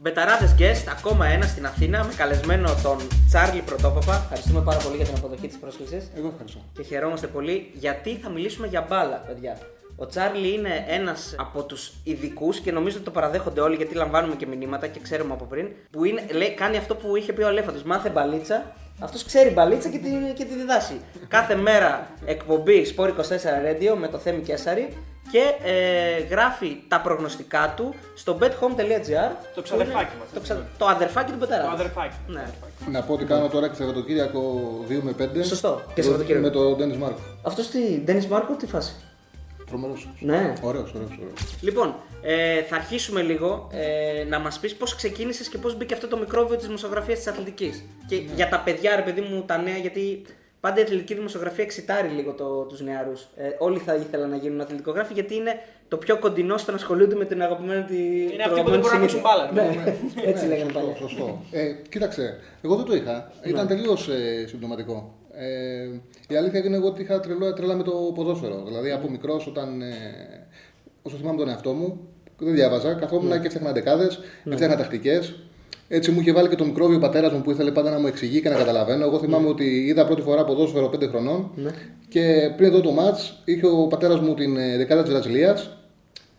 Μπεταράδε guest, ακόμα ένα στην Αθήνα με καλεσμένο τον Τσάρλι Πρωτόπαπα. Ευχαριστούμε πάρα πολύ για την αποδοχή της πρόσκλησης. Εγώ ευχαριστώ. Και χαιρόμαστε πολύ γιατί θα μιλήσουμε για μπάλα, παιδιά. Ο Τσάρλι είναι ένας από τους ειδικούς και νομίζω ότι το παραδέχονται όλοι γιατί λαμβάνουμε και μηνύματα και ξέρουμε από πριν. Που είναι, λέει, κάνει αυτό που είχε πει ο Αλέφαντος. Μάθε μπαλίτσα. Αυτός ξέρει μπαλίτσα και τη, και τη διδάσει. Κάθε μέρα εκπομπή Sport 24 Radio με το Θέμη Κέσσαρη και ε, γράφει τα προγνωστικά του στο bethome.gr. Το ξαδερφάκι που μας, είναι- Το, έτσι. ξα... το αδερφάκι του Πετέρα. Το αδερφάκι. Ναι. Να πω ότι κάνω τώρα και Σαββατοκύριακο 2 με 5. Σωστό. Και Σαββατοκύριακο. Με τον Ντένι Μάρκο. Αυτός τι, Ντένι Μάρκο, τι φάση; Τρομερός. Ναι. Ωραίος, ωραίος. Λοιπόν, ε, θα αρχίσουμε λίγο ε, να μας πεις πώς ξεκίνησες και πώς μπήκε αυτό το μικρόβιο της δημοσιογραφία της αθλητικής. Και για τα παιδιά, ρε παιδί μου, τα νέα, γιατί πάντα η αθλητική δημοσιογραφία εξητάρει λίγο το, τους νεαρούς. Ε, όλοι θα ήθελαν να γίνουν αθλητικογράφοι γιατί είναι το πιο κοντινό στο να ασχολούνται με την αγαπημένη τη. Είναι το αυτοί που αγαπημένο δεν μπορούν να της παίξουν μπάλα. συνήθεια. Ναι, έτσι λέγανε παλιά. Σωστό. Ε, κοίταξε, εγώ δεν το είχα. Ήταν τελείως ε, συμπτωματικό. Ε, η αλήθεια είναι εγώ ότι είχα τρελό, τρέλα με το ποδόσφαιρο. Δηλαδή από μικρός, όταν. Ε, όσο θυμάμαι τον εαυτό μου, δεν διάβαζα. Καθόμουν και έφτιαχνα δεκάδες, έφτιαχνα τακτικές. Έτσι μου είχε βάλει και το μικρόβιο ο πατέρας μου που ήθελε πάντα να μου εξηγεί και να καταλαβαίνω. Εγώ θυμάμαι ότι είδα πρώτη φορά ποδόσφαιρο 5 χρονών και πριν δω το ματ είχε ο πατέρας μου την ε, δεκάδα της Βραζιλίας.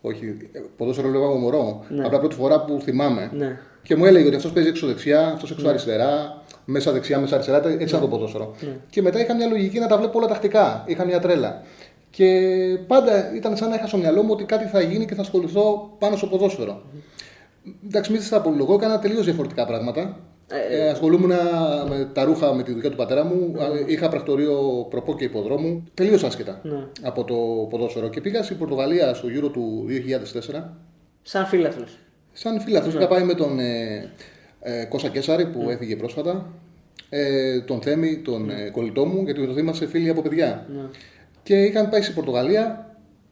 Όχι, ε, ποδόσφαιρο λέω εγώ μωρό. Απλά πρώτη φορά που θυμάμαι. Ναι. Και μου έλεγε ότι αυτός παίζει έξω δεξιά, αυτός έξω αριστερά, μέσα δεξιά, μέσα αριστερά. Έτσι ήταν το ποδόσφαιρο. Και μετά είχα μια λογική να τα βλέπω όλα τακτικά. Είχα μια τρέλα. Και πάντα ήταν σαν να είχα στο μυαλό μου ότι κάτι θα γίνει και θα ασχοληθώ πάνω στο ποδόσφαιρο. Εντάξει, μην σας απολογώ, έκανα τελείως διαφορετικά πράγματα. Ε, ασχολούμουν με τα ρούχα με τη δουλειά του πατέρα μου. Είχα πρακτορείο προπό και υποδρόμου. Τελείως άσχετα από το ποδόσφαιρο. Και πήγα στην Πορτογαλία στο γύρο του 2004. Σαν φίλαθλος. Σαν φίλαθλος είχα πάει με τον ε, ε, Κώστα Κέσαρη που έφυγε πρόσφατα, ε, τον Θέμη, τον ε, κολλητό μου, γιατί με τον Θέμη είμαστε φίλοι από παιδιά. Και είχαμε πάει στην Πορτογαλία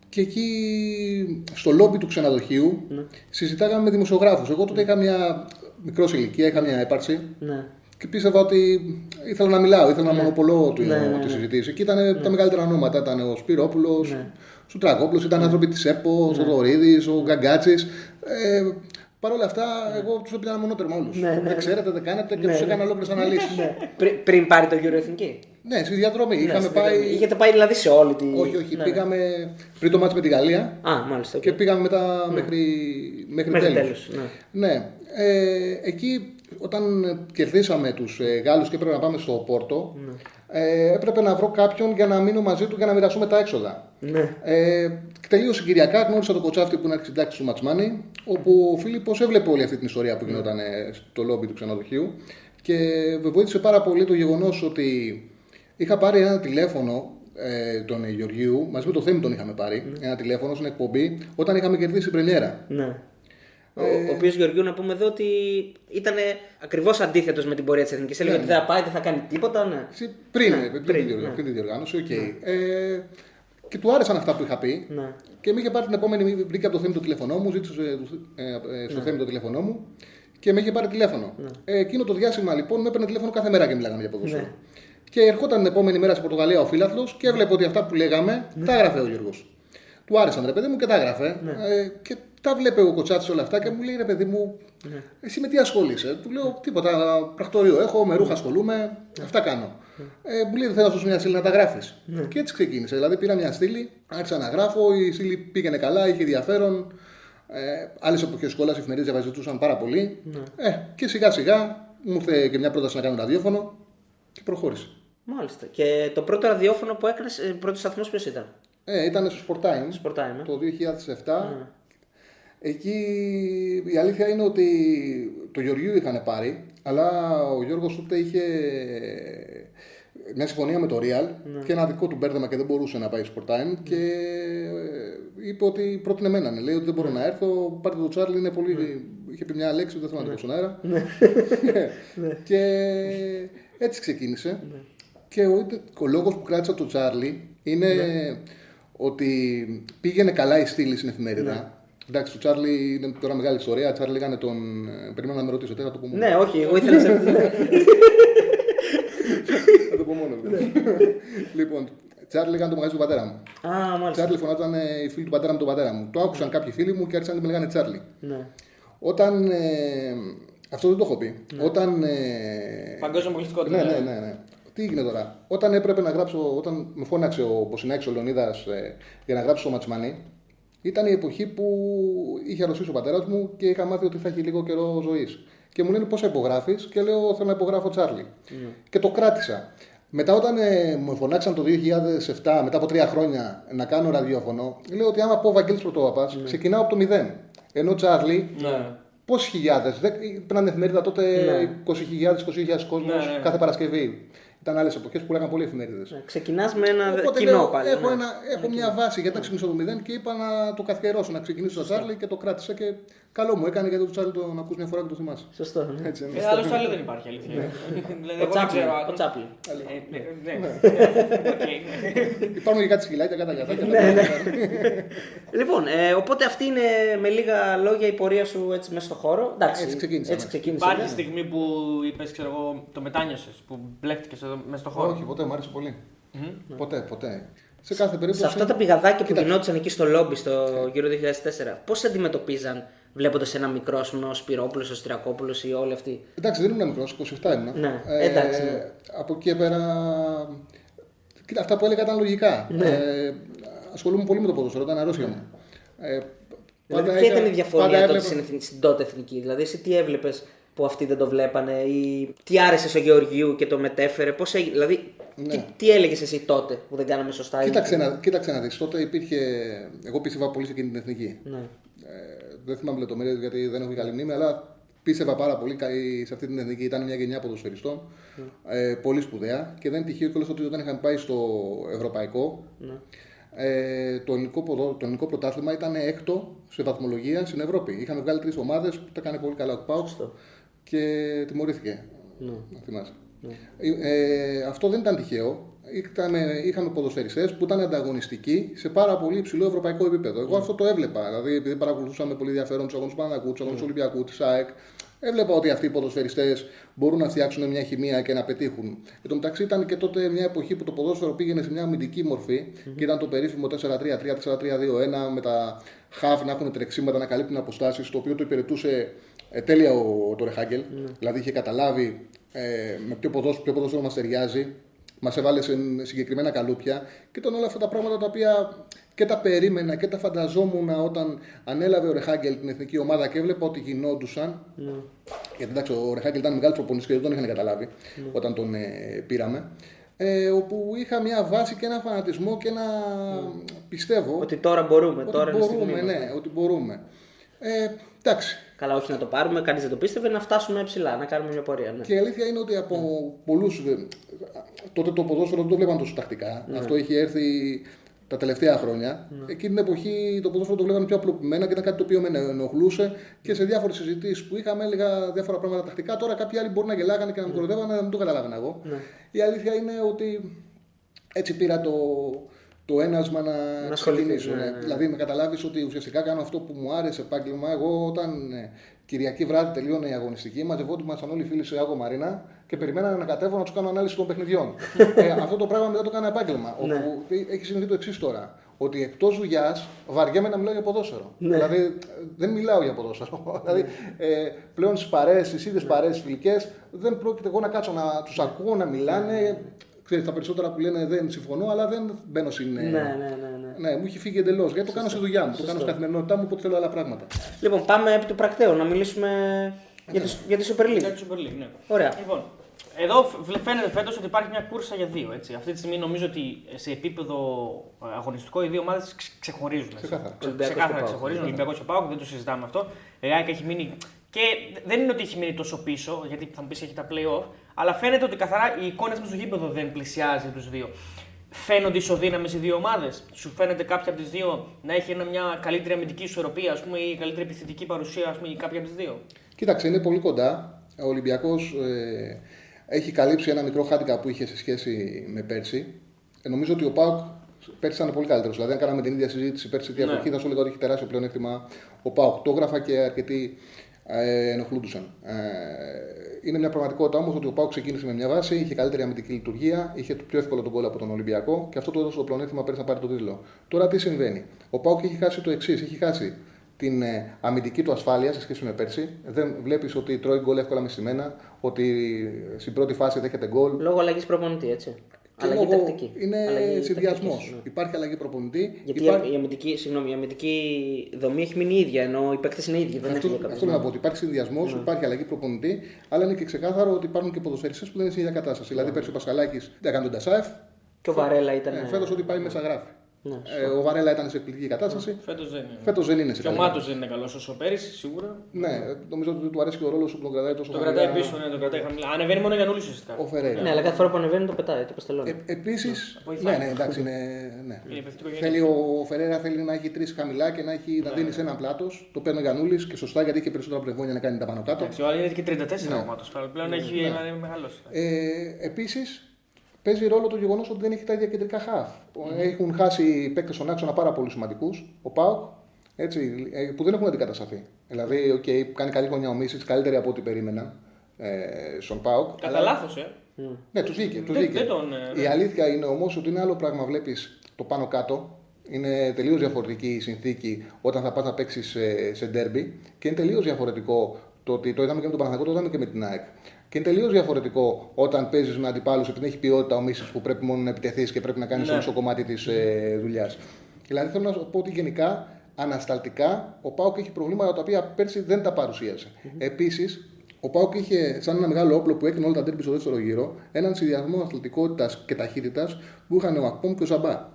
και εκεί στο λόμπι του ξενοδοχείου συζητάγαμε με δημοσιογράφους. Εγώ τότε είχα μια μικρός ηλικία, είχα μια έπαρξη Ναι. και πίστευα ότι ήθελα να μιλάω, ήθελα να μονοπολώ τη, Ναι, ναι, ναι. τη συζητήση. Και ήταν τα μεγαλύτερα ονόματα. Ήταν ο Σπυρόπουλος, ο Σουτρακόπουλο, ήταν άνθρωποι της ΕΠΟ, ο Θοδωρίδη, ο Γκαγκάτσης. Ε, Παρ' όλα αυτά, εγώ τους έπαιρνα μονότερμα όλους. Ναι, ναι. Δεν ξέρετε, δεν κάνετε και Ναι, τους ναι. έκανα ολόκληρες αναλύσεις. Ναι. Πρι- πριν πάρει το Euro Εθνική. Ναι, στη διαδρομή. Ναι, Είχαμε στην πάει. διαδρομή. Είχετε πάει δηλαδή σε όλη τη. Όχι, όχι. Ναι, ναι. Πήγαμε πριν το ματς με τη Γαλλία Α, μάλιστα. οκ. και πήγαμε μετά μέχρι, μέχρι, Μέχρι τέλους. τέλους, ναι. Ναι. Ε, εκεί όταν κερδίσαμε τους ε, Γάλλους και έπρεπε να πάμε στο Πόρτο, Ναι. ε, έπρεπε να βρω κάποιον για να μείνω μαζί του για να μοιραστούμε τα έξοδα. Ναι. Ε, τελείω συγκυριακά γνώρισα τον κοτσάφτη που είναι αρχισυντάκτης του Match Money, όπου ο Φίλιππος έβλεπε όλη αυτή την ιστορία που γινόταν ε, στο λόμπι του ξενοδοχείου και με βοήθησε πάρα πολύ το γεγονός ότι είχα πάρει ένα τηλέφωνο ε, τον ε, Γεωργίου, μαζί με το Θέμη τον είχαμε πάρει, ένα τηλέφωνο στην εκπομπή, όταν είχαμε κερδίσει πρεμιέρα. ναι. Ο, Ε, ο οποίος Γεωργίου να πούμε εδώ ότι ήταν ακριβώς αντίθετος με την πορεία της Εθνικής. Έλεγε Ναι, ότι δεν θα πάει, δεν θα κάνει τίποτα. Ναι. Εσύ, Πριν, Ναι, πριν, πριν, τη διοργάνωση, ναι. πριν τη διοργάνωση, οκ. Ε, και του άρεσαν αυτά που είχα πει. Ναι. Και με είχε πάρει την επόμενη, βρήκε από το Θέμη το τηλέφωνό μου, ζήτησε ε, ε, Ναι. στο Θέμη το τηλέφωνό μου και με είχε πάρει τηλέφωνο. Ε, εκείνο το διάστημα λοιπόν με έπαιρνε τηλέφωνο κάθε μέρα και μιλάγαμε για ποδόσφαιρο. Ναι. Και ερχόταν την επόμενη μέρα στην Πορτογαλία ο φίλαθλος και έβλεπε ότι αυτά που λέγαμε Ναι. τα έγραφε ο Γιώργος. Του άρεσαν ρε παιδί μου και τα έγραφε. Ναι. Ε, και τα βλέπε ο κοτσάτης όλα αυτά και μου λέει ρε παιδί μου, Ναι. εσύ με τι ασχολείσαι; Του λέω τίποτα, πρακτορείο έχω, με ρούχα ασχολούμαι, αυτά κάνω. Ε, μου λέει δεν θέλω να σου δώσω μια στήλη να τα γράφεις. Και έτσι ξεκίνησε. Δηλαδή πήρα μια στήλη, άρχισα να γράφω, η στήλη πήγαινε καλά, είχε ενδιαφέρον. Ε, Άλλες εποχές σχόλας, οι εφημερίδες διαβαζετούσαν πάρα πολύ. Ε, και σιγά σιγά μου ήρθε και μια πρόταση να κάνω ραδιόφωνο και προχώρησε. Μάλιστα. Και το πρώτο ραδιόφωνο που έκανες, πρώτος σταθμός ποιος ήταν; Ε, ήταν στο Sport Time Sport Time, ε. το 2007. Εκεί η αλήθεια είναι ότι το Γεωργίου είχαν πάρει, αλλά ο Γιώργος τότε είχε μια συμφωνία με το Real και ένα δικό του μπέρδεμα και δεν μπορούσε να πάει στο Sport Time και ε, είπε ότι πρότεινε εμένα. ναι. Λέει ότι δεν μπορώ να έρθω, πάρτε το Τσάρλι, είναι πολύ... Είχε πει μια λέξη, δεν θέλω να το πω στον αέρα. και έτσι ξεκίνησε. Και ο, ο λόγος που κράτησα το Τσάρλι είναι ότι πήγαινε καλά η στήλη στην εφημερίδα. Εντάξει, το Τσάρλι είναι τώρα μεγάλη ιστορία. Τσάρλι λέγανε τον. ε, Περίμενα να με ρωτήσετε, θα το πω μόνο. Ναι, όχι, εγώ ήθελα σε Θα το πω μόνο. λοιπόν, Τσάρλι λέγανε το μαγαζί του πατέρα μου. Α, μάλιστα. Τσάρλι φωνάζανε οι φίλοι του πατέρα μου τον πατέρα μου. Το άκουσαν κάποιοι φίλοι μου και άρχισαν να με λέγανε Τσάρλι. Ναι. Όταν. Ε, αυτό δεν το έχω πει. Όταν. Ε, Παγκόσμια πολιτικότητα. ναι, ναι, ναι, ναι. Τι έγινε τώρα; Όταν έπρεπε να γράψω, όταν με φώναξε ο Μποσινάκης ο Λεωνίδας ε, για να γράψω το Ματσμανί, ήταν η εποχή που είχε αρρωστήσει ο πατέρας μου και είχα μάθει ότι θα έχει λίγο καιρό ζωής. Και μου λένε πόσα υπογράφεις; και λέω θέλω να υπογράφω Τσάρλι. Και το κράτησα. Μετά όταν ε, μου φωνάξαν το 2007, μετά από τρία χρόνια, να κάνω ραδιόφωνο, λέω ότι άμα πω Βαγγέλης Πρωτόπαπας, ξεκινάω από το μηδέν. Ενώ Τσάρλι, Ναι. πόσοι χιλιάδες, πέραν εφημερίδα τότε Ναι. 20.000-20.000 κόσμο Ναι, ναι. κάθε Παρασκευή. Ήταν άλλες εποχές που λέγανε πολλοί εφημερίδες. Ξεκινάς με ένα Οπότε κοινό λέω, πάλι. έχω, ναι. ένα, έχω μια βάση γιατί να ξεκινήσω από το μηδέν και είπα να το καθιερώσω, να ξεκινήσω στο Τσάρλι και το κράτησα και καλό μου έκανε γιατί το Τσάρλι το να ακούς μια φορά και το θυμάσαι. Σωστό. ναι. Έτσι, Ε, άλλος άλλο δεν υπάρχει αλήθεια. Δηλαδή, Ο εγώ δεν Τσάπλιν. ξέρω. Ο Τσάπλιν. Ε, ναι, ναι. Οκ. Υπάρχουν και κάτι σκυλάκια, κατά κατά. Ναι, Λοιπόν, ε, οπότε αυτή είναι με λίγα λόγια η πορεία σου έτσι μέσα στο χώρο. Εντάξει, Έτσι ξεκίνησα, Έτσι ναι. ξεκίνησε. Υπάρχει ναι. στιγμή που είπες, ξέρω εγώ, το μετάνιωσες, που μπλέχτηκες εδώ μέσα στο χώρο. Όχι, ποτέ, μου άρεσε πολύ. Μμμ. Ποτέ, ποτέ. Σε κάθε περίπτωση. Σε αυτά τα πηγαδάκια που Κοίταξε. γινόντουσαν εκεί στο λόμπι στο γύρο 2004, πώς αντιμετωπίζαν βλέποντας ένα μικρό, ας πούμε, ο Σπυρόπουλος, ο Στριακόπουλος ή όλοι αυτοί; Εντάξει, δεν ήμουν μικρός, 27 ήμουν. Ναι, εντάξει, ναι. Από εκεί και πέρα. Κοίτα, αυτά που έλεγα ήταν λογικά. Ναι. Ε, ασχολούμαι πολύ με το ποδόσφαιρο, ήταν αρρώστια μου. Ε, Δηλαδή, πάντα ποια έκανα- ήταν η διαφορά πάντα τότε έβλεπα- στην, εθνική- στην τότε εθνική; Δηλαδή, εσύ τι έβλεπες που αυτοί δεν το βλέπανε ή τι άρεσε στο Γεωργίου και το μετέφερε; Πώς έγινε, δηλαδή, Ναι. τι, τι έλεγες εσύ τότε που δεν κάναμε σωστά. ή- Κοίταξε να, κοίταξε να δεις, τότε υπήρχε. Εγώ πίστευα πολύ σε εκείνη την εθνική. Ναι. Ε, δεν θυμάμαι λεπτομέρειες γιατί δεν έχω καλή μνήμη, αλλά πίστευα πάρα πολύ κα- σε αυτή την εθνική. Ήταν μια γενιά ποδοσφαιριστών. Ε, πολύ σπουδαία και δεν είναι τυχαίο κιόλα ότι όταν είχαμε πάει στο Ευρωπαϊκό. Ε, το, ελληνικό ποδο, το ελληνικό πρωτάθλημα ήταν έκτο σε βαθμολογία στην Ευρώπη. Είχαμε βγάλει τρεις ομάδες που τα έκανε πολύ καλά ο Πάουκ και τιμωρήθηκε. Ναι. Να θυμάσαι. Ε, αυτό δεν ήταν τυχαίο. Είχαμε, είχαμε ποδοσφαιριστές που ήταν ανταγωνιστικοί σε πάρα πολύ υψηλό ευρωπαϊκό επίπεδο. Εγώ αυτό το έβλεπα. Δηλαδή, επειδή παρακολουθούσαμε πολύ ενδιαφέρον τους αγώνες του Παναγού, τους αγώνες του Ολυμπιακού, της ΑΕΚ, έβλεπα ότι αυτοί οι ποδοσφαιριστές μπορούν να φτιάξουν μια χημεία και να πετύχουν. Εν τω μεταξύ, ήταν και τότε μια εποχή που το ποδόσφαιρο πήγαινε σε μια αμυντική μορφή και ήταν το περίφημο 4-3-3, 4-3-2-1 με τα χαφ να έχουν τρεξίματα, να καλύπτουν αποστάσεις, το οποίο το υπηρετούσε ε, τέλεια ο, το Ρεχάγκελ. Δηλαδή είχε καταλάβει ε, με ποιο ποδόσφαιρο, ποιο ποδόσφαιρο μας ταιριάζει, μας έβαλε σε συγκεκριμένα καλούπια και ήταν όλα αυτά τα πράγματα τα οποία και τα περίμενα και τα φανταζόμουν όταν ανέλαβε ο Ρεχάγκελ την εθνική ομάδα και έβλεπα ότι γινόντουσαν. Γιατί εντάξει, ο Ρεχάγκελ ήταν μεγάλος προπονητής και δεν τον είχαν καταλάβει όταν τον ε, πήραμε. Ε, όπου είχα μια βάση και ένα φανατισμό και ένα πιστεύω Ότι τώρα μπορούμε. ότι τώρα είναι η μπορούμε, στιγμή μας. ναι, ότι μπορούμε. Ε, εντάξει, Καλά, όχι να το πάρουμε, κανείς δεν το πίστευε, να φτάσουμε ψηλά, να κάνουμε μια πορεία. Ναι. Και η αλήθεια είναι ότι από πολλούς. Τότε το ποδόσφαιρο δεν το βλέπαν τόσο τακτικά. Αυτό έχει έρθει τα τελευταία χρόνια. Εκείνη την εποχή το ποδόσφαιρο το βλέπαν πιο απλοποιημένα και ήταν κάτι το οποίο με ενοχλούσε και σε διάφορες συζητήσεις που είχαμε έλεγα διάφορα πράγματα τακτικά. Τώρα κάποιοι άλλοι μπορεί να γελάγανε και να με κοροϊδεύανε, να μην το καταλάβαινα εγώ. Η αλήθεια είναι ότι έτσι πήρα το, το ένασμα να, Να ασχοληθείς, ξεκινήσω. ναι, ναι. ναι. Δηλαδή με καταλάβεις ότι ουσιαστικά κάνω αυτό που μου άρεσε επάγγελμα. Εγώ όταν ε, Κυριακή βράδυ τελείωνε η αγωνιστική, μαζευόντουσαν όλοι οι φίλοι σε Άγο Μαρίνα και περιμένανε να κατέβω να τους κάνω ανάλυση των παιχνιδιών. ε, αυτό το πράγμα μετά το έκανα επάγγελμα. Ναι. Όπου έχει συμβεί το εξής τώρα. Ότι εκτός δουλειά βαριέμαι να μιλάω για ποδόσφαιρο. Ναι. Δηλαδή ε, δεν μιλάω για ποδόσφαιρο. δηλαδή ε, πλέον στις παρέες, στις ίδιες παρέες φιλικές, δεν πρόκειται εγώ να κάτσω να τους ακούω να μιλάνε. Ξέρεις, τα περισσότερα που λένε δεν συμφωνώ, αλλά δεν μπαίνω στην. Ναι, ναι, ναι, ναι. Ναι, μου έχει φύγει εντελώς. Γιατί το κάνω στη δουλειά μου. Το κάνω Σωστό. στην καθημερινότητά μου, οπότε θέλω άλλα πράγματα. Λοιπόν, πάμε επί του πρακτέου να μιλήσουμε για τη, για τη Super Για League. τη Super League, ναι. Ωραία. Λοιπόν, εδώ φ- φαίνεται φέτος ότι υπάρχει μια κούρσα για δύο. Έτσι. Αυτή τη στιγμή νομίζω ότι σε επίπεδο ε, αγωνιστικό οι δύο ομάδες ξεχωρίζουν. έτσι. Ξεκάθαρα. Ξε- Ολυμπιακός Ξεκάθαρα και ΠΑΟΚ. ξεχωρίζουν. Ολυμπιακός και Πάοκ, δεν το συζητάμε αυτό. Η ΑΕΚ έχει μείνει. Και δεν είναι ότι έχει μείνει τόσο πίσω, γιατί θα μου πεις έχει τα playoff, αλλά φαίνεται ότι καθαρά η εικόνα με στο γήπεδο δεν πλησιάζει τους δύο. Φαίνονται ισοδύναμες οι δύο ομάδες. Σου φαίνεται κάποια από τις δύο να έχει ένα- μια καλύτερη αμυντική ισορροπία, ας πούμε, ή καλύτερη επιθετική παρουσία, ας πούμε, ή κάποια από τις δύο; Κοίταξε, είναι πολύ κοντά. Ο Ολυμπιακός ε, έχει καλύψει ένα μικρό χάντικα που είχε σε σχέση με πέρσι. Ε, νομίζω ότι ο Πάουκ πέρσι ήταν πολύ καλύτερος. Δηλαδή, αν κάναμε την ίδια συζήτηση πέρσι τη Ναι. εποχή, θα σου έλεγα ότι έχει τεράστιο πλεονέκτημα ο Πάουκ. Το έγραφα και αρκετοί ε, ενοχλούντουσαν. Ε, είναι μια πραγματικότητα όμως ότι ο Πάουκ ξεκίνησε με μια βάση, είχε καλύτερη αμυντική λειτουργία, είχε το πιο εύκολο τον κόλλο από τον Ολυμπιακό και αυτό του έδωσε το πλεονέκτημα πέρσι να πάρει τον τίτλο. Τώρα τι συμβαίνει; Ο Πάουκ έχει χάσει το εξής: έχει χάσει την ε, αμυντική του ασφάλεια σε σχέση με πέρσι. Δεν βλέπεις ότι τρώει γκολ εύκολα με σημένα, ότι στην πρώτη φάση δέχεται γκολ. Λόγω αλλαγής προπονητή, έτσι. Και αλλαγή λόγω- τακτική. Είναι Αλλαγή συνδυασμός. τακτικής, ναι. Υπάρχει αλλαγή προπονητή. Γιατί υπάρχει... η, αμυντική, συγγνώμη, η αμυντική δομή έχει μείνει ίδια, ενώ οι παίκτες είναι ίδιοι. Δεν Αυτό, έφυγε αυτό κάποιο. θέλω να πω ότι υπάρχει συνδυασμός, Ναι. υπάρχει αλλαγή προπονητή, αλλά είναι και ξεκάθαρο ότι υπάρχουν και ποδοσφαιριστές που δεν είναι σε ίδια κατάσταση. Δηλαδή, πέρσι ο Πασχαλάκης δεν έκανε τον Τασάεφ. Και ο Βαρέλα ήταν. Ε, Φέτος ότι πάει μέσα γράφει. Ναι, Ε, ο Βαρέλα ήταν σε εκπληκτική κατάσταση. Φέτος δεν είναι. Φέτος δεν είναι σε Και ο καλή Μάτος δεν είναι καλός όσο πέρυσι, σίγουρα. Ναι, νομίζω ότι του αρέσει και ο ρόλος που τον κρατάει τόσο Το χαμηλά. κρατάει πίσω, ναι, το κρατάει χαμηλά. Ανεβαίνει μόνο για νουλί ουσιαστικά. Ο Φεραίρα. Ναι, αλλά κάθε φορά που ανεβαίνει το πετάει, το παστελώνει. Ε, Επίση. βοηθάει. Ναι, ναι, εντάξει, είναι. Ναι. Είναι υπευθυντικό Θέλει ο Φεραίρα θέλει να έχει τρεις χαμηλά και να, έχει, να δίνει σε ένα πλάτος. Το παίρνει ο Γιανούλη και σωστά γιατί είχε περισσότερα πνευμόνια να κάνει τα πάνω κάτω. Εντάξει, ο άλλο είναι και 34 Ναι. ο Μάτος. Πλέον έχει είναι μεγαλώσει. Ε, Επίσης, παίζει ρόλο το γεγονός ότι δεν έχει τα ίδια κεντρικά χαφ. Έχουν χάσει παίκτες στον άξονα πάρα πολύ σημαντικούς. Ο Πάουκ, έτσι, ε, που δεν έχουν αντικατασταθεί. Δηλαδή, okay, κάνει καλή χρονιά ο Μίσης, καλύτερη από ό,τι περίμενα ε, στον Πάουκ. Κατά λάθος, ε. Ναι, τους βγήκε. Τους Δεν- βγήκε. δεν τον, ε, Η αλήθεια είναι όμως ότι είναι άλλο πράγμα, βλέπεις το πάνω κάτω. Είναι τελείως διαφορετική η συνθήκη όταν θα πας να παίξεις σε, σε ντέρμπι και είναι τελείως διαφορετικό το ότι το είδαμε και με τον Παναγιώτο, το είδαμε και με την ΑΕΚ. Και είναι τελείως διαφορετικό όταν παίζεις με αντιπάλους επειδή έχει ποιότητα ο Μίσης που πρέπει μόνο να επιτεθείς και πρέπει να κάνεις Ναι. όλο το κομμάτι της ε, δουλειάς. Δηλαδή θέλω να σου πω ότι γενικά ανασταλτικά ο Πάουκ έχει προβλήματα τα οποία πέρσι δεν τα παρουσίασε. Επίσης, ο Πάουκ είχε σαν ένα μεγάλο όπλο που έκανε όλα τα τέρμπι στο δεύτερο γύρο έναν συνδυασμό αθλητικότητας και ταχύτητας που είχαν ο Ακπόμ και ο ζαμπα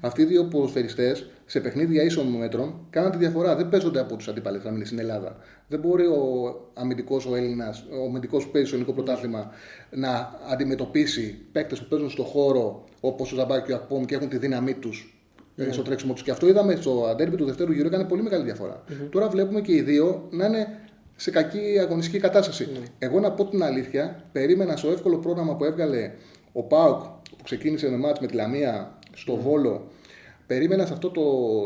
Αυτοί οι δύο ποδοσφαιριστές σε παιχνίδια ίσων μέτρων κάναν τη διαφορά. Δεν παίζονται από τους αντίπαλε να μείνει στην Ελλάδα. Δεν μπορεί ο αμυντικός ο Έλληνας, ο αμυντικός που παίζει στο ελληνικό πρωτάθλημα να αντιμετωπίσει παίκτες που παίζουν στο χώρο όπως ο Ζαμπά και ο Ακπόμ και έχουν τη δύναμή τους ε, στο τρέξιμο τους. Και αυτό είδαμε στο αντέρμπι του δευτέρου γύρου, έκανε πολύ μεγάλη διαφορά. Τώρα βλέπουμε και οι δύο να είναι σε κακή αγωνιστική κατάσταση. Εγώ να πω την αλήθεια, περίμενα στο εύκολο πρόγραμμα που έβγαλε ο Πάουκ που ξεκίνησε με μάτς με τη Λαμία στο Βόλο, περίμενα σε αυτό το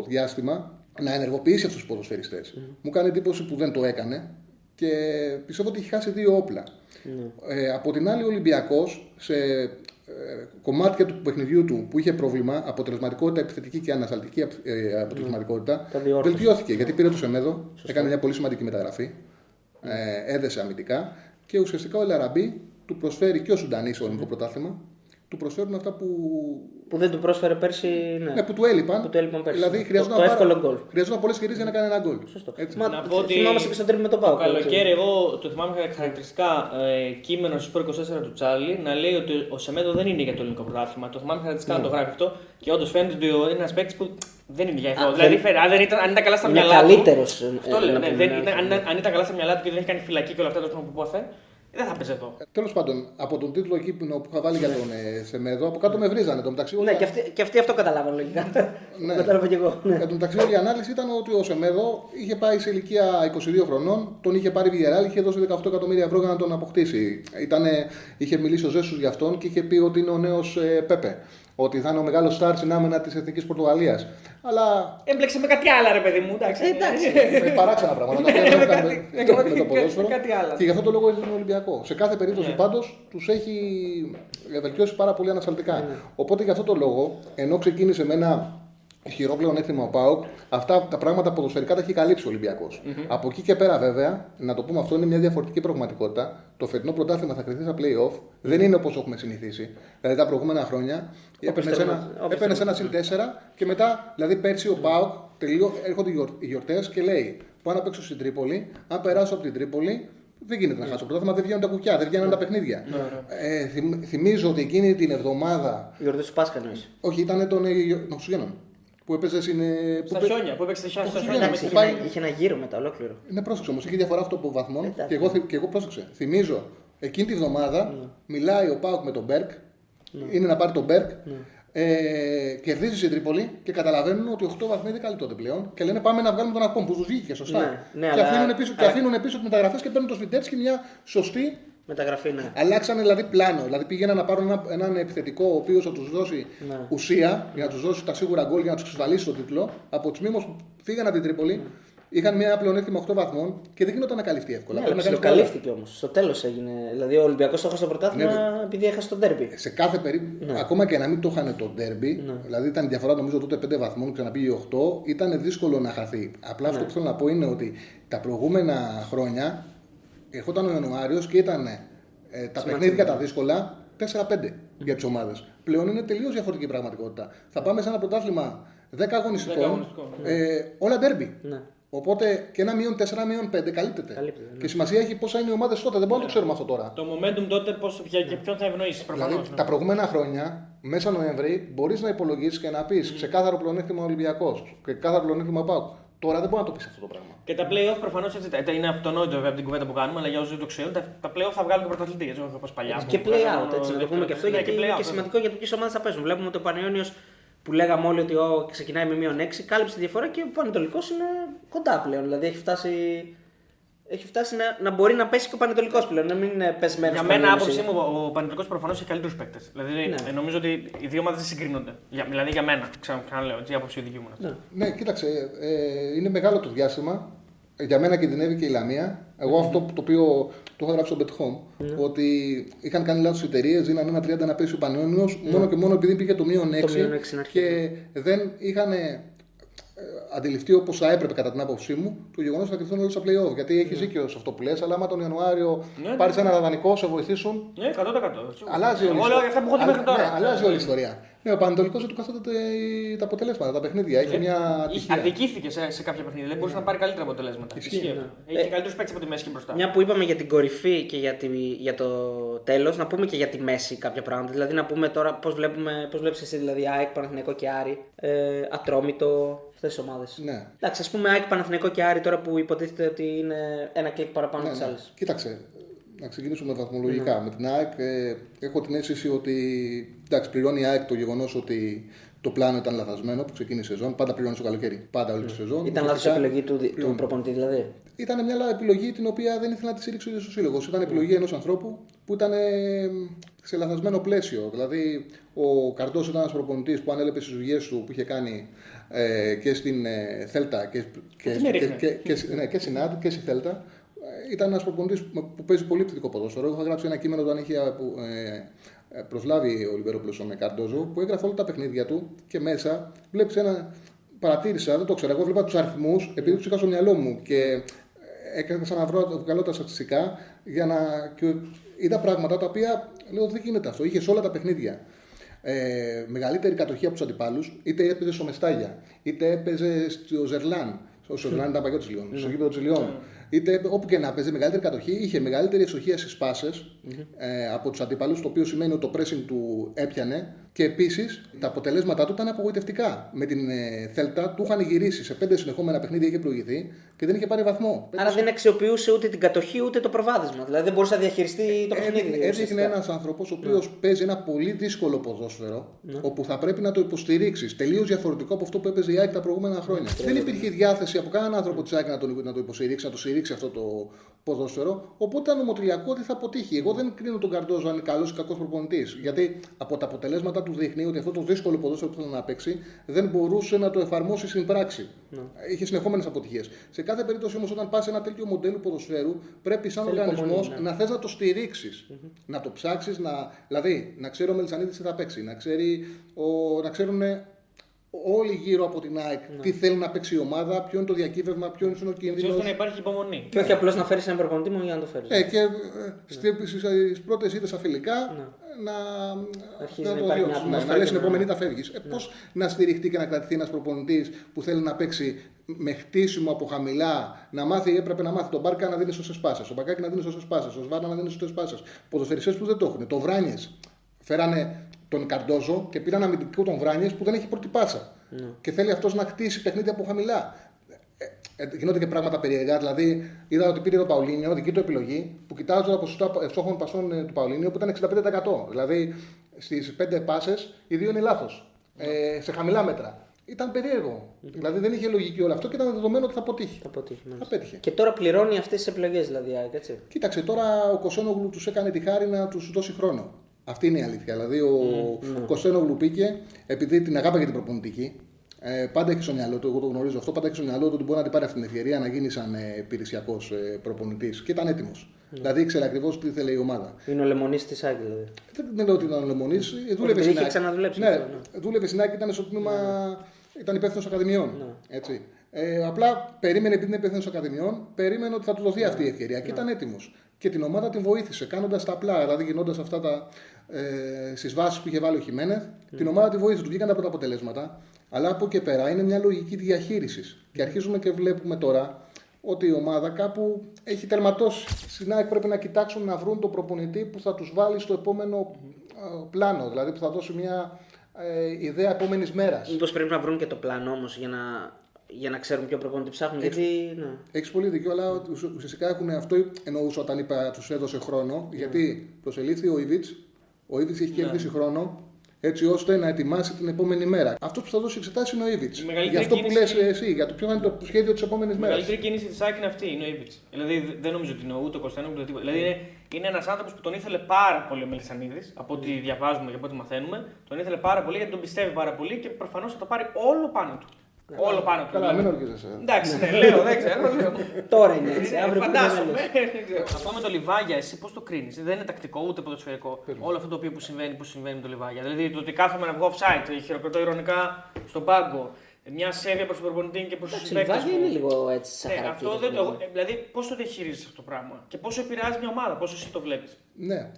διάστημα να ενεργοποιήσει αυτούς τους ποδοσφαιριστές. Μου κάνει εντύπωση που δεν το έκανε και πιστεύω ότι έχει χάσει δύο όπλα. Ε, από την άλλη, ο Ολυμπιακός σε ε, κομμάτια του παιχνιδιού του που είχε πρόβλημα, αποτελεσματικότητα επιθετική και ανασταλτική ε, αποτελεσματικότητα, Τα διόρθωσε. βελτιώθηκε. Γιατί πήρε το Σεμέδο, έκανε μια πολύ σημαντική μεταγραφή, ε, έδεσε αμυντικά και ουσιαστικά ο Ελαραμπή του προσφέρει και ο Σουντανής στο ελληνικό πρωτάθλημα, του προσφέρουν αυτά που, Που δεν του πρόσφερε πέρσι. Ναι. ναι, που του έλειπαν. Που του έλειπαν πέρσι. Δηλαδή Το- χρειαζόταν, το πάρα- εύκολο γκολ. χρειαζόταν πολλές ευκαιρίε για να κάνει ένα γκολ. Σωστό. Έτσι. Μα Να πω ότι θυμάμαι και στο τρίπ με τον Το Πάουκ. καλοκαίρι, εγώ το θυμάμαι χαρακτηριστικά ε, κείμενο στο 24 του Τσάρλι να λέει ότι ο Σεμέδο δεν είναι για το ελληνικό πρωτάθλημα. Το θυμάμαι χαρακτηριστικά να το γράφει αυτό και όντως φαίνεται ότι είναι ένας παίκτης που δεν είναι για αυτό. Α, Δηλαδή, δεν- φαίνεται- αν, δεν ήταν, αν ήταν καλά στα Είναι μυαλά του. καλύτερος, ε, Αυτό ε, λέω. να Ναι, πούμε, δεν, ναι. ήταν- αν, αν ήταν καλά στα μυαλά του και δεν έχει κάνει φυλακή και όλα αυτά το που πόθεν, δεν θα παίζει εδώ. Τέλος πάντων, από τον τίτλο εκεί που που είχα βάλει για τον ε, Σεμέδο, από κάτω με βρίζανε. Το μεταξύ, Ναι, όλα- και αυτοί, και αυτοί αυτό καταλάβαν λογικά. Ναι. Το κατάλαβα κι εγώ. Ναι. Εν τω μεταξύ, όλη η ανάλυση ήταν ότι ο Σεμέδο είχε πάει σε ηλικία 22 χρονών, τον είχε πάρει Βιγεράλ, είχε δώσει 18 εκατομμύρια ευρώ για να τον αποκτήσει. Ήτανε, είχε μιλήσει ο Ζέσους για αυτόν και είχε πει ότι είναι ο νέος Πέπε. Ότι θα είναι ο μεγάλος στάρ στην άμυνα της Εθνικής Πορτογαλίας. Αλλά Έμπλεξε με κάτι άλλο, ρε παιδί μου. Εντάξει. Ε, εντάξει. με παράξενα πράγματα. τα οποία Ναι, δεν με έχουν κάτι- με- με κάτι- με το ποδόσφαιρο. με κάτι άλλο. Και γι' αυτό το λόγο είναι στον Ολυμπιακό. Σε κάθε περίπτωση Ναι. πάντως τους έχει βελτιώσει πάρα πολύ ανασταλτικά. Οπότε γι' αυτό το λόγο, ενώ ξεκίνησε με ένα ισχυρό πλεονέκτημα ο Πάοκ, αυτά τα πράγματα ποδοσφαιρικά τα έχει καλύψει ο ολυμπιακο Από εκεί και πέρα, βέβαια, να το πούμε αυτό είναι μια διαφορετική πραγματικότητα. Το φετινό πρωτάθλημα θα κρυθεί στα playoff. Δεν είναι όπως έχουμε συνηθίσει. Δηλαδή τα προηγούμενα χρόνια έπαιρνε θέλουμε- ένα, όπως έπαιρνες θέλουμε. ένα συν 4 και μετά, δηλαδή πέρσι ο Πάοκ τελείω, έρχονται οι γιορτές και λέει: Πάω να παίξω στην Τρίπολη. Αν περάσω από την Τρίπολη, δεν γίνεται να χάσω το πρωτάθλημα, δεν βγαίνουν τα κουκιά, δεν βγαίνουν τα παιχνίδια. Ε, θυμ- θυμίζω ότι εκείνη την εβδομάδα, Η γιορτή του Πάσχα εννοείς. όχι, ήταν των, ε, των Χριστουγέννων. Που έπαιζες στην. ε, που Στα πέ- χιόνια, που έπαιξε στα χιόνια. στα Πώς χιόνια. Εντάξει, που είχε, πάει- ένα, είχε ένα γύρο μετά ολόκληρο. Ναι, πρόσεξε όμως, είχε διαφορά αυτό από βαθμών. Εντάξει. Και εγώ, θυ- και εγώ πρόσεξε. Θυμίζω, εκείνη τη βδομάδα μιλάει ο Πάουκ με τον Μπέρκ. Είναι να πάρει τον Μπέρκ. Ε, κερδίζει στην Τρίπολη και καταλαβαίνουν ότι 8 βαθμοί δεν καλύπτονται πλέον. Και λένε πάμε να βγάλουμε τον Ακόμ που του βγήκε σωστά. Ναι, ναι, και, αλλά- αφήνουν πίσω, και αλλά- αφήνουν πίσω τις μεταγραφές και παίρνουν το Σβιντέτσκι μια σωστή. Μεταγραφή, ναι. Αλλάξανε δηλαδή πλάνο. Δηλαδή πήγαιναν να πάρουν ένα, έναν επιθετικό ο οποίος θα τους δώσει Ναι. ουσία για να τους δώσει τα σίγουρα γκολ για να τους εξασφαλίσει τον τίτλο. Από τους μήμου που φύγαν από την Τρίπολη είχαν μια πλεονέκτημα 8 βαθμών και δεν γινόταν να καλυφθεί εύκολα. Ναι, Πρέπει αλλά να κάνεις πολλά. ψιλοκαλύφθηκε όμως. Στο τέλος έγινε. Δηλαδή ο Ολυμπιακός το έχασε στο πρωτάθλημα Ναι, επειδή έχασε τον τέρμπι. Σε κάθε περίπτωση, Ναι. ακόμα και να μην το είχαν το ντέρμπι, δηλαδή ήταν διαφορά νομίζω τότε 5 βαθμών, ξαναπήγε 8, ήταν δύσκολο να χαθεί. Απλά Ναι. αυτό που θέλω να πω είναι ότι τα προηγούμενα χρόνια ερχόταν ο Ιανουάριος και ήταν ε, τα παιχνίδια τα δύσκολα 4-5 για τις ομάδες. Πλέον είναι τελείως διαφορετική η πραγματικότητα. Θα πάμε σε ένα πρωτάθλημα 10 αγωνιστικών, αγωνιστικών, ε, όλα ντέρμπι. Ναι. Οπότε και ένα μείον 4, μείον 5 καλύπτεται. Καλύπτεται, ναι. Και σημασία έχει πόσα είναι οι ομάδες τότε. Δεν μπορούμε να το ξέρουμε αυτό τώρα. Το momentum τότε πώς, για, για ποιον θα ευνοήσεις προφανώς. Δηλαδή, τα προηγούμενα χρόνια, μέσα Νοέμβρη, μπορείς να υπολογίσεις και να πεις ξεκάθαρο πλεονέκτημα Ολυμπιακός και ξεκάθαρο πλεονέκτημα Πάουκ. Τώρα δεν μπορεί να το πεις αυτό το πράγμα. Και τα playoff προφανώς έτσι τα- είναι αυτονόητο βέβαια από την κουβέντα που κάνουμε, αλλά για όσους δεν το ξέρουν, τα, τα playoff θα βγάλουν και πρωταθλητή. Έτσι όπως παλιά. Και που play βγάζανε out, μόνο έτσι να το πούμε και αυτό, δεύτερο. Ναι, γιατί είναι play-out, και βέβαια. σημαντικό για το ποιες ομάδες θα παίζουν. Βλέπουμε ότι ο Πανιόνιο που λέγαμε όλοι ότι ο, ξεκινάει με μείον 6, κάλυψε τη διαφορά και ο Πανετολικός είναι κοντά πλέον. Δηλαδή έχει φτάσει, έχει φτάσει να, να μπορεί να πέσει και ο Πανετολικός πλέον, να μην είναι πεσμένο. Για μένα, άποψή μου, ο Πανετολικός προφανώς έχει καλύτερους παίκτες. Δηλαδή, Ναι. ε, νομίζω ότι οι δύο ομάδες δεν συγκρίνονται. Για, δηλαδή για μένα, ξανα, ξαναλέω, έτσι, η άποψη δική μου. είναι αυτή. Ναι. Ναι, κοίταξε, ε, είναι μεγάλο το διάστημα. Ε, Για μένα κινδυνεύει και η Λαμία. Εγώ αυτό που- το οποίο το έχω γράψει στο Bet Home, ότι είχαν κάνει λάθος οι εταιρείες, δίναν ένα 30 να πέσει ο Πανιόνιο, μόνο και μόνο επειδή πήγε το μείον 6, μείον έξι στην αρχή, και δεν είχαν ε, αντιληφθεί όπως θα έπρεπε κατά την άποψή μου το γεγονός ότι θα κρυφθούν όλοι στα playoff. Γιατί έχει δίκιο σε αυτό που λες, αλλά άμα τον Ιανουάριο Ναι, πάρεις ένα δανεικό, σε βοηθήσουν, Ναι, 100%. έτσι. Αλλάζει όλη η Εγώ λέω ιστορία. για αυτά που έχω δει μέχρι Αλλα- τώρα. Ναι, αλλάζει όλη η ιστορία. Ναι, ο Πανατολικό δεν του καθόνται τα αποτελέσματα, τα παιχνίδια. Έχει μια Είχε- ατυχία. Αδικήθηκε σε, σε κάποια παιχνίδια. Δεν μπορούσε να πάρει καλύτερα αποτελέσματα. Ισχύει, Ισχύει ναι. αυτό. Έχει καλύτερους παίκτες από τη μέση και μπροστά. Μια που είπαμε για την κορυφή και για, τη, για το τέλος, να πούμε και για τη μέση κάποια πράγματα. Δηλαδή να πούμε τώρα πώς βλέπουμε, πώς βλέπεις εσύ, δηλαδή ΑΕΚ, Παναθηναϊκό και Άρη, ε, Ατρόμητο, αυτές τις ομάδες. Ναι. Εντάξει, ας πούμε ΑΕΚ, Παναθηναϊκό και Άρη τώρα που υποτίθεται ότι είναι ένα κλικ παραπάνω Ναι, από τι ναι. άλλες. Κοίταξε, να ξεκινήσουμε βαθμολογικά. Ναι. Με την ΑΕΚ ε, έχω την αίσθηση ότι εντάξει, πληρώνει η ΑΕΚ το γεγονός ότι το πλάνο ήταν λαθασμένο που ξεκίνησε η σεζόν. Πάντα πληρώνεις το καλοκαίρι. Πάντα όλη τη σεζόν. Ήταν λάθος Ουσιαστικά, επιλογή του, του προπονητή δηλαδή. Ήταν μια επιλογή την οποία δεν ήθελε να τη στηρίξει ο ίδιο ο σύλλογος. Ήταν επιλογή ενός ανθρώπου που ήταν ε, σε λαθασμένο πλαίσιο. Δηλαδή, ο Καρτό ήταν ένας προπονητής που ανέλεπε στις δουλειέ του που είχε κάνει ε, και στην ε, Θέλτα και, και, Τι με και, ρίχνε. και, και, ναι, και στην ΑΔ και στη Θέλτα. Ε, Ήταν ένας προπονητής που παίζει πολύ επιθετικό ποδόσφαιρο. Είχα γράψει ένα κείμενο όταν είχε που, ε, ε, προσλάβει ο Λιβερόπουλο με Καρτόζο που έγραφε όλα τα παιχνίδια του και μέσα βλέπεις ένα. Παρατήρησα, δεν το ξέρω. Εγώ βλέπα τους αριθμούς επειδή τους είχα στο μυαλό μου και έκανα να βρω βγάλω τα στατιστικά για να. Και είδα πράγματα τα οποία λέω δεν γίνεται αυτό. Είχες όλα τα παιχνίδια. Ε, μεγαλύτερη κατοχή από τους αντιπάλους, είτε έπαιζε στο Μεστάγια, είτε έπαιζε στο Ζερλάν. Στο Ζερλάν ήταν παλιό τη Λιόν, στο γήπεδο της Λιόν. Είτε όπου και να παίζει μεγαλύτερη κατοχή, είχε μεγαλύτερη ευστοχία στις πασε ε, από τους αντιπάλους, το οποίο σημαίνει ότι το pressing του έπιανε. Και επίσης τα αποτελέσματά του ήταν απογοητευτικά. Με την ε, Θέλτα του είχαν γυρίσει σε πέντε συνεχόμενα παιχνίδια, είχε προηγηθεί και δεν είχε πάρει βαθμό. Άρα δεν αξιοποιούσε ούτε την κατοχή ούτε το προβάδισμα. Δηλαδή δεν μπορούσε να διαχειριστεί το παιχνίδι. Έδειχνε, έδειχνε ουσιαστικά. ένας άνθρωπος ο οποίος παίζει ένα πολύ δύσκολο ποδόσφαιρο, όπου θα πρέπει να το υποστηρίξεις. Τελείως διαφορετικό από αυτό που έπαιζε η ΑΕΚ τα προηγούμενα χρόνια. Δεν υπήρχε διάθεση από κανέναν άνθρωπο της ΑΕΚ να, τον, να το υποστηρίξει, να το στηρίξει αυτό το ποδόσφαιρο. Οπότε ήταν ομοτριακό ότι θα αποτύχει. Εγώ δεν κρίνω τον Καρντόζο αν είναι καλός ή κακός προπονητής. Γιατί από τα αποτελέσματα του δείχνει ότι αυτό το δύσκολο ποδόσφαιρο που θέλει να παίξει δεν μπορούσε να το εφαρμόσει στην πράξη. Είχε συνεχόμενες αποτυχίες. Σε κάθε περίπτωση όμως, όταν πας σε ένα τέτοιο μοντέλο ποδοσφαίρου, πρέπει σαν Θέλει οργανισμός υπομονή, ναι. να θες να το στηριξει Να το ψάξεις, να... δηλαδή να ξέρει ο Μελισανίδης τι θα παίξει, να, ξέρει ο... να ξέρουν όλοι γύρω από την ΑΕΚ Ναι. τι θέλει να παίξει η ομάδα, ποιο είναι το διακύβευμα, ποιο είναι ο Έτσι κίνδυνος. ώστε να υπάρχει υπομονή. Και όχι απλώς να φέρεις έναν προπονητή μόνο για να το φέρεις. Ε, και στις πρώτες ήττες στα φιλικά να, Αρχίζει να να το υπάρχει διώξεις, μια ναι, ατμόσφαιρα να λες και την να- επόμενη τα φεύγεις. Ε, Πώς να στηριχτεί και να κρατηθεί ένας προπονητής που θέλει να παίξει με χτίσιμο από χαμηλά, να μάθει, έπρεπε να μάθει τον Μπάρκα να δίνει σωστές πάσες, τον Μπακάκι να δίνει σωστές πάσες, τον Σβάρνα να δίνει σωστές πάσες. Ποδοσφαιριστές που δεν το έχουν. Το Βράνιες φέρανε τον Καρντόζο και πήραν αμυντικό τον Βράνιες που δεν έχει πρώτη πάσα. Και θέλει αυτός να χτίσει παιχνίδια από χαμηλά. Ε, ε, γίνονται και πράγματα περίεργα. Δηλαδή, είδα ότι πήρε το Παουλίνιο, δική του επιλογή, που κοιτάζω το ποσοστό ευστόχων πασών ε, του Παουλίνιο που ήταν 65%. Δηλαδή, στις 5 πάσες, οι δύο είναι λάθος. Ε, σε χαμηλά μέτρα. Ήταν περίεργο. Δηλαδή, δεν είχε λογική όλο αυτό και ήταν δεδομένο ότι θα αποτύχει. Θα αποτύχει, μάλιστα. Απέτυχε. Και τώρα πληρώνει αυτές τις επιλογές δηλαδή. η ΑΕΚ, Έτσι. Κοίταξε, τώρα ο Κωσένογλου τους έκανε τη χάρη να τους δώσει χρόνο. Αυτή είναι η αλήθεια. Δηλαδή, ο mm, Κωσένογλου πήγε, επειδή την αγάπη για την προπονητική, Ε, πάντα έχει στο μυαλό του, εγώ το γνωρίζω αυτό, πάντα έχει στο μυαλό του ότι μπορεί να την πάρει αυτή την ευκαιρία να γίνει σαν ε, υπηρεσιακός ε, προπονητής και ήταν έτοιμος. Δηλαδή ήξερε ακριβώς τι ήθελε η ομάδα. Είναι ο λεμονής της Άκη, δηλαδή. Δεν λέω ότι ήταν ο Λεμονής. Δούλευε Επειδή στην είχε ΑΕΚ. ξαναδουλέψει Ναι, αυτό, δούλευε στην ΑΕΚ, ήταν στο τμήμα. Ήταν υπεύθυνος ακαδημιών. Ναι. Έτσι. Ε, απλά περίμενε επειδή είναι υπεύθυνος ακαδημιών, περίμενε ότι θα του δοθεί αυτή η ευκαιρία και ήταν έτοιμος. Και την ομάδα την βοήθησε κάνοντας τα απλά, δηλαδή γινώντας αυτά τα ε, στι βάσει που είχε βάλει ο Χιμένεθ. Την ομάδα τη βοήθησε, του βγήκαν τα πρώτα αποτελέσματα. Αλλά από εκεί και πέρα είναι μια λογική διαχείρισης. Και αρχίζουμε και βλέπουμε τώρα ότι η ομάδα κάπου έχει τερματώσει. Στην ΑΕΚ πρέπει να κοιτάξουν να βρουν τον προπονητή που θα τους βάλει στο επόμενο ε, πλάνο, δηλαδή που θα δώσει μια ε, ιδέα επόμενης μέρας. Μήπως πρέπει να βρουν και το πλάνο όμως για να, για να ξέρουν ποιο προπονητή ψάχνουν. Γιατί. Ναι. Έχεις πολύ δίκιο, αλλά ουσ- ουσιαστικά έχουν αυτό εννοούσα όταν είπα τους έδωσε χρόνο. Γιατί προσελήφθη ο Ιβιτ, ο Ιβιτ έχει κερδίσει χρόνο έτσι ώστε να ετοιμάσει την επόμενη μέρα. Αυτός που θα δώσει εξετάσει είναι ο Ιβιτ. Η μεγαλύτερη Για αυτό που λες κίνηση- εσύ, για το ποιο θα είναι το σχέδιο της επόμενης Η μέρας. μεγαλύτερη κίνηση της ΑΕΚ είναι αυτή, είναι ο Ήβιτ. Δηλαδή δε- δεν νομίζω ότι είναι ούτε ο Κωνσταντίνο ούτε τίποτα. Δηλαδή είναι, είναι ένας άνθρωπος που τον ήθελε πάρα πολύ ο Μελισανίδης, από ό,τι διαβάζουμε και από ό,τι μαθαίνουμε. Τον ήθελε πάρα πολύ γιατί τον πιστεύει πάρα πολύ και προφανώς θα το πάρει όλο πάνω του. Όλο πάνω του. Καλά, δηλαδή. μην οργίζεσαι. Εντάξει, ναι, λέω, δεν ξέρω. λέω. Τώρα είναι έτσι. Ε, Αύριο που Φαντάζομαι. δεν είναι. Δεν ξέρω. Αυτό με το Λιβάγια, εσύ πώς το κρίνεις; Δεν είναι τακτικό ούτε ποδοσφαιρικό. Όλο αυτό το οποίο που συμβαίνει, που συμβαίνει με το Λιβάγια. Δηλαδή το ότι κάθομαι να βγω offside, χειροκροτώ ηρωνικά στον πάγκο, μια σέβεια προς τον προπονητή και προς τους Εντάξει, η συμπαίκτες. Λιβάγια είναι λίγο έτσι σαν Ναι, χαρακτήρα. αυτό δεν, εγώ, ε, δηλαδή, πώς το διαχειρίζεσαι αυτό το πράγμα και πόσο επηρεάζει μια ομάδα, πόσο εσύ το βλέπεις; Ναι,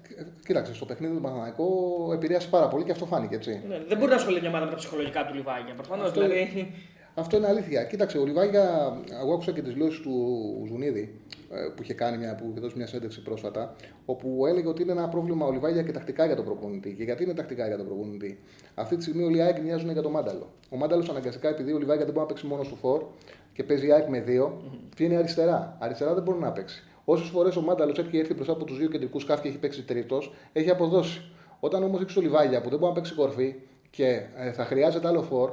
κοίταξε, στο παιχνίδι του Παναθηναϊκού επηρέασε πάρα πολύ και αυτό φάνηκε έτσι. Ναι, δεν μπορεί να ασχολείται μια ομάδα με τα ψυχολογικά του Λιβάγια. Προφανώς Αυτό δηλαδή. Αυτό είναι αλήθεια. Κοίταξε, ο Λιβάγια, εγώ άκουσα και τις δηλώσεις του Ζουνίδη ε, που είχε, κάνει μια, που είχε δώσει μια συνέντευξη πρόσφατα, όπου έλεγε ότι είναι ένα πρόβλημα ο Λιβάγια και τακτικά για τον προπονητή. Και γιατί είναι τακτικά για τον προπονητή; Αυτή τη στιγμή όλοι οι ΑΕΚ μοιάζουν για τον Μάνταλο. Ο Μάνταλος αναγκαστικά, επειδή ο Λιβάγια δεν μπορεί να παίξει μόνος στο φορ και παίζει η ΑΕΚ με δύο, βγαίνει αριστερά. Αριστερά δεν μπορεί να παίξει. Όσες φορές ο Μάνταλος έχει έρθει μπροστά από τους δύο κεντρικούς σκάφη και έχει παίξει τρίτος, έχει αποδώσει. Όταν όμως έχεις το Λιβάγια που δεν μπορεί να παίξει κορφή και ε, θα χρειάζεται άλλο φορ,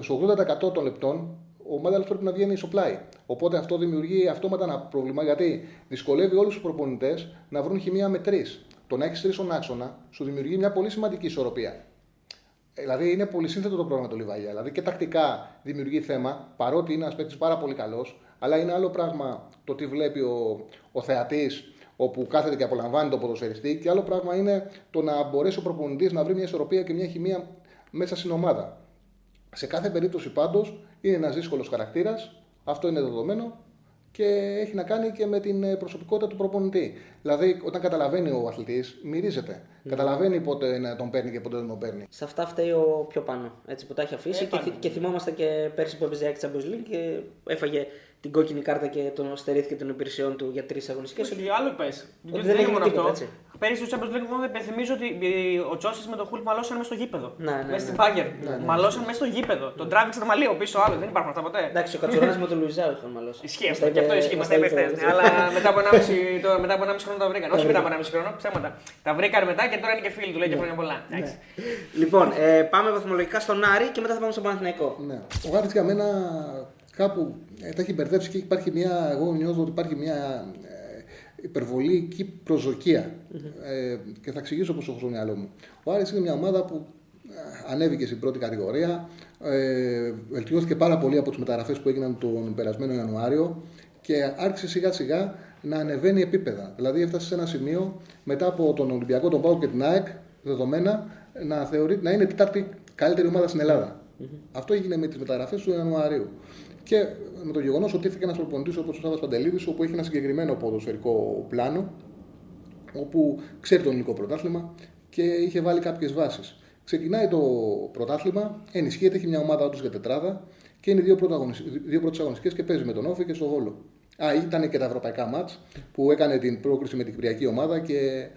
στο 80% των λεπτών ο Μάνταλος πρέπει να βγαίνει στο πλάι. Οπότε αυτό δημιουργεί αυτόματα ένα πρόβλημα γιατί δυσκολεύει όλους τους προπονητές να βρουν χημεία με τρεις. Το να έχεις τρεις στον άξονα σου δημιουργεί μια πολύ σημαντική ισορροπία. Ε, Δηλαδή είναι πολύ σύνθετο το πρόγραμμα του Λιβάγια. Δηλαδή και τακτικά δημιουργεί θέμα, παρότι είναι ένας παίκτης πάρα πολύ καλός, αλλά είναι άλλο πράγμα το τι βλέπει ο, ο θεατής όπου κάθεται και απολαμβάνει τον ποδοσφαιριστή, και άλλο πράγμα είναι το να μπορέσει ο προπονητής να βρει μια ισορροπία και μια χημεία μέσα στην ομάδα. Σε κάθε περίπτωση πάντως είναι ένας δύσκολος χαρακτήρας, αυτό είναι δεδομένο και έχει να κάνει και με την ε, προσωπικότητα του προπονητή. Δηλαδή, όταν καταλαβαίνει ο αθλητής, μυρίζεται. Καταλαβαίνει πότε να τον παίρνει και πότε δεν τον παίρνει. Σε αυτά φταίει ο πιο πάνω. Έτσι που τα έχει αφήσει Ε, και, πάνω. θυ- και θυμόμαστε και πέρσι που έπαιζε η Champions League και έφαγε την κόκκινη κάρτα και τον στερήθηκε των υπηρεσιών του για τρεις αγωνιστικές. Και άλλο πες. Ότι δεν έγινε τίποτα, έτσι. Πέρυσι στο Champions League μόνο υπενθυμίζω ότι ε, ο Τσόση με τον Χουλ μαλώσαν μέσα στο γήπεδο. Ναι, ναι, Μέσα ναι. στην Πάγκερ. Ναι, ναι. Μαλώσαν μέσα στο γήπεδο. Τον τράβηξε το μαλλίο πίσω άλλο. Δεν υπάρχουν αυτά ποτέ. Εντάξει, ο Κατσουράνη με τον Λουιζάου είχαν μαλώσει. Ισχύει Μας αυτό. τα Και αυτό είπε- ισχύει. Μα μας τα είπε είπε χθε. χθες. Αλλά μετά από 1,5 το- μετά από 1,5 χρόνο τα βρήκαν. Όχι μετά από 1,5 χρόνο, ψέματα. Τα βρήκαν μετά και τώρα είναι και φίλοι του. Λέει και χρόνια πολλά. Εντάξει. Λοιπόν, ε, πάμε βαθμολογικά στον Άρη και μετά θα πάμε στον Παναθηναϊκό. Ναι. Ο Γάρης για μένα κάπου ε, τα έχει μπερδέψει και υπάρχει μια, εγώ νιώθω ότι υπάρχει μια ε, υπερβολική προσδοκία. Ε, και θα εξηγήσω πώς έχω στο μυαλό μου. Ο Άρης είναι μια ομάδα που ε, ανέβηκε στην πρώτη κατηγορία, ε, βελτιώθηκε πάρα πολύ από τις μεταγραφές που έγιναν τον περασμένο Ιανουάριο και άρχισε σιγά σιγά να ανεβαίνει επίπεδα. Δηλαδή έφτασε σε ένα σημείο μετά από τον Ολυμπιακό, τον Πάο και την ΑΕΚ, δεδομένα, να, θεωρεί, να είναι η τετάρτη καλύτερη ομάδα στην Ελλάδα. Αυτό έγινε με τις μεταγραφές του Ιανουαρίου. Και με το γεγονός ότι ήρθε και ένας προπονητής όπως ο Σάβα Παντελίδης, όπου έχει ένα συγκεκριμένο ποδοσφαιρικό πλάνο, όπου ξέρει το ελληνικό πρωτάθλημα και είχε βάλει κάποιες βάσεις. Ξεκινάει το πρωτάθλημα, ενισχύεται, έχει μια ομάδα όντως για τετράδα και είναι δύο, δύο πρώτες αγωνιστικές και παίζει με τον Όφη και στο Βόλο. Α, ήταν και τα ευρωπαϊκά μάτς που έκανε την πρόκριση με την Κυπριακή ομάδα και ε,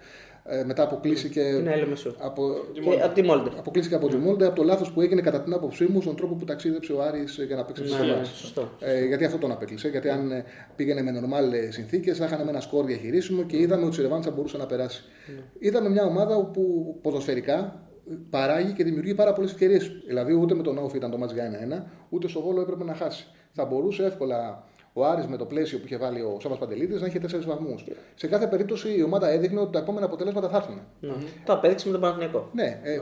μετά αποκλείστηκε. Την Έλεμεσο. Από, Και από τη Μόλντε. Αποκλείστηκε από τη Μόλντε από το λάθος που έγινε κατά την άποψή μου στον τρόπο που ταξίδεψε ο Άρης για να παίξει Ναι, στο ναι, μάτς. σωστό. Ε, γιατί αυτό τον απέκλεισε. Γιατί αν ε, πήγαινε με νορμάλ συνθήκες, θα είχαν με ένα σκορ διαχειρίσιμο και είδαμε ότι η Ρεβάν θα μπορούσε να περάσει. Είδαμε μια ομάδα όπου ποδοσφαιρικά παράγει και δημιουργεί πάρα πολλές ευκαιρίες. Δηλαδή, ούτε με τον Όφη ήταν το μάτς για 1-1, ούτε στο Βόλο έπρεπε να χάσει. Θα μπορούσε εύκολα ο Άρης με το πλαίσιο που είχε βάλει ο Σάβα Παντελίδη να είχε 4 βαθμούς. Σε κάθε περίπτωση η ομάδα έδειχνε ότι τα επόμενα αποτελέσματα θα έρθουν. Ναι. Το απέδειξε με τον Παναθηναϊκό. Ναι, ε, Ε,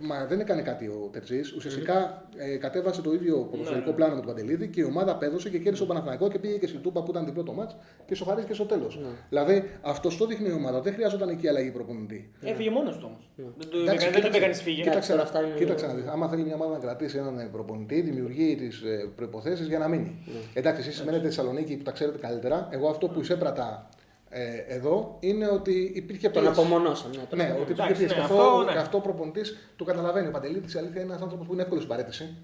μα δεν έκανε κάτι ο Τερζή. Ουσιαστικά ε, κατέβασε το ίδιο ποδοσφαιρικό πλάνο με τον Παντελίδη και η ομάδα απέδωσε και κέρδισε τον Παναθηναϊκό και πήγε και στην Τούπα που ήταν διπλό το μάτς και σοφαρίστηκε στο τέλος. Δηλαδή αυτό το δείχνει η ομάδα. Δεν χρειάζονταν εκεί αλλαγή προπονητή. Έφυγε μόνος του όμως. Δεν το- Εντάξει, Δεν το κοίταξε- έκανες φύγει. Κοίταξε, όλα αυτά είναι- κοίταξε να δεις. Άμα θέλει μια ομάδα να κρατήσει έναν προπονητή, δημιουργεί τις προποθέσει για να μείνει. Εντάξει, εσείς μένετε στη Θεσσαλονίκη που τα ξέρετε καλύτερα. Εγώ αυτό που εισέπρατα ε, εδώ είναι ότι υπήρχε Τον πίεση. απομονώσαμε. Ναι, τον Ναι, απομονώσαμε. ότι υπήρχε Εντάξει, πίεση. ναι, Και αυτό, αυτό, ναι. και αυτό ο προπονητής το καταλαβαίνει. Ο Παντελήτης η αλήθεια είναι ένας άνθρωπος που είναι εύκολος στην παρέτηση.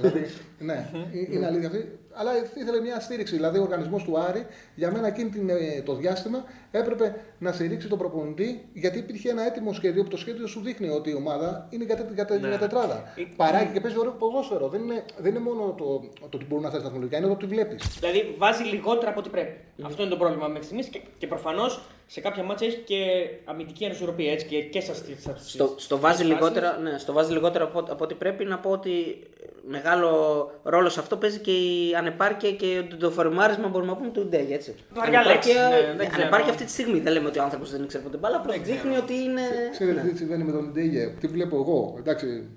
δηλαδή, ναι, ε- είναι αλήθεια αυτή. Αλλά ήθελε μια στήριξη. Δηλαδή, ο οργανισμός του Άρη για μένα εκείνη την, ε, το διάστημα έπρεπε να στηρίξει τον προπονητή γιατί υπήρχε ένα έτοιμο σχέδιο που το σχέδιο σου δείχνει ότι η ομάδα είναι για, τε- για, τε- Ναι. για τετράδα. Ε, Παράγει και παίζει ωραίο ποδόσφαιρο. Δεν είναι, δεν είναι μόνο το, το ότι μπορούν να θέσει τεχνολογικά, είναι το ότι βλέπεις. Δηλαδή βάζει λιγότερα από ό,τι πρέπει. Αυτό είναι το πρόβλημα μέχρι στιγμής και, και προφανώς σε κάποια μάτια έχει και αμυντική ανισορροπία έτσι και, και στα στις- στις- Στο, στο, στις βάζει φάσεις. λιγότερα, ναι, στο βάζει λιγότερα από, από ό,τι πρέπει να πω ότι μεγάλο ρόλο σε αυτό παίζει και η ανεπάρκεια και το, το φορμάρισμα μπορούμε να πούμε του Ντέγι, έτσι. Βαριά λέξη, ναι, δεν ξέρω. ανεπάρκεια αυτή τη στιγμή. Δεν λέμε ότι ο άνθρωπος δεν ξέρει ποτέ μπάλα, απλώς δείχνει ότι είναι. Ξέρετε ναι. τι συμβαίνει με τον Ντέγε, τι βλέπω εγώ. Εντάξει,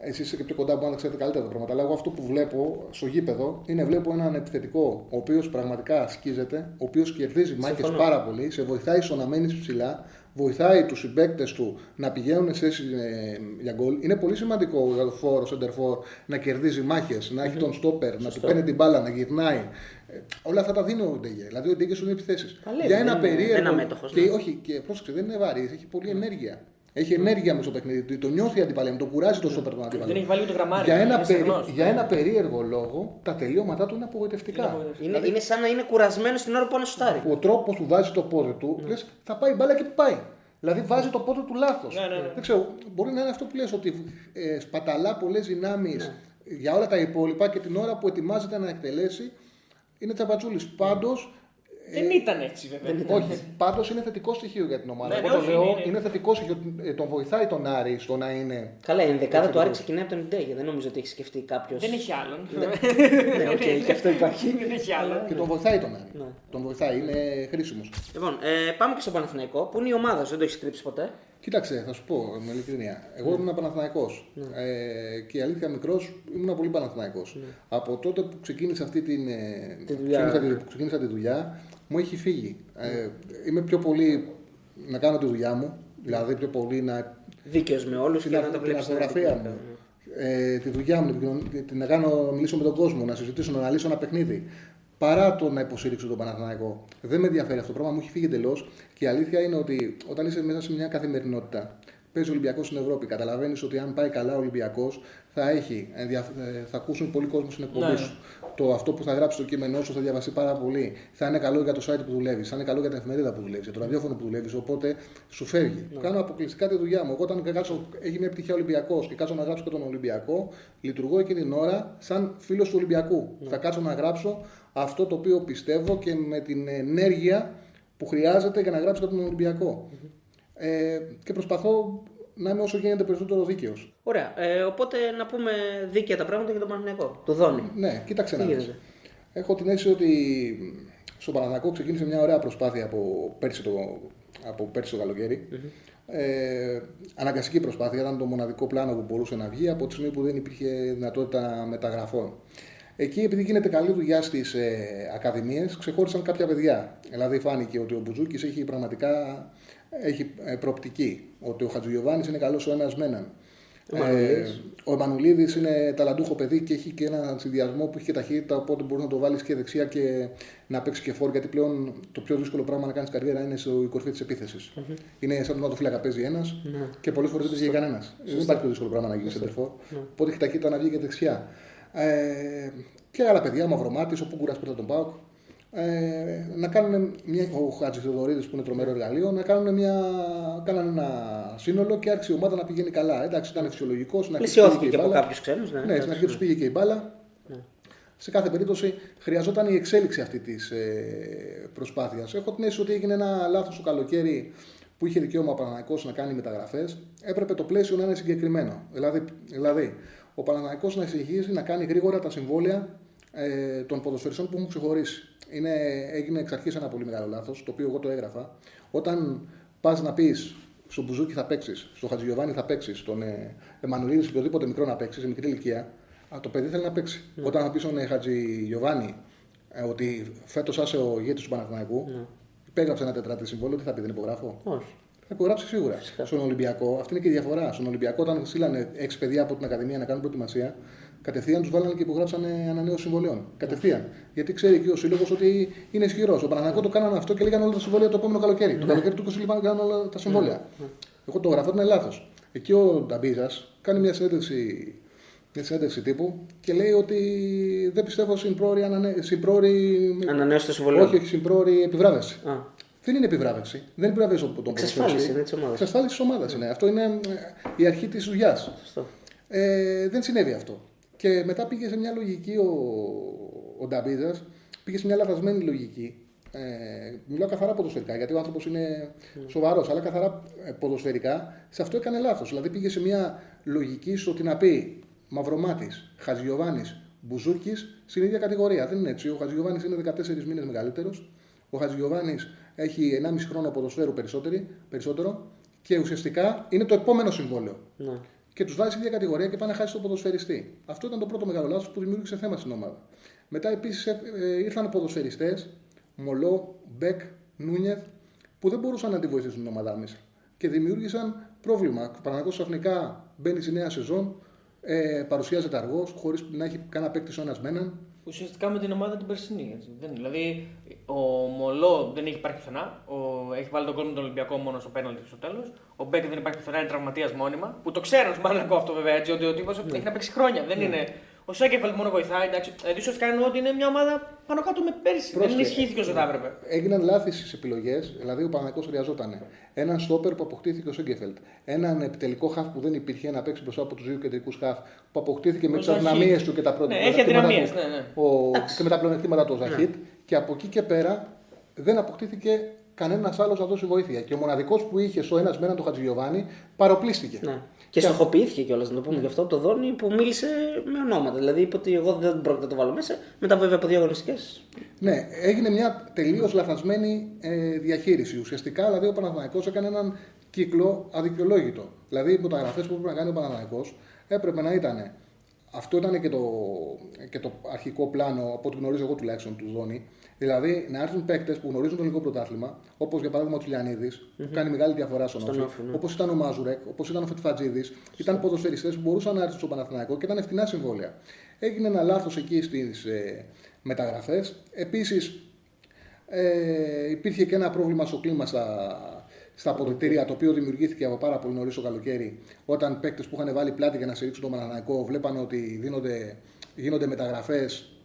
εσεί είστε και πιο κοντά που να ξέρετε καλύτερα τα πράγματα. Αλλά εγώ αυτό που βλέπω στο γήπεδο είναι βλέπω έναν επιθετικό, ο οποίος πραγματικά ασκίζεται, ο οποίος κερδίζει μάχες Συμφωνώ. πάρα πολύ, σε βοηθάει στο να μένεις ψηλά, βοηθάει τους συμπαίκτες του να πηγαίνουν σε θέση ε, για γκολ. Είναι πολύ σημαντικό για το φόρο, σεντερφόρ, να κερδίζει μάχες, να έχει τον στόπερ, να του παίρνει την μπάλα, να γυρνάει. Ε, όλα αυτά τα δίνει ο Ντέγε. Δηλαδή ο Ντέγε σου είναι επιθέσει. Καλέ, Για δεν ένα είναι- περίεργο. δεν είναι αμέτωχος, και, ναι. όχι, και πρόσεξε, δεν είναι βαρύς, έχει πολλή ενέργεια. Έχει ενέργεια μέσα στο παιχνίδι. Το νιώθει αντιπαλέμ, το κουράζει το σώπερ τον αντίπαλο. Δεν έχει βάλει ούτε γραμμάρι. Για ένα, είναι περί- στεγνός. για ένα περίεργο λόγο, τα τελειώματά του είναι απογοητευτικά. Είναι απογοητευτικά. Είναι, είναι σαν να είναι κουρασμένος την ώρα που πάνε στο στάρι. Ο τρόπος που βάζει το πόδι του, Ναι. λες, θα πάει μπάλα και πάει. Δηλαδή βάζει το πόδι του λάθος. Ναι, ναι, ναι. Δεν ξέρω, μπορεί να είναι αυτό που λες, ότι ε, σπαταλά πολλές δυνάμεις Ναι. για όλα τα υπόλοιπα και την ώρα που ετοιμάζεται να εκτελέσει είναι τσαπατσούλης. Πάντως, Δεν ήταν έτσι βέβαια. όχι, πάντως είναι θετικό στοιχείο για την ομάδα. Ναι, Εγώ ναι, το όχι, λέω, είναι- είναι θετικό στοιχείο. ε, Τον βοηθάει τον Άρη στο να είναι. Καλά, η ενδεκάδα του Άρη ξεκινάει από τον Ντέγι. Δεν νομίζω ότι έχει σκεφτεί κάποιος. Δεν έχει άλλον. ναι, οκ, και αυτό υπάρχει. Δεν έχει άλλον. Και τον βοηθάει τον Άρη. Ναι. Τον βοηθάει, είναι χρήσιμος. Λοιπόν, ε, πάμε και στο Παναθηναϊκό που είναι η ομάδα σου, δεν το έχεις κρύψει ποτέ. Κοίταξε, θα σου πω με ειλικρίνεια. Εγώ ήμουν Παναθηναϊκός Ε, και η αλήθεια μικρός ήμουν πολύ Παναθηναϊκός Από τότε που ξεκίνησα αυτή την, ε, Τη δουλειά. ξεκίνησα, τη, που ξεκίνησα τη δουλειά, μου έχει φύγει. Ε, είμαι πιο πολύ να κάνω τη δουλειά μου, δηλαδή πιο πολύ να Δίκαιος με όλους και την, να το την βλέπεις. αυτογραφία μου. Ε, τη δουλειά μου, την, επικοινωνία- την να κάνω, να μιλήσω με τον κόσμο, να συζητήσω, να αναλύσω ένα παιχνίδι. Παρά το να υποστήριξω τον Παναθηναϊκό. Δεν με ενδιαφέρει αυτό το πράγμα, μου έχει φύγει εντελώς. Και η αλήθεια είναι ότι όταν είσαι μέσα σε μια καθημερινότητα, παίζει Ολυμπιακός στην Ευρώπη, καταλαβαίνεις ότι αν πάει καλά ο Ολυμπιακός, θα, έχει, ενδια- ε, θα ακούσουν πολλοί κόσμο στην εκπομπή Ναι. σου. Το αυτό που θα γράψει το κείμενό σου θα διαβαστεί πάρα πολύ. Θα είναι καλό για το site που δουλεύεις, θα είναι καλό για την εφημερίδα που δουλεύεις, για το ραδιόφωνο που δουλεύεις. Οπότε σου φεύγει. Κάνω αποκλειστικά τη δουλειά μου. Εγώ όταν κάτσω, έχει μια επιτυχία Ολυμπιακός και κάτσω να γράψω και τον Ολυμπιακό, λειτουργώ εκείνη την ώρα σαν φίλος του Ολυμπιακού. Θα κάτσω να γράψω αυτό το οποίο πιστεύω και με την ενέργεια που χρειάζεται για να γράψω και τον Ολυμπιακό. Ε, και προσπαθώ να είμαι όσο γίνεται περισσότερο δίκαιος. Ωραία. Ε, οπότε να πούμε δίκαια τα πράγματα για τον Παναθηναϊκό. Το Δόνι. Ναι, κοίταξε Τι να δεις. γίνεται; Έχω την αίσθηση ότι στον Παναθηναϊκό ξεκίνησε μια ωραία προσπάθεια από πέρσι το, από πέρσι το καλοκαιρι Ε, αναγκαστική προσπάθεια, ήταν το μοναδικό πλάνο που μπορούσε να βγει από τη στιγμή που δεν υπήρχε δυνατότητα μεταγραφών. Εκεί, επειδή γίνεται καλή δουλειά στις ε, ακαδημίες, ξεχώρισαν κάποια παιδιά. Δηλαδή, φάνηκε ότι ο Μπουζούκης έχει πραγματικά έχει, ε, προοπτική. Ότι ο Χατζηγιοβάνης είναι καλός ο ένας με έναν. Ο Ε, Μανουλίδης. ο Εμμανουλίδη είναι ταλαντούχο παιδί και έχει και έναν συνδυασμό που έχει και ταχύτητα. Οπότε μπορείς να το βάλεις και δεξιά και να παίξεις και φόρ. Γιατί πλέον το πιο δύσκολο πράγμα να κάνεις καριέρα είναι στο κορφή της επιθεση Είναι σαν το φύλακα παίζει ένας Ναι. και πολλές φορές δεν παίζει κανένας. Δεν υπάρχει πιο δύσκολο πράγμα να γίνει center Οπότε έχει ταχύτητα να βγει και δεξιά. Ε, και άλλα παιδιά, Μαυρομάτης, ο Πούγκουρα που τον Πάοκ. Ε, να κάνουν μια, ο Χατζη Θεοδωρίδης που είναι τρομερό εργαλείο, να κάνουν μια, κάνανε ένα σύνολο και άρχισε η ομάδα να πηγαίνει καλά. Εντάξει, ήταν φυσιολογικός. στην αρχή Πλησιώθηκε πήγε και η από μπάλα. κάποιους ξένους. Ναι, Ναι, στην αρχή τους πήγε και η μπάλα. Σε κάθε περίπτωση χρειαζόταν η εξέλιξη αυτή της ε, προσπάθειας. Έχω την αίσθηση ότι έγινε ένα λάθος το καλοκαίρι που είχε δικαίωμα ο Παναναϊκός να κάνει μεταγραφές. Έπρεπε το πλαίσιο να είναι συγκεκριμένο. Δηλαδή, δηλαδή ο Παναναϊκός να συνεχίζει να κάνει γρήγορα τα συμβόλαια ε, των ποδοσφαιριστών που έχουν ξεχωρίσει. Είναι, έγινε εξ αρχής ένα πολύ μεγάλο λάθος, το οποίο εγώ το έγραφα. Όταν πας να πεις στον Μπουζούκι θα παίξεις, στον Χατζηγιοβάνι θα παίξεις, στον ε, Εμμανουήλ, σε οποιοδήποτε μικρό να παίξεις, σε μικρή ηλικία, α, το παιδί θέλει να παίξει. Ναι. Όταν θα πεις στον ε, Χατζηγιοβάνι ε, ότι φέτος άσε ο ηγέτης του Παναθηναϊκού, Ναι. υπέγραψε ένα τετράτη συμβόλαιο, τι θα πει, δεν υπογράφω; Όχι. Θα υπογράψει σίγουρα. Στον Ολυμπιακό, αυτή είναι και η διαφορά. Στον Ολυμπιακό, όταν στείλανε έξι παιδιά από την Ακαδημία να κάνουν προετοιμασία, κατευθείαν τους βάλανε και υπογράψανε ανανέωση συμβολέων. Κατευθείαν. Γιατί ξέρει και ο σύλλογος ότι είναι ισχυρός. Ο Παναγιακό το κάνανε αυτό και λέγανε όλα τα συμβόλαια το επόμενο καλοκαίρι. Το καλοκαίρι του 20 λοιπόν κάνανε όλα τα συμβόλαια. Εγώ το γραφώ, είναι λάθος. Εκεί ο Νταμπίζας κάνει μια συνέντευξη, μια συνέντευξη τύπου και λέει ότι δεν πιστεύω στην πρόορη, ανανε... στην πρόορη... Ανανέωση το συμβολέο. Όχι, όχι, στην πρόορη επιβράβευση. Α, Δεν είναι επιβράβευση. Δεν επιβραβεύει τον Εξασφάλιση είναι της ομάδας. Εξασφάλιση της ομάδας είναι. Αυτό είναι ε, η αρχή της δουλειάς. σωστό. Ε, δεν συνέβη αυτό. Και μετά πήγε σε μια λογική ο, ο Νταμπίζα, πήγε σε μια λαθασμένη λογική. Ε, μιλάω καθαρά ποδοσφαιρικά, γιατί ο άνθρωπος είναι σοβαρός, αλλά καθαρά ε, ποδοσφαιρικά σε αυτό έκανε λάθος. Δηλαδή πήγε σε μια λογική στο ότι να πει Μαυρομάτης, Χατζιωβάνη, Μπουζούκη στην ίδια κατηγορία. Δεν είναι έτσι. Ο Χατζιωβάνη είναι 14 μήνες μεγαλύτερος. Ο Χατζιωβάνη έχει 1,5 χρόνο ποδοσφαίρου περισσότερη- περισσότερο και ουσιαστικά είναι το επόμενο συμβόλαιο Ναι. Και τους βάζει σε ίδια κατηγορία και πάνε να χάσει τον ποδοσφαιριστή. Αυτό ήταν το πρώτο μεγάλο λάθος που δημιούργησε θέμα στην ομάδα. Μετά επίσης ήρθαν ποδοσφαιριστές, Μολό, Μπεκ, Νούνιεθ, που δεν μπορούσαν να τη βοηθήσουν την ομάδα μέσα. Και δημιούργησαν πρόβλημα. Ο Παναγιώτος ξαφνικά μπαίνει στη νέα σεζόν, ε, παρουσιάζεται αργός, χωρίς να έχει κανένα παίκτη ο ένας με έναν. Ουσιαστικά με την ομάδα την περσινή. Έτσι. Δεν, δηλαδή, ο Μολό δεν έχει υπάρχει πουθενά. Ο, έχει βάλει τον κόλ με τον Ολυμπιακό μόνο στο πέναλτι στο τέλος. Ο Μπέκ δεν υπάρχει πουθενά, είναι τραυματίας μόνιμα. Που το ξέρουν στον Παναγιακό αυτό βέβαια. Έτσι, ότι ο τύπος έχει να παίξει χρόνια. Δεν είναι. Ο Σέκεφελτ μόνο βοηθάει. Εντάξει. Δηλαδή, ουσιαστικά εννοώ ότι είναι μια ομάδα πάνω κάτω με πέρσι. Δεν Πρόσεχε. ενισχύθηκε όσο θα έπρεπε. Έγιναν λάθη στις επιλογές. Δηλαδή, ο Παναγιώ χρειαζόταν έναν στόπερ που αποκτήθηκε ο Σέγκεφελτ. Έναν επιτελικό χαφ που δεν υπήρχε να παίξει μπροστά από τους δύο κεντρικούς χαφ που αποκτήθηκε με Ο τι Ζαχίτ. αδυναμίες του και τα πρώτα Ναι, έχει αδυναμίες, ναι, ναι. Ο... Και με τα πλεονεκτήματα του ο Ζαχίτ. Και από εκεί και πέρα δεν αποκτήθηκε κανένας άλλος να δώσει βοήθεια. Και ο μοναδικός που είχε στο ένας με έναν τον Χατζηγιοβάνη παροπλίστηκε. Ναι. Και στοχοποιήθηκε κιόλας, να το πούμε γι' αυτό, το Δόνι που μίλησε με ονόματα. Δηλαδή είπε ότι εγώ δεν πρόκειται να το βάλω μέσα. Μετά βέβαια από δύο αγωνιστικές. Ναι, έγινε μια τελείως λαθασμένη ε, διαχείριση. Ουσιαστικά, δηλαδή, ο Παναθηναϊκός έκανε έναν κύκλο αδικαιολόγητο. Δηλαδή, οι μεταγραφές που έπρεπε να κάνει ο Παναθηναϊκός έπρεπε να ήταν. Αυτό ήταν και το, και το αρχικό πλάνο, από ό,τι γνωρίζω εγώ τουλάχιστον, του Δόνη. Δηλαδή, να έρθουν παίκτες που γνωρίζουν το ελληνικό πρωτάθλημα, όπως για παράδειγμα ο Τσιλιανίδης, που κάνει μεγάλη διαφορά στον Στον Όφη, Όφη, ναι. όπως ήταν ο Μάζουρεκ, όπως ήταν ο Φετφατζίδης. Ήταν ποδοσφαιριστές που μπορούσαν να έρθουν στο Παναθηναϊκό και ήταν φτηνά συμβόλαια. Έγινε ένα λάθος εκεί στις ε, μεταγραφές. Επίσης, ε, υπήρχε και ένα πρόβλημα στο κλίμα στα, στα αποδητήρια, το οποίο δημιουργήθηκε από πάρα πολύ νωρίς το καλοκαίρι, όταν παίκτες που είχαν βάλει πλάτη για να στηρίξουν τον Παναναναϊκό βλέπαν ότι δίνονται, γίνονται μεταγραφές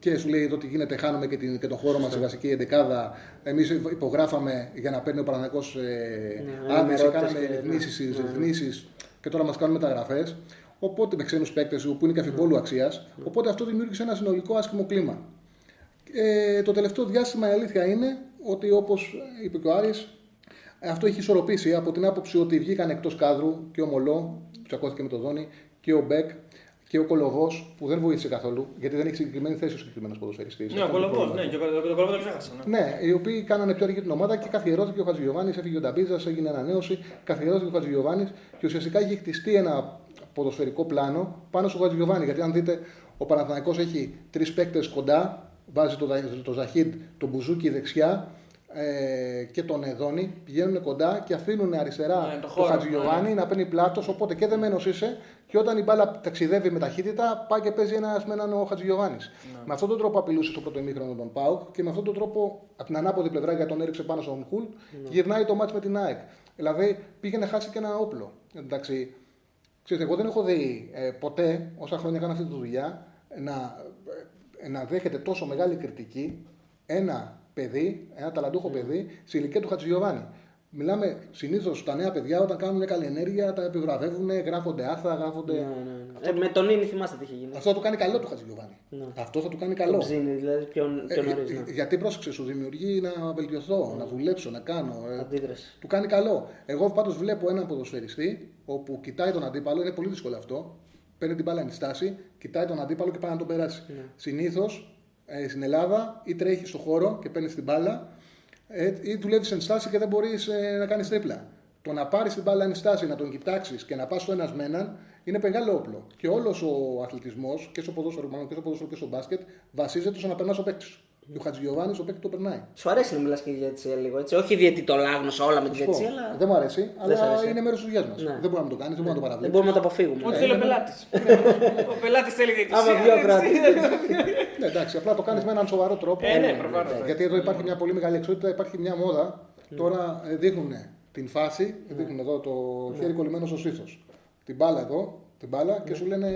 και σου λέει εδώ τι γίνεται, χάνουμε και, την, και τον χώρο μας στη βασική εντεκάδα. Εμείς υπογράφαμε για να παίρνει ο Παναναναϊκό ε, Ναι, άμεση, ενημερώτες κάναμε και- ρυθμίσεις, ναι, ναι. ρυθμίσεις και τώρα μας κάνουν μεταγραφές. Οπότε με ξένους παίκτες που είναι και αφιβόλου αξίας. Οπότε αυτό δημιούργησε ένα συνολικό άσχημο κλίμα. Ε, το τελευταίο διάστημα η αλήθεια είναι ότι όπως είπε και ο Άρης, αυτό έχει ισορροπήσει από την άποψη ότι βγήκαν εκτός κάδρου και ο Μολό, που τσακώθηκε με τον Δόνη, και ο Μπέκ και ο Κολοβός, που δεν βοήθησε καθόλου, γιατί δεν έχει συγκεκριμένη θέση ο συγκεκριμένος ποδοσφαιριστής. Ναι, ο Κολοβός, ναι, και ο Κολοβό τον Κολοβός το ξέχασα. Ναι. Ναι, οι οποίοι κάνανε πιο αργή την ομάδα και καθιερώθηκε ο Χατζηγιοβάνης, έφυγε ο Νταμπίζας, έγινε ανανέωση, καθιερώθηκε ο Χατζηγιοβάνης και ουσιαστικά έχει χτιστεί ένα ποδοσφαιρικό πλάνο πάνω στο Χατζηγιοβάνη. Γιατί αν δείτε, ο Παναθηναϊκός έχει τρεις παίκτες κοντά, βάζει το, το Ζαχίντ, τον Μπουζούκι δεξιά ε, και τον Εδόνη, πηγαίνουν κοντά και αφήνουν αριστερά Ναι, το το, χώρο, Χατζηγιοβάνη ναι. να παίρνει πλάτος. Οπότε και δεμένος είσαι και όταν η μπάλα ταξιδεύει με ταχύτητα, πάει και παίζει ένας με έναν ο Χατζηγιοβάνη. Με αυτόν τον τρόπο απειλούσε στο πρώτο ημίχρονο τον Πάουκ και με αυτόν τον τρόπο από την ανάποδη πλευρά για τον έριξε πάνω στον Χουλ γυρνάει το μάτς με την ΑΕΚ. Δηλαδή πήγε να χάσει και ένα όπλο. Εντάξει, ξέρετε, εγώ δεν έχω δει ε, ποτέ όσα χρόνια κάνω αυτή τη δουλειά να, ε, να δέχεται τόσο μεγάλη κριτική ένα παιδί, ένα ταλαντούχο παιδί, σε ηλικία του Χατζηγιοβάνη. Μιλάμε συνήθως τα νέα παιδιά όταν κάνουν μια καλή ενέργεια, τα επιβραβεύουν, γράφονται άρθρα, γράφονται. Ναι, ναι, ναι. Ε, με τον Ίνι θυμάστε τι είχε γίνει. Αυτό θα του κάνει καλό του Χατζηγιοβάνη. Ναι. Αυτό θα του κάνει Το καλό. ψήνει, δηλαδή πιο, πιο Ε, νωρί. ε, γιατί πρόσεξε, σου δημιουργεί να βελτιωθώ, να δουλέψω, να κάνω. ε, Αντίδραση. του κάνει καλό. Εγώ πάντως βλέπω έναν ποδοσφαιριστή όπου κοιτάει τον αντίπαλο, είναι πολύ δύσκολο αυτό. Παίρνει την μπάλα εν στάση, κοιτάει τον αντίπαλο και πάει να τον περάσει. Ναι. Συνήθως ε, στην Ελλάδα ή τρέχει στο χώρο και παίρνεις την μπάλα ε, ή δουλεύεις εν στάση και δεν μπορείς να κάνεις τρίπλα. Το να πάρεις την μπάλα εν στάση, να τον κοιτάξεις και να πας στο ένας με έναν είναι μεγάλο όπλο. Και όλος ο αθλητισμός και στο ποδόσφαιρο μάλλον, και στο ποδόσφαιρο και στο μπάσκετ βασίζεται στο να περνάς ο παίκτης σου. Και ο Χατζηγιοβάνης ο παίκτης το περνάει. Σου αρέσει να μιλάς και για διαιτησία λίγο έτσι. Όχι διαιτητολάγνωσο όλα με τη Σου πω, διαιτησία, αλλά. Δεν μου αρέσει, αλλά σ' αρέσει. είναι μέρος της δουλειάς μας. Ναι. Δεν μπορούμε να το κάνεις, δεν μπορούμε να το Δεν παραβλέψεις. μπορούμε να το αποφύγουμε. Ό,τι Ναι. θέλει ο πελάτης. Ο πελάτης θέλει διαιτησία. Άμα βγει ο κράτη. Ναι, εντάξει, απλά το κάνεις με έναν σοβαρό τρόπο. Ε, ναι, προφανώς. Γιατί εδώ υπάρχει μια πολύ μεγάλη εξότητα, υπάρχει μια μόδα. Ναι. Τώρα ε, δείχνουν την φάση, δείχνουν εδώ το Ναι. χέρι κολλημένο στο στήθο. Την μπάλα εδώ, την μπάλα Ναι. και σου λένε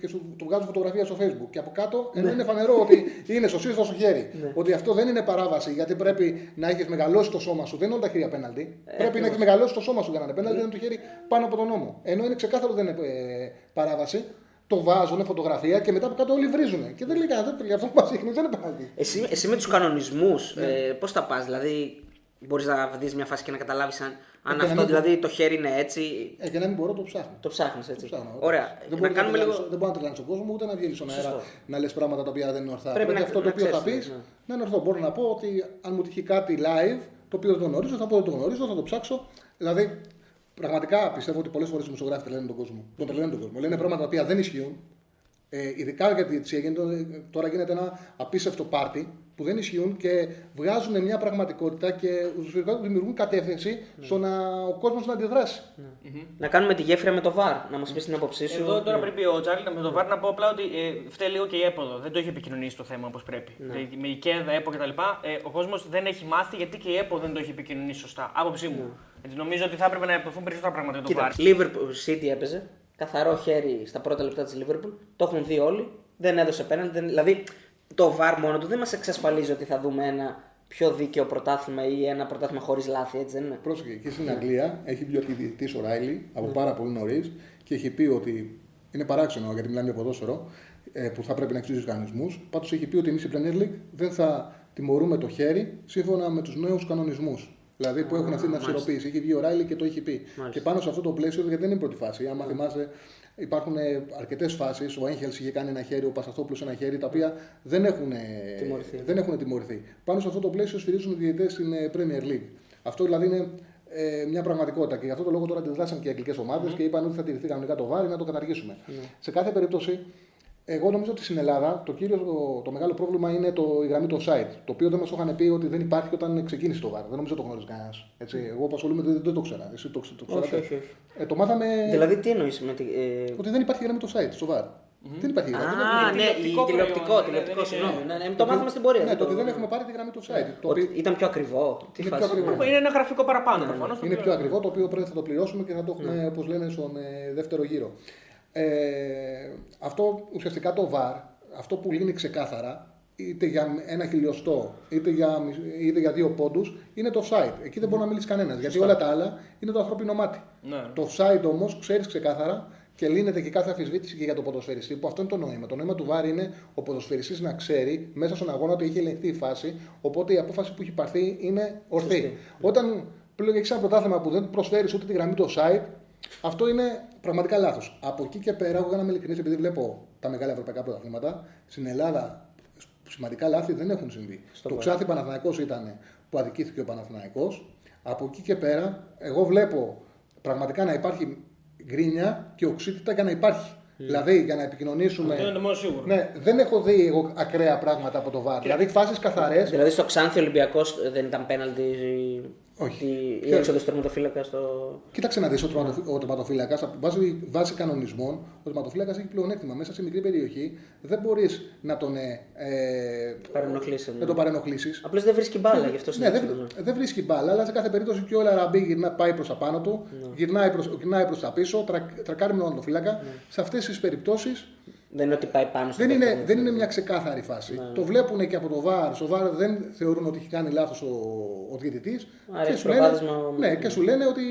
και σου το βγάζουν φωτογραφία στο facebook. Και από κάτω Ναι. ενώ είναι φανερό ότι είναι στο στήθο στο χέρι. Ότι αυτό δεν είναι παράβαση γιατί πρέπει να έχεις μεγαλώσει το σώμα σου. Δεν είναι όλα τα χέρια απέναντι. Ε, πρέπει να έχεις μεγαλώσει το σώμα σου για να είναι απέναντι. Είναι το χέρι πάνω από τον νόμο. Ενώ είναι ξεκάθαρο δεν είναι ε, παράβαση. Το βάζουν φωτογραφία και μετά από κάτω όλοι βρίζουν. Και δεν λέει κανένα, δεν- αυτό που μας δείχνει δεν είναι παράδειγμα. Εσύ, εσύ με τους κανονισμούς, Ναι. ε, πώς θα πας, δηλαδή μπορείς να δεις μια φάση και να καταλάβεις αν, αν Ε, και να αυτό μην δηλαδή το χέρι είναι έτσι. Ε, και να μην μπορώ, το ψάχνω. Το ψάχνεις Το έτσι. ψάχνω. Ωραία. Δεν να μπορεί κάνουμε να λίγο. τρελάνεις- Δεν μπορεί να τρελάνει τον κόσμο ούτε να βγαίνει στον αέρα Σωστό. να λες πράγματα τα οποία δεν είναι ορθά. Πρέπει να- αυτό το να οποίο θα πεις ξέρεις, ναι. να είναι ορθό. Μπορώ να πω ότι αν μου τυχεί κάτι live το οποίο δεν το γνωρίζω, θα πω ότι το γνωρίζω, θα το ψάξω. Δηλαδή, πραγματικά πιστεύω ότι πολλές φορές οι δημοσιογράφοι τρελαίνουν τον κόσμο. Τον τρελαίνουν τον κόσμο. Λένε πράγματα τα οποία δεν ισχύουν. Ε, ειδικά για τη διετησία γίνεται, τώρα γίνεται ένα απίστευτο πάρτι που δεν ισχύουν και βγάζουν μια πραγματικότητα και ουσιαστικά δημιουργούν κατεύθυνση Ναι. στο να ο κόσμος να αντιδράσει. Να κάνουμε τη γέφυρα με το βαρ, να μας πεις την άποψή σου. Εδώ τώρα Ναι. πριν πει ο Τσάρλι, με το βάρ να πω απλά ότι ε, φταίει λίγο και η έποδο. Δεν το έχει επικοινωνήσει το θέμα όπως πρέπει. Ναι. Δηλαδή, με η ΚΕΔΑ, ΕΠΟ κτλ. Ε, ο κόσμος δεν έχει μάθει γιατί και η ΕΠΟ δεν το έχει επικοινωνήσει σωστά. Άποψή μου. Έτσι, νομίζω ότι θα έπρεπε να υποθούν περισσότερα πράγματα για το βάρ. Ναι. Κοίτα, Liverpool City έπαιζε. Καθαρό χέρι στα πρώτα λεπτά της Liverpool. Το έχουν δει όλοι. Δεν έδωσε πέναντι. Δεν... Δηλαδή το VAR μόνο του δεν μας εξασφαλίζει ότι θα δούμε ένα πιο δίκαιο πρωτάθλημα ή ένα πρωτάθλημα χωρίς λάθη, έτσι δεν είναι. Πρόσεχε, και στην Αγγλία έχει βγει ο διαιτητή ο Ράιλι από πάρα πολύ νωρίς και έχει πει ότι είναι παράξενο γιατί μιλάμε για ποδόσφαιρο ε, που θα πρέπει να εξηγήσει τους κανονισμούς. Πάντως έχει πει ότι εμείς η Premier League δεν θα τιμωρούμε το χέρι σύμφωνα με τους νέους κανονισμούς. Δηλαδή που έχουν αυτή την αυστηροποίηση. Έχει βγει ο Ράιλι και το έχει πει. Και πάνω σε αυτό το πλαίσιο, γιατί δεν είναι η πρώτη φάση. Άμα θυμάστε, υπάρχουν αρκετές φάσεις. Ο Έγχελ είχε κάνει ένα χέρι, ο Πασαθόπουλος ένα χέρι, τα οποία δεν έχουν, Τιμωρηθεί. δεν έχουν τιμωρηθεί. Πάνω σε αυτό το πλαίσιο στηρίζουν οι διαιτητές στην ε, Premier League. Αυτό δηλαδή είναι ε, μια πραγματικότητα. Και γι' αυτό το λόγο τώρα αντιδράσαν και οι αγγλικές ομάδες και είπαν ότι θα τηρηθεί κανονικά το βάρη να το καταργήσουμε. Σε κάθε περίπτωση, εγώ νομίζω ότι στην Ελλάδα το, κύριος, το, το μεγάλο πρόβλημα είναι το, η γραμμή του offside. Το οποίο δεν μας το είχαν πει ότι δεν υπάρχει όταν ξεκίνησε το βάρη. Δεν νομίζω το γνώριζε κανένας. Εγώ που ασχολούμαι δεν, δεν το ξέρα. Εσύ το, το ξέρατε. όχι, όχι. Ε, το μάθαμε Δηλαδή τι εννοείς με τη. Ε... ότι δεν υπάρχει γραμμή του offside στο βάρη. Δεν υπάρχει γραμμή. Α, ναι, τηλεοπτικό η τηλεοπτικό, προϊόν, τηλεοπτικό, ναι, συγγνώμη. δεν Ναι, ναι, το μάθαμε στην πορεία. Ναι, δεν το ότι το- δεν έχουμε πάρει τη γραμμή του offside. Το Ότι οποίο Ήταν πιο ακριβό. Τι Είναι φάση. πιο ακριβό. Είναι ένα γραφικό παραπάνω προφανώς. είναι πιο ακριβό, το οποίο πρέπει να το πληρώσουμε και θα το έχουμε, όπως λένε, στον ε, δεύτερο γύρο. Ε, αυτό ουσιαστικά το VAR, αυτό που λύνει ξεκάθαρα, είτε για ένα χιλιοστό, είτε για, μισ- είτε για δύο πόντους, είναι το offside. Εκεί δεν μπορεί να μιλήσει κανένας. Γιατί όλα τα άλλα είναι το ανθρώπινο μάτι. Ναι. Το offside όμως ξέρεις ξεκάθαρα και λύνεται και κάθε αμφισβήτηση και για το ποδοσφαιριστή, που αυτό είναι το νόημα. Το νόημα του VAR είναι ο ποδοσφαιριστής να ξέρει μέσα στον αγώνα ότι έχει ελεγχθεί η φάση, οπότε η απόφαση που έχει πάρθει είναι ορθή. Όταν πλέον έχεις ένα πρωτάθλημα που δεν προσφέρεις ούτε τη γραμμή του offside, αυτό είναι πραγματικά λάθος. Από εκεί και πέρα, εγώ για να είμαι ειλικρινής, επειδή βλέπω τα μεγάλα ευρωπαϊκά πρωταθλήματα, στην Ελλάδα σημαντικά λάθη δεν έχουν συμβεί. Στο το παρά. Ξάνθη Παναθηναϊκός ήταν που αδικήθηκε ο Παναθηναϊκός. Από εκεί και πέρα, εγώ βλέπω πραγματικά να υπάρχει γκρίνια και οξύτητα για να υπάρχει. Δηλαδή, για να επικοινωνήσουμε. Αυτό είναι το μόνο σίγουρο. Ναι, δεν έχω δει εγώ ακραία πράγματα από το βάρ. Δηλαδή, φάσεις καθαρές. Δηλαδή στο Ξάνθη Ολυμπιακός δεν ήταν πέναλτι. Όχι. Η Ποιο- έξοδο του τερματοφύλακα στο. Κοίταξε να δεις, ο, τερματοφυ- ο τερματοφύλακας, βάσει, βάσει κανονισμών, ο τερματοφύλακας έχει πλεονέκτημα. Μέσα σε μικρή περιοχή δεν μπορείς να τον. Ε, ε, Παρενοχλήσεις, ναι. να τον παρενοχλήσεις. Απλώς δεν βρίσκει μπάλα γι' αυτό Ναι, δεν, συνήθως, ναι. δεν βρίσκει μπάλα, αλλά σε κάθε περίπτωση και ο Λαραμπή γυρνά, πάει προς τα πάνω του, γυρνάει προ γυρνάει προς τα πίσω, τρα, τρακάρει με τον φύλακα. Σε αυτές τις περιπτώσεις Δεν είναι ότι πάει πάνω στο δεν, είναι, παίκτη, δεν είναι μια ξεκάθαρη φάση. Το βλέπουν και από το ΒΑΡ. Στο ΒΑΡ δεν θεωρούν ότι έχει κάνει λάθος ο, ο διαιτητής. Άρα Και, έχει σου λένε- προβάδισμα- ναι, και σου λένε ότι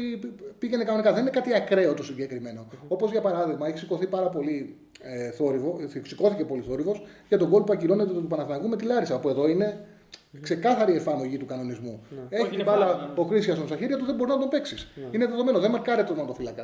πήγαινε κανονικά. Δεν είναι κάτι ακραίο το συγκεκριμένο. Όπως για παράδειγμα, έχει σηκωθεί πάρα πολύ ε, θόρυβο, ε, σηκώθηκε πολύ θόρυβος για τον κόλ που ακυρώνεται του Παναθηναϊκού με τη Λάρισα. Που εδώ είναι ξεκάθαρη εφαρμογή του κανονισμού. Έχει Όχι, την είναι μπάλα φάουλ, ναι. ο Κρίσιασον στα χέρια του, δεν μπορεί να τον παίξεις. Είναι δεδομένο, δεν μαρκάρεται ο τερματοφύλακα.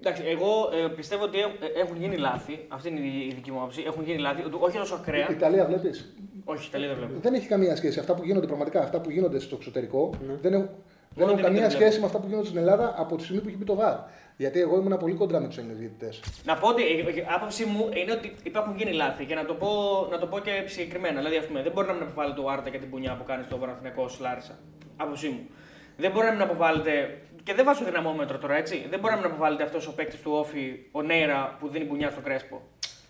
Εντάξει, εγώ ε, πιστεύω ότι έχ- ε, έχουν γίνει λάθη. Αυτή είναι η η δική μου άποψη. Έχουν γίνει λάθη. ότι Όχι τόσο ακραία. Η Ιταλία βλέπεις; Όχι, τελείω δεν βλέπω. Δεν έχει καμία σχέση. Αυτά που γίνονται πραγματικά, αυτά που γίνονται στο εξωτερικό, δεν έχουν, Δεν Ούτε έχουν καμία δεν σχέση βλέπω. με αυτά που γίνονται στην Ελλάδα από τη στιγμή που έχει μπει το ΒΑΡ. Γιατί εγώ ήμουν πολύ κοντρά με τους Έλληνες διαιτητές. Να πω ότι η η άποψή μου είναι ότι υπάρχουν γίνει λάθη και να το πω, να το πω και συγκεκριμένα. Δηλαδή, ας πούμε, δεν μπορεί να μην αποβάλλεται ο Άρτα για την πουνιά που κάνει στο Παναθηναϊκό Λάρισα. Άποψή μου. Δεν μπορεί να μην αποβάλλεται. Και δεν βάζω δυναμόμετρο τώρα, έτσι. Δεν μπορεί να μην αποβάλλεται αυτός ο παίκτης του Όφη, ο Νέιρα, που δίνει πουνιά στο Κρέσπο.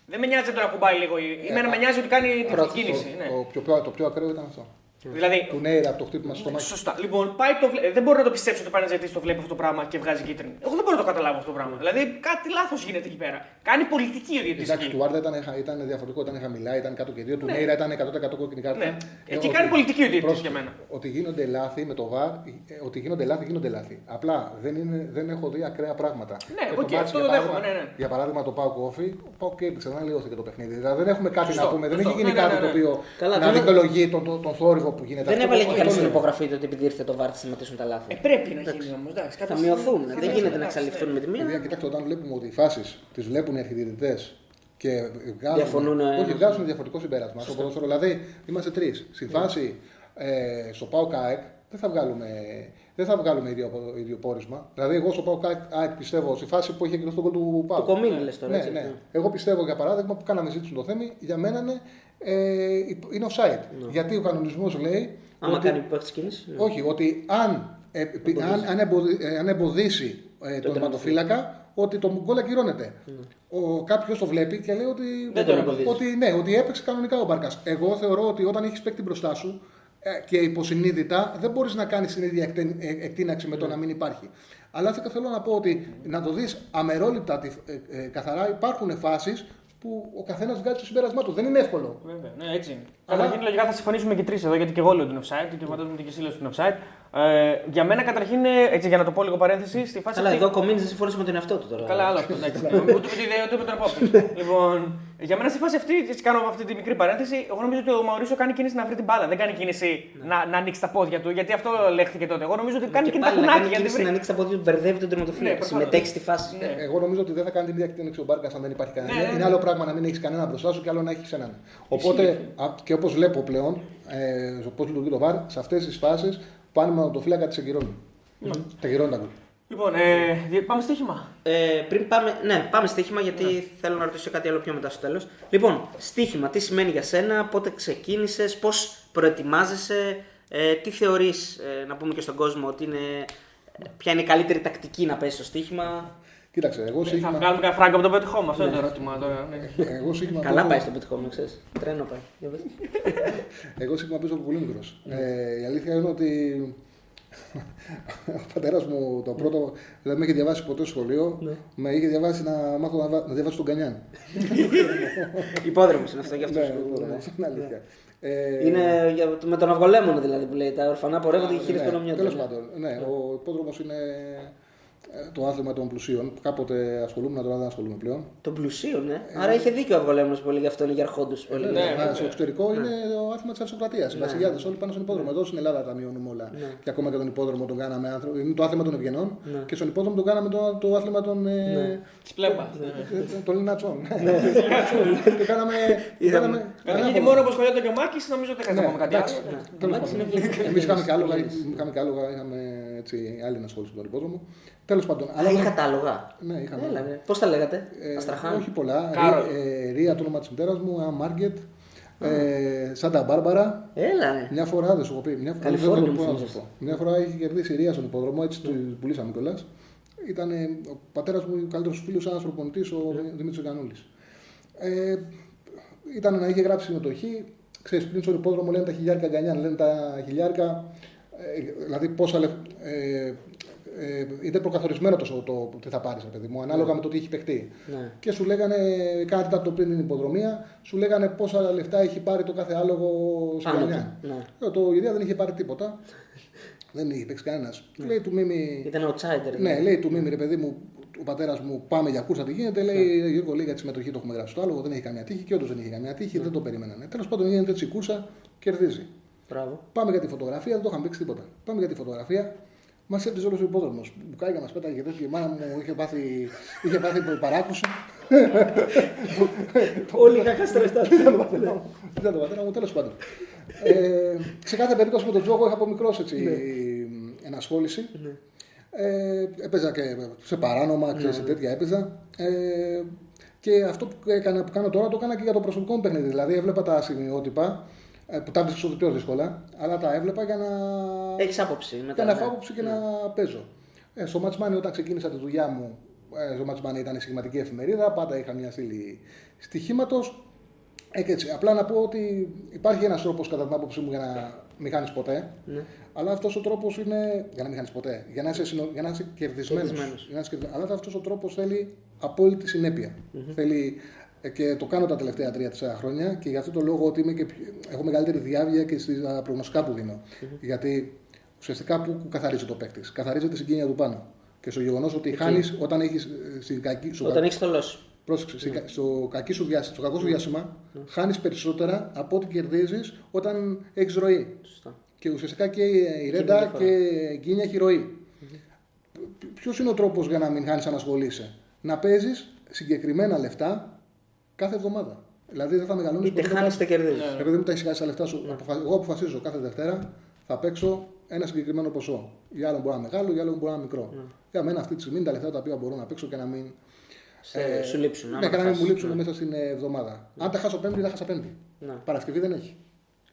Δεν με νοιάζει τώρα που πάει λίγο. η- Εμένα με νοιάζει ότι κάνει την Πρώτος, κίνηση. Ναι. Το, πιο, πιο- το πιο ακραίο ήταν αυτό. Δηλαδή, Του Νέιρα από το χτύπημα στο μάτι. Σωστά. Λοιπόν, πάει το βλέ... δεν μπορώ να το πιστέψω ότι πάει να ζητήσει το βλέπει αυτό το πράγμα και βγάζει κίτρινη. Εγώ δεν μπορώ να το καταλάβω αυτό το πράγμα. Δηλαδή κάτι λάθος γίνεται εκεί πέρα. Κάνει πολιτική ο διαιτητής. Εντάξει, του Άρντα ήταν, ήταν διαφορετικό, ήταν χαμηλά, ήταν κάτω και δύο. Του Νέιρα ήταν 100% κόκκινη κάρτα. Ναι. Ε, Εκεί ότι- κάνει πολιτική ο διαιτητής πρόσεχε, για μένα. Ότι γίνονται λάθη με το VAR, ε, ότι γίνονται λάθη, γίνονται λάθη. Απλά δεν, είναι, δεν έχω δει ακραία πράγματα. Ναι, Και το οκ, μάτς, αυτό για το δέχομαι, παράδειγμα- ναι, ναι. Για παράδειγμα το ΠΑΟΚ-ΟΦΗ, ο ΠΑΟΚ έπαιξε, δεν αλλοιώθηκε το παιχνίδι. Δηλαδή δεν έχουμε κάτι Σωστό, να πούμε, δεν σωστό. έχει γίνει Ναι, ναι, κάτι ναι, το ναι. οποίο Καλά, να δεν- δικαιολογεί τον, τον, τον θόρυβο που γίνεται. Δεν Αυτό έβαλε το- και αυτό κανεί στην λέω. υπογραφή του ότι επειδή ήρθε το VAR θα σταματήσουν τα λάθη. Ε, πρέπει να γίνει όμως. Θα μειωθούν. Δεν γίνεται να εξαλειφθούν με τη Παιδιά, μία. κοιτάξτε, όταν βλέπουμε ότι οι φάσεις τις βλέπουν οι αρχιδιαιτητέ και βγάζουν, Διαφωνούν, ε, όχι, βγάζουν διαφορετικό συμπέρασμα. Στο ποδόσφαιρο, δηλαδή, είμαστε τρεις. Στη φάση ε, στο ΠΑΟ ΚΑΕΚ δεν θα βγάλουμε, δεν θα βγάλουμε ίδιο, ίδιο πόρισμα. Δηλαδή, εγώ στο ΠΑΟ ΚΑΕΚ πιστεύω στη φάση που είχε και στον κόλ του ΠΑΟ. Το κομίνι λες τώρα. Ναι, έτσι. ναι. Εγώ πιστεύω για παράδειγμα που κάναμε ζήτηση το θέμα, για μένα είναι, ε, είναι offside. Γιατί ο κανονισμός λέει. Ναι. Άμα ότι- κάνει παίχτη κίνησης. ναι. όχι, ότι αν, ε, πι- αν, αν, εμποδι- ε, αν εμποδίσει ε, τον τερματοφύλακα, ότι το γκολ ακυρώνεται. Ο Κάποιος το βλέπει και λέει ότι, Δεν τον εμποδίζει. ότι, ναι, ότι έπαιξε κανονικά ο Μπάρκας. Εγώ θεωρώ ότι όταν έχεις παίκτη μπροστά σου ε, και υποσυνείδητα δεν μπορείς να κάνεις την ίδια εκτε- ε, εκτείναξη με το να μην υπάρχει. Αλλά θε- θέλω να πω ότι να το δεις αμερόληπτα, τη- ε, ε, καθαρά υπάρχουν φάσεις που ο καθένας βγάζει το συμπέρασμά του. Δεν είναι εύκολο. Βέβαια, ναι, έτσι είναι. Αλλά- Καταρχήν, λογικά θα συμφωνήσουμε και τρεις εδώ, γιατί και εγώ λέω την offside και φαντάζομαι ότι και εσύ λέω την offside. Ε, για μένα, καταρχήν, ε, έτσι για να το πω λίγο παρένθεση, στη φάση Καλά, αυτή. εδώ ο Κομίνη δεν συμφωνήσει με τον εαυτό του τώρα. Καλά, άλλο αυτό. εντάξει. Ούτε με την ιδέα, ούτε με τον απόψη. λοιπόν, για μένα στη φάση αυτή, έτσι κάνω αυτή τη μικρή παρένθεση, εγώ νομίζω ότι ο Μαουρίσιο κάνει κίνηση να βρει την μπάλα. Δεν κάνει κίνηση να, να ανοίξει τα πόδια του, γιατί αυτό λέχθηκε τότε. Εγώ νομίζω ότι κάνει Και κίνηση τα πάλι να κουνάκια κάνει για να τη κίνηση να βρει. ανοίξει τα πόδια του, μπερδεύει τον Ναι, τερματοφύλακα. προφανώς. Συμμετέχει στη φάση. Ναι. Εγώ νομίζω ότι δεν θα κάνει την ίδια εκτείναξη ο Μπάρκας αν δεν υπάρχει κανένα. Ναι, ναι, ναι. Είναι άλλο πράγμα να μην έχεις κανένα μπροστά σου και άλλο να έχεις έναν. Οπότε, α, και όπως βλέπω πλέον, ε, πώ λειτουργεί το βαρ, σε αυτές τις φάσεις πάνε με το φύλακα της εγκυρώνει. Ναι. Τα γυρώνει τα γκολ. Λοιπόν, ε, δι- πάμε στοίχημα. Ε, πριν πάμε, ναι, πάμε στοίχημα γιατί θέλω να ρωτήσω κάτι άλλο πιο μετά στο τέλος. Λοιπόν, στοίχημα, τι σημαίνει για σένα, πότε ξεκίνησες, πώς προετοιμάζεσαι, ε, τι θεωρείς, να πούμε και στον κόσμο ότι είναι. ε, Ποια είναι η καλύτερη τακτική να πέσει στο στοίχημα. Κοίταξε, εγώ Θα σύγχυμα, βγάλουμε κανένα φράγκο από το πετυχόμαι. Αυτό είναι το ερώτημα τώρα. ναι. εγώ σύγχυμα Καλά παίζω- πάει στο πετυχόμενο, ξέρεις. Τρένο πάει. Για πες. Εγώ σύγχυμα παίζω από πολύ μικρός. Ε, η αλήθεια είναι ότι ο πατέρας μου το πρώτο δεν με είχε διαβάσει ποτέ στο σχολείο. Με είχε διαβάσει να μάθω να, βα- να διαβάσει τον Κανιάν. Υπόδρομος είναι αυτό γι' αυτό. Ναι, σου λέω, ναι. αυτό είναι αλήθεια. Ε, Είναι για- με τον Αυγολέμονο δηλαδή που λέει. Τα ορφανά πορεύονται και χείρες ναι, προνομιών. Τέλος πάντων, ναι, ο υπόδρομος είναι ε, το άθλημα των πλουσίων. Κάποτε ασχολούμαι, τώρα δεν ασχολούμαι πλέον. Των πλουσίων, ναι. Άρα είχε δίκιο ο Αυγολέμονο που έλεγε αυτό είναι για αρχόντους. Ε, ναι, βέβαια, βέβαια. στο εξωτερικό είναι το άθλημα της αριστοκρατία. Οι βασιλιάδες όλοι πάνε στον υπόδρομο. Εδώ στην Ελλάδα τα μειώνουμε όλα. Και ακόμα και τον υπόδρομο τον κάναμε άνθρωπο. Είναι το άθλημα των ευγενών. Και στον υπόδρομο τον κάναμε το, το άθλημα των. ε, Της πλέμπας. ε, των Λινατσών. Το κάναμε. το κάναμε- Καταρχήν μόνο όπως σχολιόταν και ο Μάκη, νομίζω ότι δεν Ναι, χρειάζεται να πούμε κάτι εντάξει. άλλο. Το μάτι είναι ευγενικός. Εμείς είχαμε και άλογα, είχαμε και άλογα, είχαμε έτσι, άλλη ενασχόληση με τον υπόδρομο. Τέλος πάντων. Αλλά είχα τα άλογα. Ναι, είχαμε. Έλα, ναι. Πώς τα λέγατε, Ε, Αστραχάν. όχι πολλά. Κάρολ. Ρί- ε, Ρία το όνομα της μητέρας μου, Αμ Μάρκετ, ε, Σάντα Μπάρμπαρα. Έλα, ναι. Μια φορά δεν σου έχω πει. Μια φορά, Καλιφόρνια δεν μου μπορώ να σου θυμίζεσαι. πω. Μια φορά είχε κερδίσει η Ρία στον υπόδρομο, έτσι του πουλήσαμε κιόλας. Ήταν ε, ο πατέρας μου ο καλύτερος φίλος, ένας προπονητής, ο Ναι. Δημήτρης Γκανούλη. Ε, ήταν να είχε γράψει συμμετοχή. Ξέρεις, πριν στον υπόδρομο λένε τα χιλιάρικα γκανιά, λένε τα χιλιάρικα. Ε, δηλαδή πόσα λεφ... ε, ε, είναι προκαθορισμένο το, το, το τι θα πάρεις, παιδί μου, ανάλογα με το τι έχει παιχτεί. Ναι. Και σου λέγανε κάτι τέταρτο πριν την υποδρομία, σου λέγανε πόσα λεφτά έχει πάρει το κάθε άλογο στην Πάνω Γκανιά. του, ναι. Ε, Το Ιδέα δεν είχε πάρει τίποτα. δεν είχε παίξει κανένα. Λέει του Μίμη. Ήταν outsider. Ναι, λέει του Μίμη, ρε παιδί μου, ο πατέρας μου, πάμε για κούρσα, τι γίνεται. Λέει, Γιώργο, λέει για τη συμμετοχή το έχουμε γράψει στο άλογο, δεν έχει καμία τύχη και όντως δεν είχε καμία τύχη, δεν το περιμένανε. Τέλος πάντων γίνεται έτσι η κούρσα, κερδίζει. Μπράβο. Πάμε για τη φωτογραφία, δεν το είχαμε παίξει τίποτα. Πάμε για τη φωτογραφία. Μας έφτιαξε όλος ο υπόδρομος. Μπουκάγια μας πέταγε και τέτοιο. Η μάνα μου είχε πάθει, είχε πάθει παράκουση. Όλοι είχα χάσει τα λεφτά. Ήταν το πατέρας μου. Ήταν το πατέρας μου, τέλος πάντων. Ε, σε κάθε περίπτωση με τον Τζόγο είχα από μικρός έτσι. ενασχόληση. Ε, έπαιζα και σε παράνομα, ξέρεις, σε τέτοια έπαιζα. Ε, και αυτό που, έκανα, που κάνω τώρα το έκανα και για το προσωπικό μου παιχνίδι. Δηλαδή έβλεπα τα σημειότυπα ε, που τα βρίσκω πιο δύσκολα, αλλά τα έβλεπα για να. Έχεις άποψη μετά. Για να ναι. έχω άποψη και να παίζω. Ε, στο Match Money, όταν ξεκίνησα τη δουλειά μου, ε, στο Match Money ήταν η σχηματική εφημερίδα, πάντα είχα μια στήλη στοιχήματος. Ε, και έτσι. Απλά να πω ότι υπάρχει ένας τρόπος κατά την άποψή μου για να μην χάνεις ποτέ. Ναι. Αλλά αυτός ο τρόπος είναι. για να μην χάνεις ποτέ. Για να είσαι, συνο... για να είσαι κερδισμένος. Κερδισμένος. Αλλά αυτός ο τρόπος θέλει απόλυτη συνέπεια. Θέλει. Ε, Και το κάνω τα τελευταία 3-4 χρόνια και γι' αυτό το λόγο ότι είμαι και πιο- έχω μεγαλύτερη διάβια και στα προγνωστικά που δινω Γιατί ουσιαστικά που καθαρίζει το παίκτη. Καθαρίζει τη συγκίνηση του πάνω. Και στο γεγονός ότι χάνεις όταν έχεις στην κακή σου Όταν έχεις θολώσει. Πρόσεξε, στη- στο, κακή σου διάστημα, στο κακό σου διάστημα χάνεις περισσότερα από ό,τι κερδίζεις όταν έχεις ροή. Σωστά. Και ουσιαστικά και η Ρέντα διαφορά. και η Γκίνια έχει ροή. Ποιος είναι ο τρόπος για να μην χάνεις αν ασχολείσαι, Να παίζεις συγκεκριμένα λεφτά κάθε εβδομάδα. Δηλαδή δεν θα μεγαλώνεις Είτε χάνεις είτε κερδίζεις. Επειδή μου τα έχεις χάσει τα λεφτά σου, αποφα- εγώ αποφασίζω κάθε Δευτέρα θα παίξω ένα συγκεκριμένο ποσό. Για άλλο μπορεί να είναι μεγάλο, για άλλο μπορεί να είναι μικρό. Για μένα αυτή τη στιγμή είναι τα λεφτά τα οποία μπορώ να παίξω και να μην. Σε- Σου λείψουν. άμα Ναι, και να μην χάσεις. μου λείψουν μέσα στην ε, εβδομάδα. Αν τα χάσω Πέμπτη, θα χάσα Πέμπτη. Ναι. Παρασκευή δεν έχει.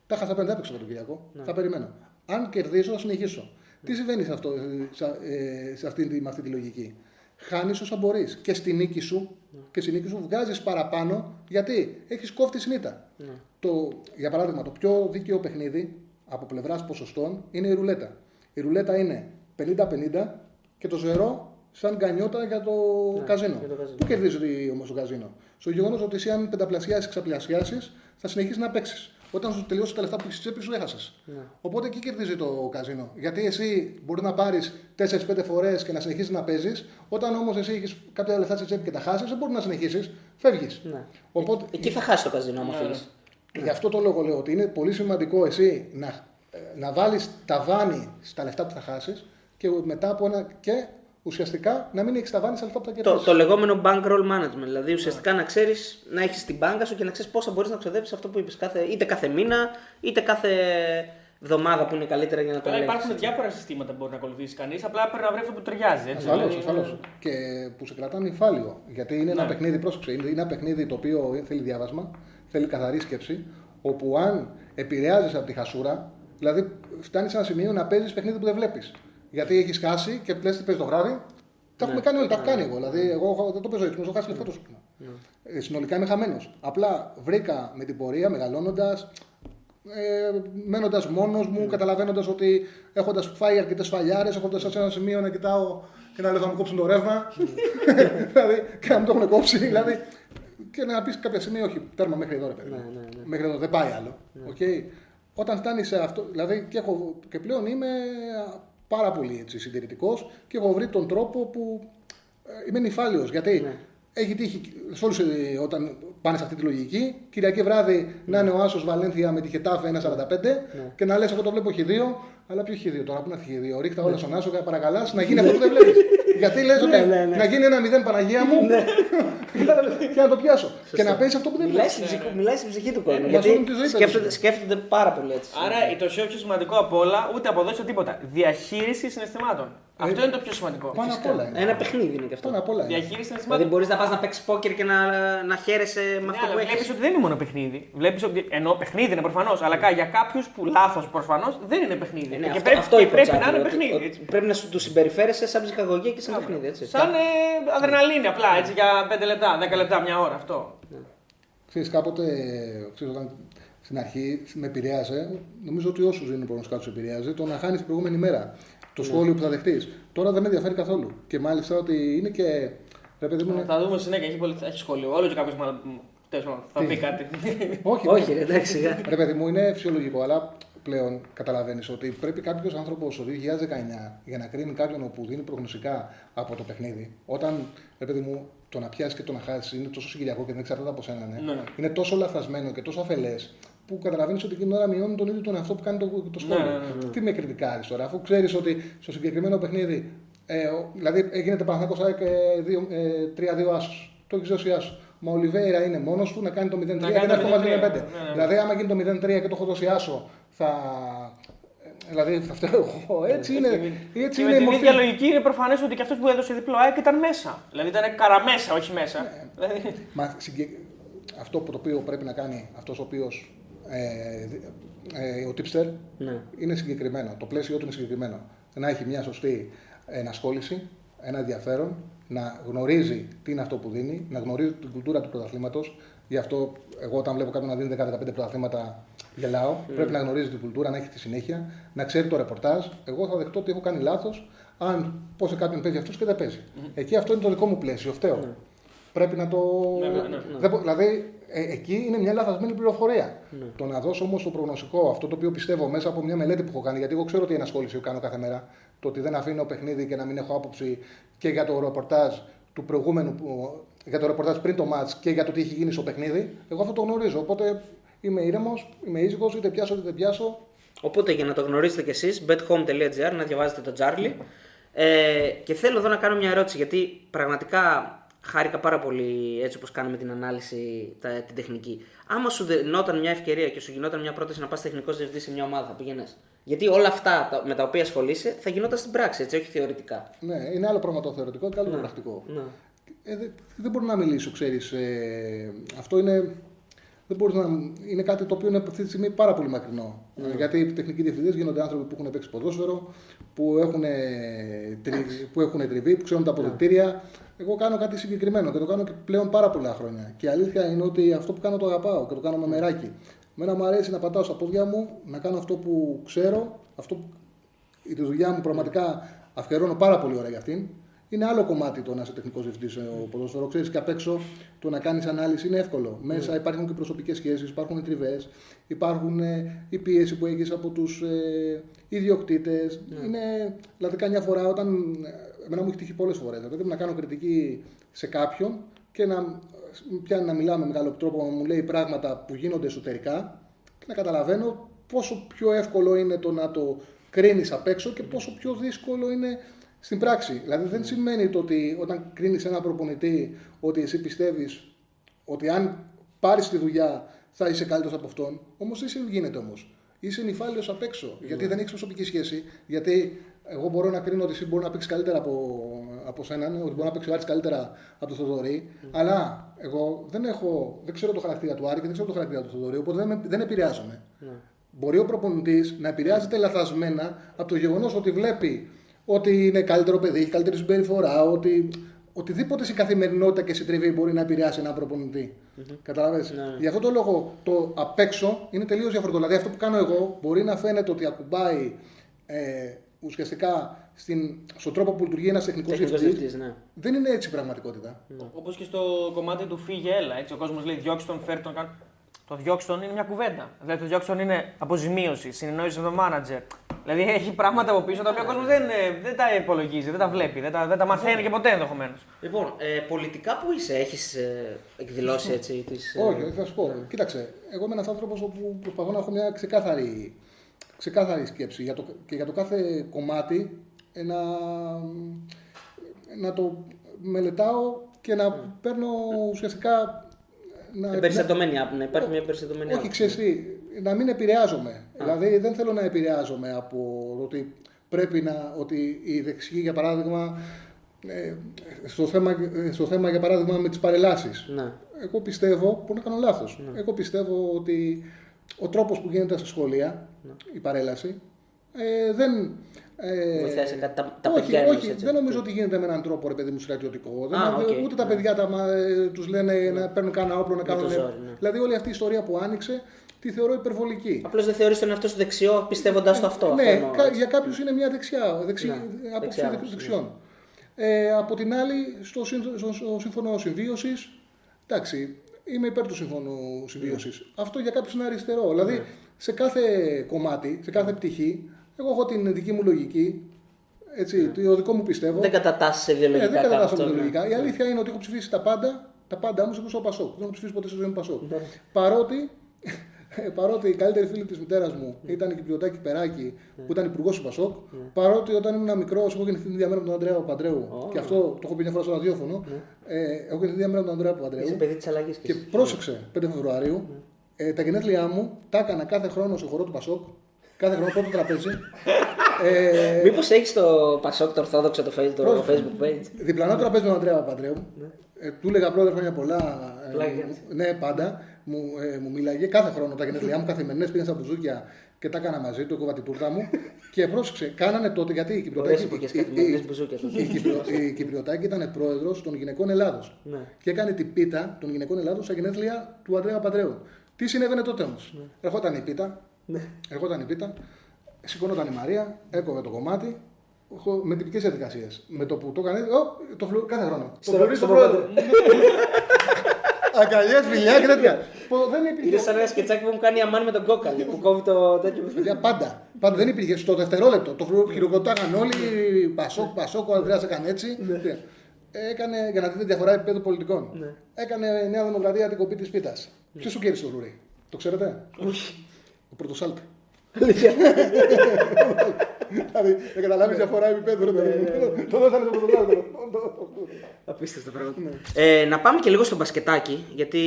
Τα χάσα Πέμπτη, δεν παίξω με τον Κυριακό. Θα περιμένω. Αν κερδίσω, θα συνεχίσω. Τι συμβαίνει σε, αυτό, ε, σε, ε, σε αυτή, τη- με αυτή τη λογική; Χάνεις όσα μπορείς. Και στη νίκη σου, και στη νίκη σου βγάζεις παραπάνω γιατί έχεις κόφτη συνήτα. Το, για παράδειγμα, το πιο δίκαιο παιχνίδι από πλευράς ποσοστών είναι η ρουλέτα. Η ρουλέτα είναι 50-50 και το ζερό σαν γκανιότα για το καζίνο. για το καζίνο. Πού κερδίζει όμως το καζίνο; Στο γεγονός ότι εσύ, αν πενταπλασιάσεις, ξαπλασιάσεις, θα συνεχίσεις να παίξεις. Όταν σου τελειώσει τα λεφτά που έχεις τσέπη, σου έχασες. Οπότε εκεί κερδίζει το καζίνο. Γιατί εσύ μπορεί να πάρεις 4-5 φορές και να συνεχίσεις να παίζεις. Όταν όμως εσύ έχεις κάποια λεφτά στη τσέπη και τα χάσεις, δεν μπορεί να συνεχίσεις, φεύγεις. Ναι. Οπότε Εκεί θα χάσει το καζίνο άμα φύγεις. Γι' αυτό το λόγο λέω ότι είναι πολύ σημαντικό εσύ να, ε, να βάλεις ταβάνι στα λεφτά που θα χάσεις και μετά από ένα. και ουσιαστικά να μην έχεις ταβάνι στα λεφτά που θα Το, κερδίσει. το λεγόμενο bankroll management. Δηλαδή ουσιαστικά να ξέρεις να έχεις την μπάνκα σου και να ξέρεις πόσα μπορείς να ξοδέψεις αυτό που είπες. Κάθε, είτε κάθε μήνα είτε κάθε εβδομάδα που είναι καλύτερα για να το Τώρα ελέγξεις. υπάρχουν διάφορα συστήματα που μπορεί να ακολουθήσει κανείς, απλά πρέπει να βρει αυτό που ταιριάζει. Έτσι, Ασφαλώς, δηλαδή, ασφαλώς. Και που σε κρατάνε υφάλιο. Γιατί είναι ένα Ναι. παιχνίδι, πρόσεξε, είναι ένα παιχνίδι το οποίο θέλει διάβασμα, θέλει καθαρή σκέψη, όπου αν επηρεάζει από τη χασούρα, δηλαδή φτάνεις σε ένα σημείο να παίζεις παιχνίδι που δεν βλέπεις. Γιατί έχει χάσει και λες τι παίζει το βράδυ. Τα έχουμε κάνει όλοι, τα έχω κάνει εγώ. Δηλαδή, εγώ έχω- δεν το παίζω ύπνο, έχω χάσει λεφτά το σούκνο. Ε, συνολικά είμαι χαμένος. Απλά βρήκα με την πορεία, μεγαλώνοντας, ε, μένοντας μόνος μου, καταλαβαίνοντας ότι έχοντας φάει αρκετές φαλιάρες, έχοντας σε ένα σημείο να κοιτάω και να λέω θα μου κόψουν το ρεύμα. δηλαδή, και να μου το έχουν κόψει. Δηλαδή, και να πεις κάποια στιγμή, όχι, τέρμα μέχρι εδώ, ρε παιδί. μου. Ναι, ναι, ναι. Μέχρι εδώ δεν πάει άλλο. Οκ. Όταν φτάνεις σε αυτό, δηλαδή και, έχω, και πλέον είμαι πάρα πολύ έτσι, συντηρητικός και έχω βρει τον τρόπο που ε, είμαι νηφάλιος. Γιατί Ναι. έχει τύχει σε όλους, ε, όταν πάνε σε αυτή τη λογική, Κυριακή βράδυ να είναι ο άσος Βαλένθια με τη Χετάφε 1,45 και να λες: Εγώ το βλέπω χ2, αλλά ποιο χ2 τώρα, πού να έχει χ2. Ρίχ' τα όλα στον άσο και παρακαλάς να γίνει αυτό που δεν βλέπεις. Γιατί λες ότι Ναι, ναι, ναι. να γίνει ένα 0 Παναγία μου και να το πιάσω. και να παίζει αυτό που δεν Μιλάει βλέπεις. στην, ψυχ... μιλάει στην ψυχή του κόσμου. μας γιατί όλη τη ζωή σκέφτονται, παίζει. σκέφτονται πάρα πολύ έτσι. Άρα το πιο πιο σημαντικό από όλα, ούτε αποδόσει ούτε τίποτα. Διαχείριση συναισθημάτων. Αυτό είναι το πιο σημαντικό. Πάνω απ' όλα είναι. Ένα παιχνίδι είναι και αυτό. Πάνω απ' όλα είναι. Διαχείριση Δηλαδή συναισθημάτων. μπορείς να πας να παίξεις πόκερ και να, να χαίρεσαι με Ναι, αυτό αλλά που βλέπεις έχει. ότι δεν είναι μόνο παιχνίδι. Βλέπεις ότι, ενώ παιχνίδι είναι προφανώς, αλλά κα- για κάποιους που λάθος προφανώς δεν είναι παιχνίδι. Ε, ναι, και αυτό, πρέπει, αυτό και είπε ο πρέπει Τσάρλι, να είναι ότι- παιχνίδι. ότι έτσι. Πρέπει να σου του συμπεριφέρεσαι σαν ψυχαγωγία και σαν παιχνίδι. Έτσι. Σαν ε, αδρεναλίνη απλά έτσι για 5 λεπτά, 10 λεπτά, μια ώρα αυτό. Ξέρεις, κάποτε, ξέρεις, όταν στην αρχή με επηρέαζε, νομίζω ότι όσους είναι προγνωστικά του επηρέαζε, το να χάνεις την προηγούμενη μέρα. Το Ναι. σχόλιο που θα δεχτείς. Τώρα δεν με ενδιαφέρει καθόλου. Και μάλιστα ότι είναι και. Ρε παιδί μου, είναι- Θα δούμε συνέχεια, έχει, πολύ, έχει σχόλιο. Όλο και κάποιος μάλλον τέλος πάντων, θα Τι; πει κάτι. όχι, Όχι, ρε, εντάξει. σιγά. Ρε παιδί μου, είναι φυσιολογικό, αλλά πλέον καταλαβαίνεις ότι πρέπει κάποιος άνθρωπος το 2019 για να κρίνει κάποιον που δίνει προγνωστικά από το παιχνίδι, όταν ρε παιδί μου, το να πιάσεις και το να χάσεις είναι τόσο συγκυριακό και δεν εξαρτάται από σένα, ναι. Ναι. είναι τόσο λαθασμένο και τόσο αφελές που καταλαβαίνεις ότι εκείνη την ώρα μειώνει τον ίδιο τον εαυτό που κάνει το, το σχόλιο. Ναι, ναι, Τι με κριτικάρεις τώρα, αφού ξέρεις ότι στο συγκεκριμένο παιχνίδι, ε, ο- δηλαδή γίνεται Παναθηναϊκός ΑΕΚ ε, δύο- ε, 3-2 άσους. Το έχεις δώσει άσους. Μα ο Λιβέιρα είναι μόνος του να κάνει το 0-3 Να και κάνει να το έχω βάλει 0-3, 0-5. ναι, ναι. Δηλαδή, άμα γίνει το 0-3 και το έχω δώσει άσο, θα, Δηλαδή θα φταίω εγώ. Έτσι είναι. Έτσι και είναι με η την μορφή. ίδια λογική είναι προφανές ότι και αυτός που έδωσε διπλό ΑΕΚ ήταν μέσα. Δηλαδή ήταν καραμέσα, όχι μέσα. Ναι. Δηλαδή, Μα, συγκε... Αυτό που το οποίο πρέπει να κάνει αυτός ο οποίος ε, δι- ε, ο tipster Ναι. είναι συγκεκριμένο. Το πλαίσιο του είναι συγκεκριμένο. Να έχει μια σωστή ενασχόληση, ένα ενδιαφέρον, να γνωρίζει τι είναι αυτό που δίνει, να γνωρίζει την κουλτούρα του πρωταθλήματος. Γι' αυτό, εγώ όταν βλέπω κάποιον να δίνει 10-15 πρωταθλήματα, γελάω. Πρέπει να γνωρίζει την κουλτούρα, να έχει τη συνέχεια, να ξέρει το ρεπορτάζ. Εγώ θα δεχτώ ότι έχω κάνει λάθος αν πω σε κάποιον παίζει αυτός και δεν παίζει. Εκεί αυτό είναι το δικό μου πλαίσιο. Φταίω. Πρέπει να το. Ναι, ναι, ναι. Δεν μπο- Δηλαδή, ε, εκεί είναι μια λαθασμένη πληροφορία. Το να δώσω όμως το προγνωστικό, αυτό το οποίο πιστεύω μέσα από μια μελέτη που έχω κάνει, γιατί εγώ ξέρω τι ενασχόληση κάνω κάθε μέρα, το ότι δεν αφήνω παιχνίδι και να μην έχω άποψη και για το ρεπορτάζ του προηγούμενου, που- για το ρεπορτάζ πριν το match και για το τι έχει γίνει στο παιχνίδι, εγώ αυτό το γνωρίζω. Οπότε είμαι ήρεμος, είμαι ήσυχος, είτε πιάσω είτε δεν πιάσω. Οπότε για να το γνωρίζετε κι εσείς, bethome.gr, να διαβάζετε τον Charlie. Ε, και θέλω εδώ να κάνω μια ερώτηση, γιατί πραγματικά χάρηκα πάρα πολύ έτσι όπως κάναμε την ανάλυση, τα, την τεχνική. Άμα σου δινόταν μια ευκαιρία και σου γινόταν μια πρόταση να πας τεχνικός διευθυντής σε μια ομάδα, θα πήγαινες. Γιατί όλα αυτά τα- με τα οποία ασχολείσαι θα γινόταν στην πράξη, έτσι, όχι θεωρητικά. Ναι, είναι άλλο πράγμα το θεωρητικό και άλλο το πρακτικό. Ναι. Ε, δεν, δεν μπορώ να μιλήσω, ξέρεις. Ε, αυτό είναι. Δεν μπορείς να, είναι κάτι το οποίο είναι αυτή τη στιγμή πάρα πολύ μακρινό. Ε, γιατί οι τεχνικοί διευθυντές γίνονται άνθρωποι που έχουν παίξει ποδόσφαιρο, που έχουν, τρι, που έχουν τριβή, που ξέρουν τα αποδεκτήρια. Εγώ κάνω κάτι συγκεκριμένο και το κάνω και πλέον πάρα πολλά χρόνια. Και η αλήθεια είναι ότι αυτό που κάνω το αγαπάω και το κάνω με μεράκι. Μένα μου αρέσει να πατάω στα πόδια μου, να κάνω αυτό που ξέρω, αυτό που η δουλειά μου πραγματικά αφιερώνω πάρα πολύ ώρα για αυτήν. Είναι άλλο κομμάτι το να είσαι τεχνικός διευθυντής ο ποδόσφαιρο. Ξέρεις και απ' έξω το να κάνεις ανάλυση είναι εύκολο. Μέσα υπάρχουν και προσωπικές σχέσεις, υπάρχουν οι τριβές, υπάρχουν ε, η πίεση που έχεις από τους ε, ιδιοκτήτες. Είναι, δηλαδή, καμιά φορά όταν. Ε, Εμένα μου έχει τύχει πολλές φορές. Δηλαδή, να κάνω κριτική σε κάποιον και να, πια να μιλάω με μεγάλο τρόπο, να μου λέει πράγματα που γίνονται εσωτερικά και να καταλαβαίνω πόσο πιο εύκολο είναι το να το κρίνεις απ' έξω και πόσο πιο δύσκολο είναι στην πράξη. Δηλαδή δεν σημαίνει το ότι όταν κρίνεις ένα προπονητή ότι εσύ πιστεύεις ότι αν πάρεις τη δουλειά θα είσαι καλύτερος από αυτόν. Όμως δεν γίνεται όμως. Είσαι νυφάλιος απ' έξω. Γιατί δεν έχεις προσωπική σχέση. Γιατί εγώ μπορώ να κρίνω ότι εσύ μπορεί να παίξεις καλύτερα από, από σέναν, ότι μπορεί να παίξεις ο Άρης καλύτερα από τον Θοδωρή. Αλλά εγώ δεν, έχω, δεν ξέρω το χαρακτήρα του Άρη και δεν ξέρω το χαρακτήρα του Θοδωρή, οπότε δεν, με- δεν επηρεάζομαι. Μπορεί ο προπονητής να επηρεάζεται λαθασμένα από το γεγονός ότι βλέπει ότι είναι καλύτερο παιδί, έχει καλύτερη συμπεριφορά, ότι οτιδήποτε στην καθημερινότητα και στην τριβή μπορεί να επηρεάσει έναν προπονητή. Καταλαβες. Γι' αυτό το λόγο το απ' έξω είναι τελείως διαφορετικό. Δηλαδή αυτό που κάνω εγώ μπορεί να φαίνεται ότι ακουμπάει ε, ουσιαστικά στην, στον τρόπο που λειτουργεί ένας τεχνικό Τεχνικός διευθυντής. διευθυντής, ναι. Δεν είναι έτσι η πραγματικότητα. Όπως και στο κομμάτι του φύγε, έλα. Έτσι, ο κόσμος λέει διώξει τον, φέρ τον. κάν». Το διώξει τον είναι μια κουβέντα. Δηλαδή το διώξει τον είναι αποζημίωση, συνεννόησης με τον μάνατζερ. Δηλαδή έχει πράγματα από πίσω τα οποία ο κόσμος δεν, ε, δεν τα υπολογίζει, δεν τα βλέπει, δεν τα, δεν τα μαθαίνει και ποτέ ενδεχομένως. Λοιπόν, ε, πολιτικά που είσαι, έχεις ε, εκδηλώσει έτσι τις... ε, Όχι, όχι, θα σου πω. Κοίταξε, εγώ είμαι ένας άνθρωπος που προσπαθώ να έχω μια ξεκάθαρη, ξεκάθαρη σκέψη για το, και για το κάθε κομμάτι ε, να, να το μελετάω και να παίρνω ουσιαστικά. Να, Εμπεριστατωμένη άπ- να υπάρχει μια εμπεριστατωμένη όχι, άποψη. ξέρεις τι, να μην επηρεάζομαι. Δηλαδή δεν θέλω να επηρεάζομαι από το ότι πρέπει να, ότι οι δεξιοί για παράδειγμα, ε, στο, θέμα, στο θέμα για παράδειγμα με τις παρελάσεις. Ναι. Εγώ πιστεύω, που να κάνω λάθος, εγώ πιστεύω ότι ο τρόπος που γίνεται στα σχολεία, η παρέλαση, ε, δεν... Ε, Βοηθάει σε κάτι, τα- τα όχι, παιδιά εννοείς, όχι, έτσι. δεν νομίζω ότι γίνεται με έναν τρόπο ρε παιδί μου στρατιωτικό. Δεν, Α, οκ. Ούτε τα παιδιά τα, μα- ε, τους λένε να παίρνουν κανένα όπλο να το κάνουν. ζόρι, ναι. Δηλαδή όλη αυτή η ιστορία που άνοιξε τη θεωρώ υπερβολική. Απλώς δεν θεωρείς τον εαυτό σου δεξιό πιστεύοντας το αυτό. ναι, αυτό εννοώ, κα- έτσι. για κάποιους είναι μια δεξιά, δεξι, Ναι, άποψη δεξιά δεξι- άποψη, δεξιών. Ε, από την άλλη, στο, σύν- στο, στο σύμφωνο συμβίωσης, εντάξει, είμαι υπέρ του σύμφωνου συμβίωσης. Αυτό για κάποιους είναι αριστερό. Δηλαδή, σε κάθε κομμάτι, σε κάθε πτυχή, εγώ έχω την δική μου λογική. Έτσι, το δικό μου πιστεύω. Δεν κατατάσσει Ναι, ιδεολογικά. δεν κατατάσσομαι κάπου αυτό, ναι. ιδεολογικά. Η αλήθεια είναι ότι έχω ψηφίσει τα πάντα, τα πάντα όμως έχω στο Πασόκ. Δεν έχω ψηφίσει ποτέ στη ζωή μου Πασόκ. Ναι. Παρότι, παρότι η καλύτερη φίλη της μητέρας μου ήταν η Κυπριωτάκη Περάκη, που ήταν υπουργός του Πασόκ. Παρότι όταν ήμουν μικρός, έχω γεννηθεί την ίδια μέρα με τον Ανδρέα Παντρέου. Ω. Και αυτό το έχω πει μια φορά στο ραδιόφωνο. Ε, έχω γεννηθεί την ίδια μέρα με τον Ανδρέα Είσαι Παντρέου. παιδί της αλλαγή Και πρόσεξε, 5 Φεβρουαρίου, ε, τα γενέθλιά μου τα έκανα κάθε χρόνο σε χορό του Πασόκ. Κάθε χρόνο πρώτο τραπέζι. ε, Μήπως έχεις το Πασόκ το Ορθόδοξο το face- το Πρόσεχε. Facebook page; διπλανό τραπέζι με τον Αντρέα Παπαντρέου. Ε, του έλεγα πρόεδρε χρόνια πολλά. ε, Πλάκια. ναι, πάντα. Μου, ε, μου μίλαγε κάθε χρόνο τα γενέθλιά μου καθημερινές πήγα στα μπουζούκια και τα έκανα μαζί του, έκοβα την τούρτα μου. και πρόσεξε, κάνανε τότε γιατί η Ωραίες Κυπριωτάκη. εποχές, η- η- καθημερινές μπουζούκια τότε. η Κυπριο- Η Κυπριωτάκη ήταν πρόεδρος των γυναικών Ελλάδος. Ναι. Και έκανε την πίτα των γυναικών Ελλάδος στα γενέθλια του Αντρέα Παπαντρέου. Τι συνέβαινε τότε όμως; Ναι. Ερχόταν η πίτα, ερχόταν η πίτα, σηκώνονταν η Μαρία, έκοβε το κομμάτι, χω- με τυπικές διαδικασίες. Με το που το έκανε, ο, το φλου, κάθε χρόνο. Στο- το φλουρί στο στον πρόεδρο. Αγκαλιές, φιλιά και τέτοια. Πω, δεν Είναι υπήρχε. σαν ένα σκετσάκι που μου κάνει η αμάν με τον κόκαλη που κόβει το τέτοιο. Παιδιά, πάντα. Πάντα δεν υπήρχε στο δευτερόλεπτο. Το φλουρί χειροκροτάγαν όλοι. Πασόκ, Πασόκ, ο Ανδρέας έκανε έτσι. Ναι. Έκανε, για να δείτε διαφορά επίπεδου πολιτικών. Έκανε η Νέα Δημοκρατία την κοπή της πίτας. Ποιος σου κέρδισε το φλουρί, το ξέρετε; Ο Πρωτοσάλτη. Δηλαδή, δεν καταλάβεις διαφορά επίπεδου. ρε παιδί μου. Το δώσανε στο Πρωτοσάλτη. Απίστευτο πράγμα. Ε, να πάμε και λίγο στο μπασκετάκι, γιατί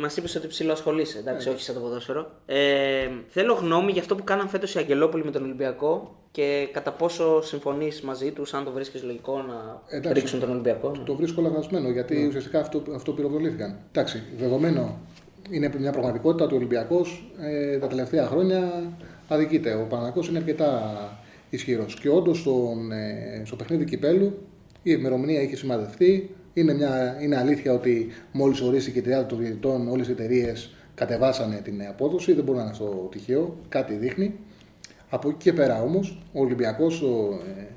μας είπες ότι ψηλό ασχολείσαι. Εντάξει, όχι σαν το ποδόσφαιρο. Ε, θέλω γνώμη για αυτό που κάναν φέτος οι Αγγελόπουλοι με τον Ολυμπιακό και κατά πόσο συμφωνείς μαζί τους, αν το βρίσκεις λογικό να Εντάξει. ρίξουν τον Ολυμπιακό. ναι. Το βρίσκω λαθασμένο γιατί ουσιαστικά αυτό, αυτό πυροβολήθηκαν. Εντάξει, δεδομένο είναι μια πραγματικότητα ότι ο Ολυμπιακός ε, τα τελευταία χρόνια αδικείται. Ο Παναγό είναι αρκετά ισχυρός. Και όντως ε, στο παιχνίδι κυπέλου η ημερομηνία έχει σημαδευτεί. Είναι, μια, είναι αλήθεια ότι μόλις ορίστηκε η τριάδα των διαιτητών, όλες οι εταιρείες κατεβάσανε την απόδοση. Δεν μπορεί να είναι αυτό τυχαίο. Κάτι δείχνει. Από εκεί και πέρα όμως, ο Ολυμπιακός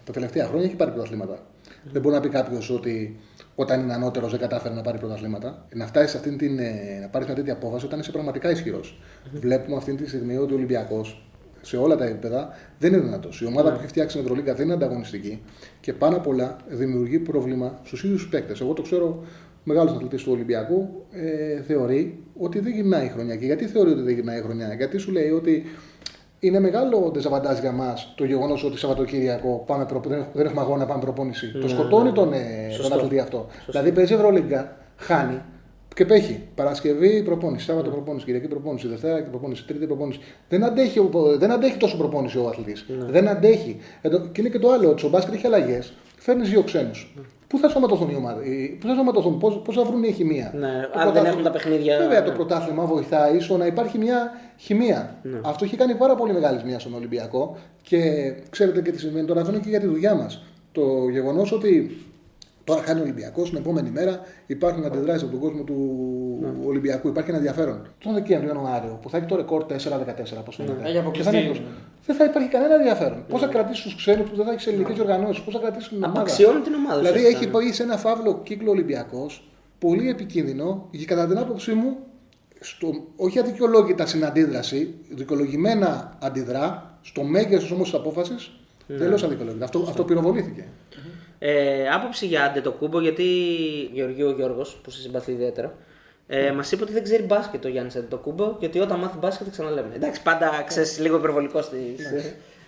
τα τελευταία χρόνια έχει πάρει πρωταθλήματα. Δεν μπορεί να πει κάποιος ότι όταν είναι ανώτερος δεν κατάφερε να πάρει πρωταθλήματα. Να φτάσεις σε αυτήν την, ε, να πάρεις μια τέτοια απόφαση όταν είσαι πραγματικά ισχυρός. Βλέπουμε αυτή τη στιγμή ότι ο Ολυμπιακός σε όλα τα επίπεδα δεν είναι δυνατός. Η ομάδα που έχει φτιάξει η Ευρωλίγκα δεν είναι ανταγωνιστική και πάνω απ' όλα δημιουργεί πρόβλημα στους ίδιους παίκτες. Εγώ το ξέρω, μεγάλος αθλητής του Ολυμπιακού ε, θεωρεί ότι δεν γυρνάει η χρονιά. Και γιατί θεωρεί ότι δεν γυρνάει η χρονιά, Γιατί σου λέει ότι είναι μεγάλο ντεζαβαντάζ για μας το γεγονός ότι Σαββατοκύριακο πάμε προ... δεν έχουμε- δεν έχουμε αγώνα, πάμε προπόνηση. Το σκοτώνει τον, ε, τον Σωστό. αθλητή αυτό. Δηλαδή παίζει Ευρωλίγκα, χάνει και πέχει. Παρασκευή προπόνηση, Σάββατο προπόνηση, Κυριακή προπόνηση, Δευτέρα και προπόνηση, Τρίτη προπόνηση. Δεν αντέχει, ο- δεν αντέχει τόσο προπόνηση ο αθλητής. Δεν αντέχει. Εδώ, και είναι και το άλλο, ότι στο μπάσκετ έχει αλλαγές. Φέρνεις δύο ξένους. Πού θα σωματωθούν οι ομάδες, πού θα σωματωθούν, πώ θα βρουν η χημεία; Ναι, Το αν δεν πρωτάθλημα- έχουν τα παιχνίδια. Βέβαια, το ναι. πρωτάθλημα βοηθάει στο να υπάρχει μια χημεία. Αυτό έχει κάνει πάρα πολύ μεγάλη ζημιά στον Ολυμπιακό και ξέρετε και τι συμβαίνει τώρα. Αυτό είναι και για τη δουλειά μας. Το γεγονός ότι τώρα χάνει ο Ολυμπιακός, την επόμενη μέρα υπάρχουν αντιδράσεις από τον κόσμο του Ολυμπιακού. Υπάρχει ένα ενδιαφέρον. Τον Δεκέμβριο, Ιανουάριο, που θα έχει το ρεκόρ 4-14, πώς φαίνεται. Έχει Και αποκλειστεί. θα είναι εκτός. Δεν θα υπάρχει κανένα ενδιαφέρον. Πώς θα κρατήσει τους ξένους που δεν θα έχεις ελληνικές οργανώσει, πώς θα κρατήσει την ομάδα. Απαξιώνει την ομάδα. Δηλαδή ουσιαστικά, έχει ναι. πάει σε ένα φαύλο κύκλο Ολυμπιακός, πολύ επικίνδυνο και κατά την άποψή μου, στο, όχι αδικαιολόγητα στην αντίδραση, δικαιολογημένα αντιδρά, στο μέγεθος όμως της απόφασης, Ναι. τελείως αδικαιολόγητα. Αυτό, αυτό πυροβολήθηκε. Ε, άποψη για Αντετοκούμπο, γιατί Γεωργίου Γιώργος, που σε συμπαθεί ιδιαίτερα, ε, μας είπε ότι δεν ξέρει μπάσκετ ο Γιάννης Αντετοκούμπο, γιατί όταν μάθει μπάσκετ θα ξαναλέμε. Εντάξει, πάντα ξέρεις λίγο υπερβολικό στη.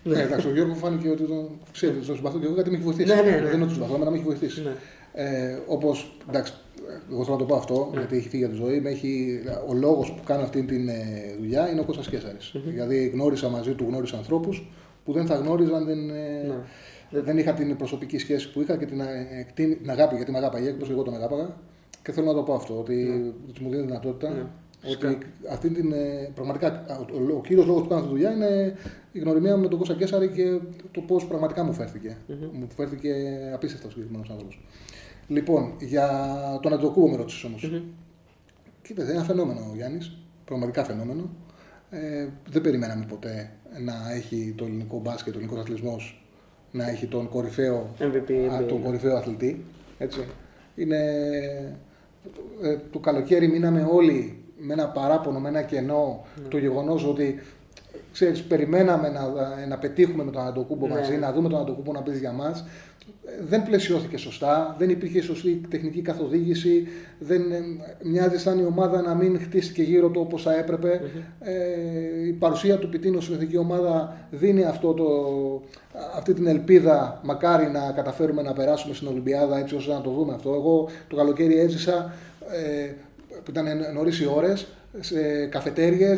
Ναι, εντάξει, ο Γιώργος φάνηκε ότι τον ξέρει, τον συμπαθώ και εγώ γιατί με έχει βοηθήσει. Ναι, ναι, ναι. Δεν είναι ότι τον συμπαθώ, αλλά με έχει βοηθήσει. Ναι. Ε, Όπως, εντάξει, εγώ θέλω να το πω αυτό, γιατί έχει φύγει από τη ζωή. Με έχει, ο λόγος που κάνω αυτή τη δουλειά είναι ο Κώστας Κέσσαρης. Δηλαδή γνώρισα μαζί του γνώρισα ανθρώπους που δεν θα γνώριζαν, δεν, ε, δεν, δεν είχα την προσωπική σχέση που είχα και την, ε, εκτίμη- την αγάπη, γιατί με αγάπαγε, όπως εγώ τον αγάπαγα. Και θέλω να το πω αυτό, ότι ότι μου δίνει δυνατότητα. Ότι αυτή την, ε, πραγματικά ο, ο κύριος λόγος που κάνω αυτή τη δουλειά είναι η γνωριμία μου με τον Κώστα Κέσσαρη και το πώς πραγματικά μου φέρθηκε. Μου φέρθηκε απίστευτα ο συγκεκριμένος άνθρωπος. Λοιπόν, για τον Αντοκούμπο με ρώτησες όμως. Κοίτα, είναι ένα φαινόμενο ο Γιάννης. Πραγματικά φαινόμενο. Ε, δεν περιμέναμε ποτέ να έχει το ελληνικό μπάσκετ, ο ελληνικός αθλητισμός να έχει τον κορυφαίο, MVP, α, τον κορυφαίο αθλητή. Έτσι. Είναι, ε, το καλοκαίρι μείναμε όλοι με ένα παράπονο, με ένα κενό, το γεγονός ότι ξέρεις, περιμέναμε να, να πετύχουμε με τον Αντοκούμπο Ναι. μαζί, να δούμε τον Αντοκούμπο να παίζει για μας. Ε, Δεν πλαισιώθηκε σωστά, δεν υπήρχε σωστή τεχνική καθοδήγηση, δεν, ε, μοιάζει σαν η ομάδα να μην χτίστηκε γύρω του όπως θα έπρεπε. Ε, η παρουσία του Πιτίνου στην εθνική ομάδα δίνει αυτό το, αυτή την ελπίδα, μακάρι να καταφέρουμε να περάσουμε στην Ολυμπιάδα έτσι ώστε να το δούμε αυτό. Εγώ το καλοκαίρι έζησα ε, που ήταν νωρίς οι ώρες, σε καφετέρειε,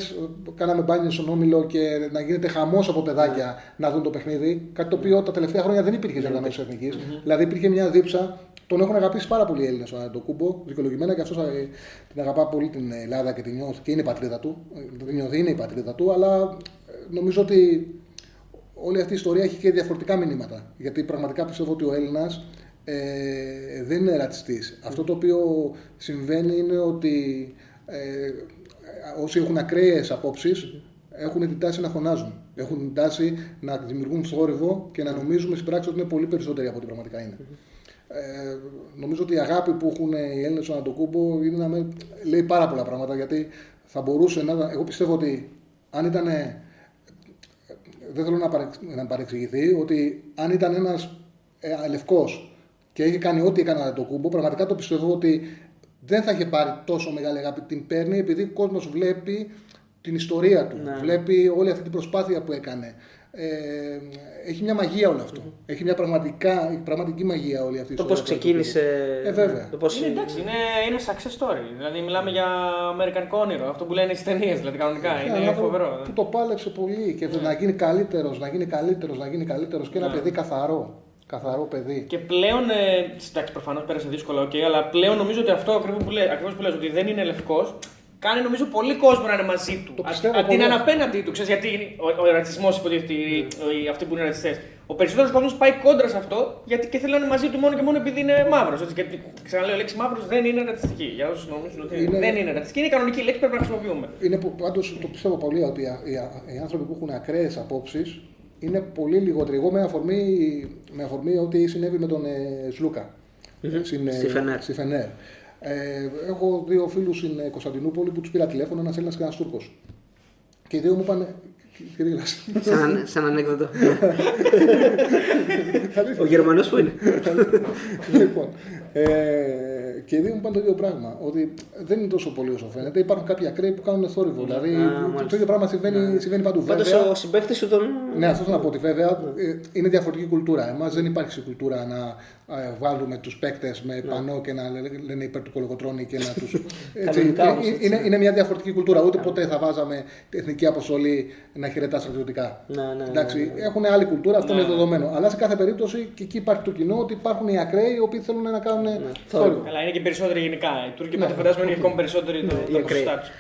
κάναμε μπάνιο στον Όμιλο και να γίνεται χαμός από παιδάκια να δουν το παιχνίδι. Κάτι το οποίο τα τελευταία χρόνια δεν υπήρχε σε οργανώσει εθνικής. Δηλαδή υπήρχε μια δίψα. Τον έχουν αγαπήσει πάρα πολύ οι Έλληνες ο Κούμπο, δικαιολογημένα και αυτός την αγαπά πολύ την Ελλάδα και την νιώθει και είναι η πατρίδα του. Την νιώθει, είναι η πατρίδα του, αλλά ε, νομίζω ότι όλη αυτή η ιστορία έχει και διαφορετικά μηνύματα. Γιατί πραγματικά πιστεύω ότι ο Έλληνας ε, δεν είναι ρατσιστής. Αυτό το οποίο συμβαίνει είναι ότι ε, όσοι έχουν ακραίες απόψεις έχουν την τάση να φωνάζουν. Έχουν την τάση να δημιουργούν θόρυβο και να νομίζουμε στην πράξη ότι είναι πολύ περισσότεροι από ό,τι πραγματικά είναι. Ε, νομίζω ότι η αγάπη που έχουν οι Έλληνες στον Αντοκούμπο είναι να με, λέει πάρα πολλά πράγματα γιατί θα μπορούσε να. Εγώ πιστεύω ότι αν ήταν. Δεν θέλω να, να παρεξηγηθεί ότι αν ήταν ένας ε, λευκός και έχει κάνει ό,τι έκανε το κούμπο, πραγματικά το πιστεύω ότι δεν θα είχε πάρει τόσο μεγάλη αγάπη. Την παίρνει επειδή ο κόσμος βλέπει την ιστορία του. Ναι. Βλέπει όλη αυτή την προσπάθεια που έκανε. Ε, έχει μια μαγεία όλο αυτό. Έχει μια πραγματικά, πραγματική μαγεία όλη αυτή η Το πώς ξεκίνησε. Ε, βέβαια. Το πώς... Είναι, εντάξει, είναι, είναι success story. Δηλαδή, μιλάμε για αμερικανικό όνειρο. Αυτό που λένε στι ταινίες, δηλαδή κανονικά. Ε, είναι φοβερό. Που το πάλεψε πολύ και να γίνει καλύτερος, να γίνει καλύτερος, να γίνει καλύτερος και ένα ναι. παιδί καθαρό. Καθαρό παιδί. Και πλέον. Ε, εντάξει, προφανώς πέρασε δύσκολα, okay, αλλά πλέον νομίζω ότι αυτό ακριβώς που, λέ, που λες, ότι δεν είναι λευκός, κάνει νομίζω πολύ κόσμο να είναι μαζί του. Αντί να είναι απέναντί του. Ξέρεις, γιατί ο, ο ρατσισμός υποτίθεται, mm. αυτοί που είναι ρατσιστές. Ο περισσότερος κόσμος πάει κόντρα σε αυτό γιατί και θέλει να είναι μαζί του μόνο και μόνο επειδή είναι μαύρος. Γιατί ξαναλέω, η λέξη μαύρος δεν είναι ρατσιστική. Για όσους νομίζουν ότι είναι... δεν είναι ρατσιστική, είναι η κανονική λέξη που πρέπει να χρησιμοποιούμε. Είναι πάντως το πιστεύω πολύ ότι οι, οι άνθρωποι που έχουν ακραίες απόψεις είναι πολύ λιγότεροι. Εγώ με αφορμή, με αφορμή ότι συνέβη με τον ε, Σλούκα. Mm-hmm. Στην, ε, στη Φενέρ. Ε, έχω δύο φίλους στην Κωνσταντινούπολη που τους πήρα τηλέφωνο, ένας Έλληνας και ένας Τούρκος. Και οι δύο μου είπαν. Σαν, σαν ανέκδοτο. Ο Γερμανός που είναι. λοιπόν, ε, και οι δύο μου είπαν το ίδιο πράγμα. Ότι δεν είναι τόσο πολύ όσο φαίνεται. Υπάρχουν κάποιοι ακραίοι που κάνουν θόρυβο. Δηλαδή το ίδιο πράγμα συμβαίνει, συμβαίνει παντού. Πάντως ο συμπέχτη σου τον. Ναι, αυτό θέλω να πω ότι βέβαια ε, είναι διαφορετική κουλτούρα. Εμάς δεν υπάρχει κουλτούρα να ε, βάλουμε τους παίκτες με ναι. πανό και να λένε υπέρ του κολοκοτρόνη και να του. είναι, είναι μια διαφορετική κουλτούρα. Ούτε ποτέ θα βάζαμε εθνική αποστολή να χαιρετά στρατιωτικά. Ναι, ναι, Εντάξει, έχουν άλλη κουλτούρα, αυτό είναι δεδομένο. Αλλά σε κάθε περίπτωση και εκεί υπάρχει το κοινό ότι υπάρχουν οι ακραίοι οι οποίοι θέλουν να κάνουν θόρυβο. Αλλά είναι και περισσότεροι γενικά. Οι Τούρκοι ναι. φαντάζομαι είναι ακόμη περισσότεροι το ποσοστά τους.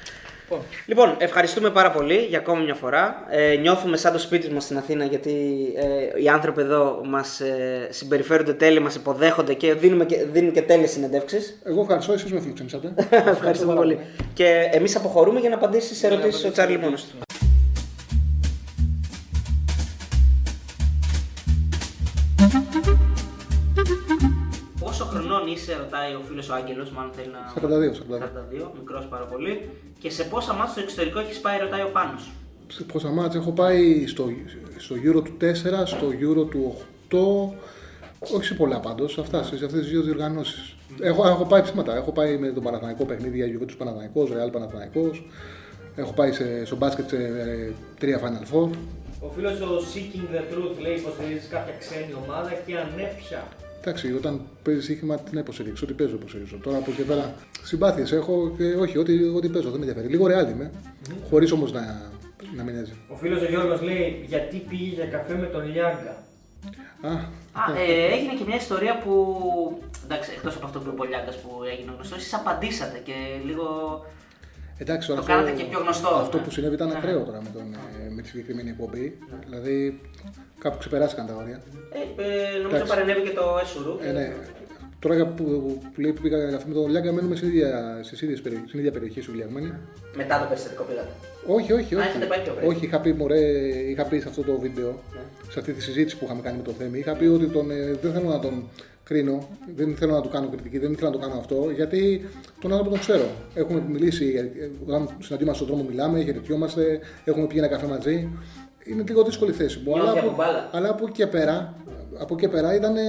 Λοιπόν. λοιπόν, ευχαριστούμε πάρα πολύ για ακόμη μια φορά. Ε, νιώθουμε σαν το σπίτι μας στην Αθήνα γιατί ε, οι άνθρωποι εδώ μας ε, συμπεριφέρονται τέλεια, μας υποδέχονται και, δίνουμε και δίνουν και τέλειες συνεντεύξεις. Εγώ ευχαριστώ, εσείς με φιλοξενήσατε. Ευχαριστούμε πολύ. Και εμείς αποχωρούμε για να απαντήσεις σε ερωτήσεις ο Τσάρλι μόνο του. Είσαι, ρωτάει ο φίλος ο Άγγελος, μάλλον θέλει να. 42, 42. 42 μικρός πάρα πολύ. Και σε πόσα μάτια στο εξωτερικό έχεις πάει, ρωτάει ο Πάνος. Σε πόσα μάτια έχω πάει στο, στο Euro του 4, στο Euro του 8. Όχι σε πολλά πάντως, αυτά, σε αυτές τις δύο διοργανώσεις. Mm. Έχω, έχω πάει ψήματα. Έχω πάει με τον Παναθανικό παιχνίδι για Γιουβέντους Παναθανικό, Ρεάλ Παναθανικό. Έχω πάει σε, στο μπάσκετ σε ε, τρία Final Four. Ο φίλος ο Seeking the Truth λέει υποστηρίζει κάποια ξένη ομάδα και αν ναι, Εντάξει, όταν παίζεις σύγχυμα, τι να υποστηρίξω, ότι παίζω υποστηρίζω. Τώρα από εκεί πέρα συμπάθειες έχω και όχι, ό,τι, ό,τι παίζω, δεν με ενδιαφέρει. Λίγο ρεάλ είμαι, mm-hmm. χωρίς όμως να, να μην έζει. Ο φίλος ο Γιώργος λέει γιατί πήγες για καφέ με τον Λιάγκα; Α, Α ε, έγινε και μια ιστορία που. Εντάξει, εκτός από αυτό που είπε ο Λιάγκας που έγινε γνωστός, εσείς απαντήσατε και λίγο. Εντάξει, το αυτό, κάνατε και πιο γνωστό. Αυτό ναι. που συνέβη ήταν ναι. ακραίο τώρα με, τον, ε, με τη συγκεκριμένη εκπομπή. Ναι. Δηλαδή Κάπου ξεπεράστηκαν τα όρια. Ε, ε, νομίζω παρενέβη και το Έσουρου. Ε, ναι. Τώρα που, που, λέει που πήγα καφέ με τον Λιάγκα, μένουμε στην ίδια, στις ίδιες, στην ίδια περιοχή σου Λιαγμένη. Μετά το περιστατικό πήγατε. Όχι, όχι, όχι. Α, όχι, είχα πει, μωρέ, είχα πει σε αυτό το βίντεο, ναι. σε αυτή τη συζήτηση που είχαμε κάνει με το Θέμη, είχα πει ότι τον, ε, δεν θέλω να τον κρίνω, δεν θέλω να του κάνω κριτική, δεν ήθελα να το κάνω αυτό, γιατί τον άνθρωπο τον ξέρω. Έχουμε μιλήσει, ε, όταν συναντήμαστε στον δρόμο μιλάμε, χαιρετιόμαστε, έχουμε πει ένα καφέ μαζί είναι λίγο δύσκολη θέση μου. Αλλά, από, αλλά από εκεί και πέρα, από εκεί πέρα ήταν ε,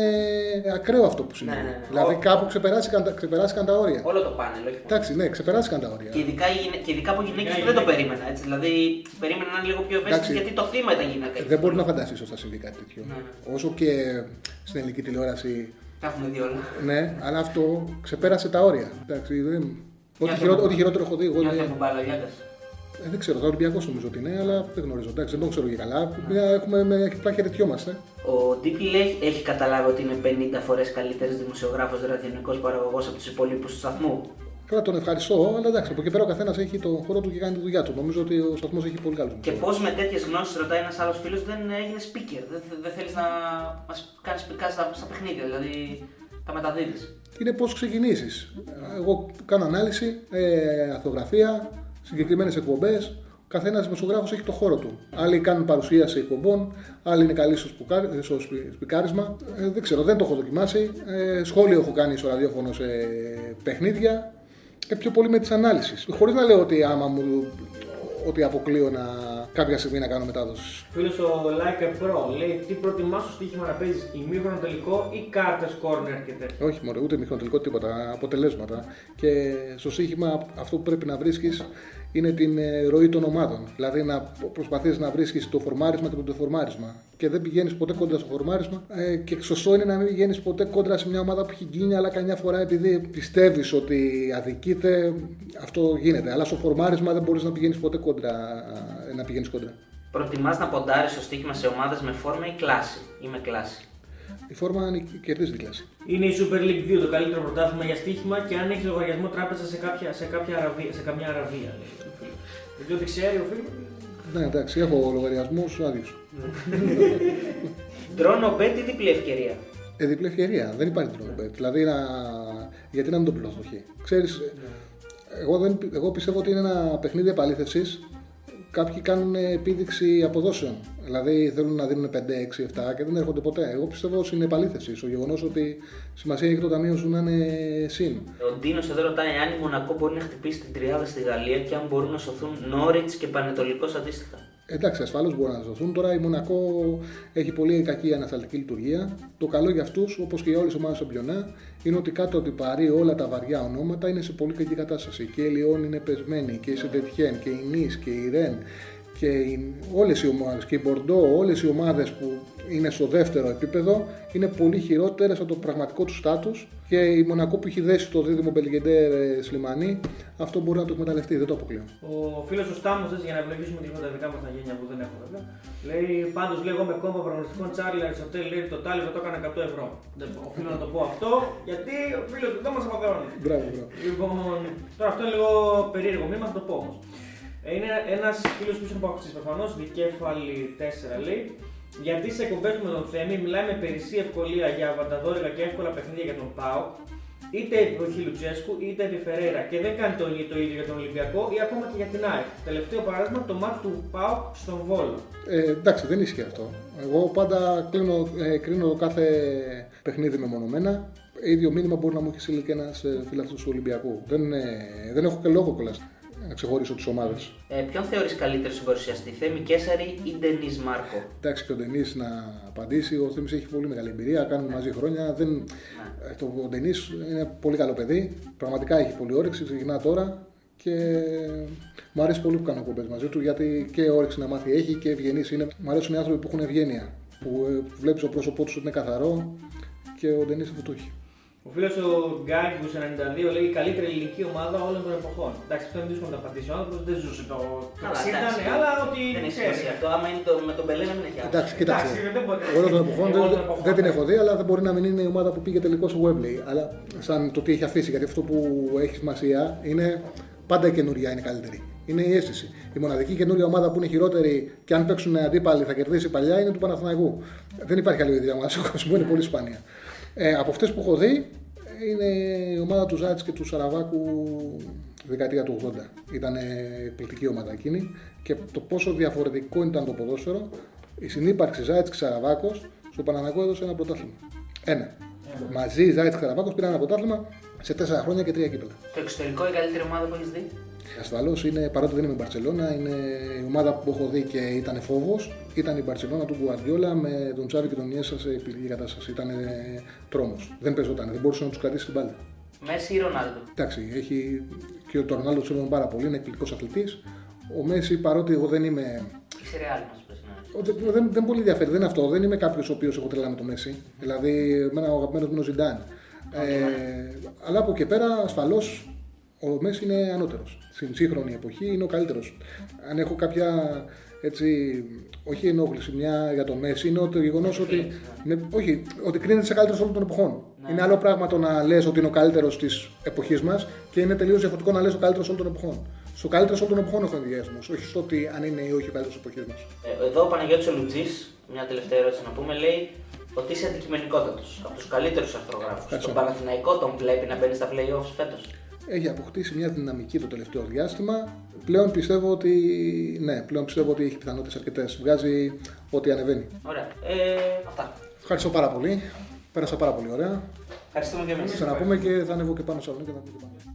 ακραίο αυτό που συνέβη. Ναι, ναι, ναι. Δηλαδή κάπου ξεπεράστηκαν, ξεπεράστηκαν τα όρια. Όλο το πάνελ, όχι. Εντάξει, ναι, ξεπεράστηκαν τα όρια. Και ειδικά, και ειδικά από γυναίκες που δεν το περίμενα. Έτσι. Δηλαδή περίμενα να είναι λίγο πιο ευαίσθητο γιατί το θύμα ήταν γυναίκα. Δεν μπορεί να φανταστείς ότι θα συμβεί κάτι τέτοιο. Ναι, ναι. Όσο και στην ελληνική τηλεόραση. Τα έχουμε δει όλα. Ναι, αλλά αυτό ξεπέρασε τα όρια. Εντάξει, δεν... Ό,τι, Για χειρό, το- ό,τι χειρότερο έχω δει εγώ. Ε, δεν ξέρω, το Ολυμπιακός νομίζω ότι είναι, αλλά δεν γνωρίζω. Εντάξει, δεν το ξέρω και καλά. Μια, έχουμε με απλά χαιρετιόμαστε. Ο Ντίπλ έχει, έχει καταλάβει ότι είναι 50 φορές καλύτερος δημοσιογράφος ραδιονικό παραγωγός από τους υπολείπου του σταθμού; Καλά, τον ευχαριστώ, αλλά εντάξει, από εκεί πέρα ο καθένας έχει τον χώρο του και κάνει τη δουλειά του. Νομίζω ότι ο σταθμός έχει πολύ καλό. Και πώς με τέτοιες γνώσεις, ρωτάει ένας άλλος φίλος, δεν έγινε speaker. Δεν, δεν θέλεις να μας κάνεις σπικά στα, στα παιχνίδια, δηλαδή τα μεταδίδεις. Είναι πώς ξεκινήσεις. Εγώ κάνω ανάλυση, ε, αθογραφία, συγκεκριμένες εκπομπές. Ο καθένας δημοσιογράφος έχει το χώρο του. Άλλοι κάνουν παρουσίαση εκπομπών, άλλοι είναι καλοί στο, σπουκάρι, στο σπι- σπικάρισμα. Ε, δεν ξέρω, δεν το έχω δοκιμάσει. Ε, σχόλιο έχω κάνει στο ραδιόφωνο σε παιχνίδια και πιο πολύ με τις ανάλυση. Χωρίς να λέω ότι άμα μου ότι αποκλείω να κάποια στιγμή να κάνω μετάδοση. Φίλος ο Like a Pro λέει τι προτιμάς στο στοίχημα να παίζεις ημίχρονο τελικό ή κάρτες corner και τέτοια; Όχι μόνο, ούτε μηχανοτελικό τίποτα, αποτελέσματα. Και στο σύγχυμα αυτό που πρέπει να βρίσκεις είναι την ε, ροή των ομάδων. Δηλαδή να προσπαθείς να βρίσκεις το φορμάρισμα και το δεφορμάρισμα. Και δεν πηγαίνεις ποτέ κόντρα στο φορμάρισμα. Ε, και σωστό είναι να μην πηγαίνεις ποτέ κόντρα σε μια ομάδα που έχει γκίνια, αλλά καμιά φορά επειδή πιστεύεις ότι αδικείται, αυτό γίνεται. Αλλά στο φορμάρισμα δεν μπορείς να πηγαίνεις ποτέ κόντρα. ε, Να πηγαίνεις κόντρα. Προτιμάς να ποντάρεις στο στοίχημα σε ομάδες με φόρμα ή κλάση. Ή με κλάση; Η φόρμα είναι- κερδίζει την κλάση. Είναι η Super League 2 το καλύτερο πρωτάθλημα για στοίχημα και αν έχεις λογαριασμό τράπεζα σε, κάποια, σε, κάποια αραβία, σε καμιά αραβία. Λέει, ο φίλος. Δεν ξέρω τι ξέρει ο φίλος. Ναι, εντάξει, έχω λογαριασμούς άδειους. Τρόνο bet ή διπλή ευκαιρία; Ε, διπλή ευκαιρία. Δεν υπάρχει τρόπο. Δηλαδή, να... γιατί να μην το πληρώσω εκεί. Ξέρεις, εγώ, δεν... εγώ πιστεύω ότι είναι ένα παιχνίδι επαλήθευσης. Κάποιοι κάνουν επίδειξη αποδόσεων. Δηλαδή θέλουν να δίνουν 5, 6, 7 και δεν έρχονται ποτέ. Εγώ πιστεύω ότι είναι επαλήθευση. Στο γεγονός ότι σημασία έχει το ταμείο σου να είναι συν. Ο Ντίνος εδώ ρωτάει αν η Μονακό μπορεί να χτυπήσει την τριάδα στη Γαλλία και αν μπορούν να σωθούν Νόριτς και Πανετολικός αντίστοιχα. Εντάξει, ασφαλώ μπορούν να ζωθούν. Τώρα η Μονακό έχει πολύ κακή ανασταλτική λειτουργία. Το καλό για αυτούς, όπως και για όλες τις ομάδες του Πιονά, είναι ότι κάτω από την Παρή όλα τα βαριά ονόματα είναι σε πολύ κακή κατάσταση. Και η Λιόν είναι πεσμένη, και η Σεντετιέν, και η Νη, και η Ρεν, και οι, όλες οι ομάδες, και η Μπορντό, όλες οι ομάδες που είναι στο δεύτερο επίπεδο είναι πολύ χειρότερες από το πραγματικό του στάτους και η Μονακό που έχει δέσει το δίδυμο Μπελγεντέρ Σλιμανί αυτό μπορεί να το εκμεταλλευτεί, δεν το αποκλείω. Ο φίλος ο Στάμος, για να ευλογήσουμε και λίγο τα δικά μας τα γένια που δεν έχω βέβαια, λέει πάντως λέει εγώ με κόμμα προγνωστικών Τσάρλι Αριστοτέλη λέει το τάλι το έκανα 100 ευρώ. Δεν οφείλω να το πω αυτό γιατί ο φίλος του δεν μα αποθεώνει. Μπράβο, μπράβο. Λοιπόν, τώρα αυτό είναι λίγο περίεργο μήνυμα, θα το πω όμως. Είναι ένας φίλος που είσαι αποκτήσει προφανώς, δικέφαλη 4 λέει. Γιατί σε εκπομπές του με τον Θέμη μιλάει με περισσή ευκολία για βανταδόρικα και εύκολα παιχνίδια για τον Πάο, είτε επί Λουτσέσκου είτε επί Φεραίρα και δεν κάνει το, το ίδιο για τον Ολυμπιακό ή ακόμα και για την ΑΕΚ. Τελευταίο παράδειγμα το μάτι του Πάο στον Βόλο. Ε, εντάξει, δεν ισχύει αυτό. Εγώ πάντα κλείνω, ε, κρίνω κάθε παιχνίδι μεμονωμένα. Ίδιο μήνυμα μπορεί να μου έχει στείλει και ένας φίλος του Ολυμπιακού. Δεν, ε, δεν έχω και λόγο κιόλας να ξεχωρίσω τις ομάδες. Ε, ποιον θεωρείς καλύτερο στον παρουσιαστή, Θέμη Κέσαρη ή Ντενής Μάρκο; Εντάξει, και ο Ντενής να απαντήσει. Ο Θέμης έχει πολύ μεγάλη εμπειρία, κάνουμε μαζί χρόνια. Δεν... ε, Το ο Ντενής είναι πολύ καλό παιδί. Πραγματικά έχει πολύ όρεξη, ξεκινά τώρα και μου αρέσει πολύ που κάνω κομπές μαζί του γιατί και όρεξη να μάθει έχει και ευγενής είναι. Μου αρέσουν οι άνθρωποι που έχουν ευγένεια. Που ε, βλέπεις το πρόσωπό τους ότι είναι καθαρό και ο Ντενής αυτό το έχει. Ο φίλος ο Γκάγκου 92 λέει η καλύτερη ελληνική ομάδα όλων των εποχών. Εντάξει, αυτό είναι δύσκολο να το απαντήσει. Ο άνθρωπος δεν ζούσε το 60, ναι, αλλά ότι. Δεν έχει ξέρει. σημασία αυτό. Άμα είναι το, με τον Πελέ να μην έχει άδικο. Εντάξει, κοίταξε. Εντάξει, δεν μπορεί. Όλων των εποχών Όλων δεν, των εποχών, δεν την ναι. έχω δει, αλλά δεν μπορεί να μην είναι η ομάδα που πήγε τελικός στο Webley. Αλλά σαν το τι έχει αφήσει, γιατί αυτό που έχει σημασία είναι πάντα η καινούρια είναι καλύτερη. Είναι η αίσθηση. Η μοναδική καινούρια ομάδα που είναι χειρότερη και αν παίξουν αντίπαλοι θα κερδίσει παλιά είναι του Παναθηναϊκού. Δεν υπάρχει άλλη ίδια ομάδα στον κόσμο, είναι πολύ σπάνια. Ε, από αυτές που έχω δει είναι η ομάδα του Ζάτς και του Σαραβάκου τη δεκαετία του 80. Ήταν εκπληκτική ομάδα εκείνη και το πόσο διαφορετικό ήταν το ποδόσφαιρο, η συνύπαρξη Ζάιτ και Σαραβάκο στο Παναναναϊκό έδωσε ένα πρωτάθλημα. Ένα. Μαζί Ζάιτ και Σαραβάκο πήραν ένα πρωτάθλημα σε τέσσερα χρόνια και τρία κύπελα. Το εξωτερικό η καλύτερη ομάδα που έχεις δει; Ασφαλώς είναι, παρότι δεν είμαι η Μπαρσελόνα, είναι η ομάδα που έχω δει και ήταν φόβος. Ήταν η Μπαρσελόνα του Γκουαρδιόλα με τον Τσάβη και τον Ιέσα σε εκπληκτική κατάσταση. Ήταν τρόμος. Δεν παίζονταν, δεν μπορούσε να τους κρατήσει την μπάλα. Μέση ή Ρονάλντο; Εντάξει, έχει και ο Ρονάλντο τους σέβομαι πάρα πολύ, είναι εκπληκτικός αθλητής. Ο Μέση, παρότι εγώ δεν είμαι. Είσαι ρεάλ μα πες ναι. ο- Δεν, δεν, δεν πολύ ενδιαφέρει, δεν είναι αυτό. Δεν είμαι κάποιος ο οποίος έχω τρελά με το Μέση. Δηλαδή, εμένα ο αγαπημένος μου είναι ο Ζιντάν. Ε, αλλά από εκεί πέρα, ασφαλώς, Ο Μέση είναι ανώτερος. Στην σύγχρονη εποχή είναι ο καλύτερος. Αν έχω κάποια έτσι, όχι ενόχληση μια για το Μέση, είναι το γεγονός ότι. Ναι, όχι, ότι κρίνεται σε καλύτερο όλων των εποχών. Ναι. Είναι άλλο πράγμα το να λες ότι είναι ο καλύτερος της εποχής μας και είναι τελείως διαφορετικό να λες ο καλύτερος όλων των εποχών. Στο καλύτερος όλων των εποχών έχω ενδιασμό, όχι στο ότι αν είναι ή όχι ο καλύτερος της εποχής μας. Ε, Εδώ ο Παναγιώτης ο Λουτζής, μια τελευταία ερώτηση να πούμε, λέει ότι είσαι αντικειμενικότατος. Από τους καλύτερους αρθρογράφους. Ευχαριστώ. Τον Παναθηναϊκό τον βλέπει να μπαίνει στα playoffs φέτος; Έχει αποκτήσει μια δυναμική το τελευταίο διάστημα. Πλέον πιστεύω ότι. Ναι, πλέον πιστεύω ότι έχει πιθανότητες αρκετές. Βγάζει ό,τι ανεβαίνει. Ωραία. Ε, αυτά. Ευχαριστώ πάρα πολύ. Πέρασα πάρα πολύ ωραία. Ευχαριστούμε και εμείς. Θα ξαναπούμε και θα ανέβω και πάνω σε αυτό και θα πούμε και πάνω.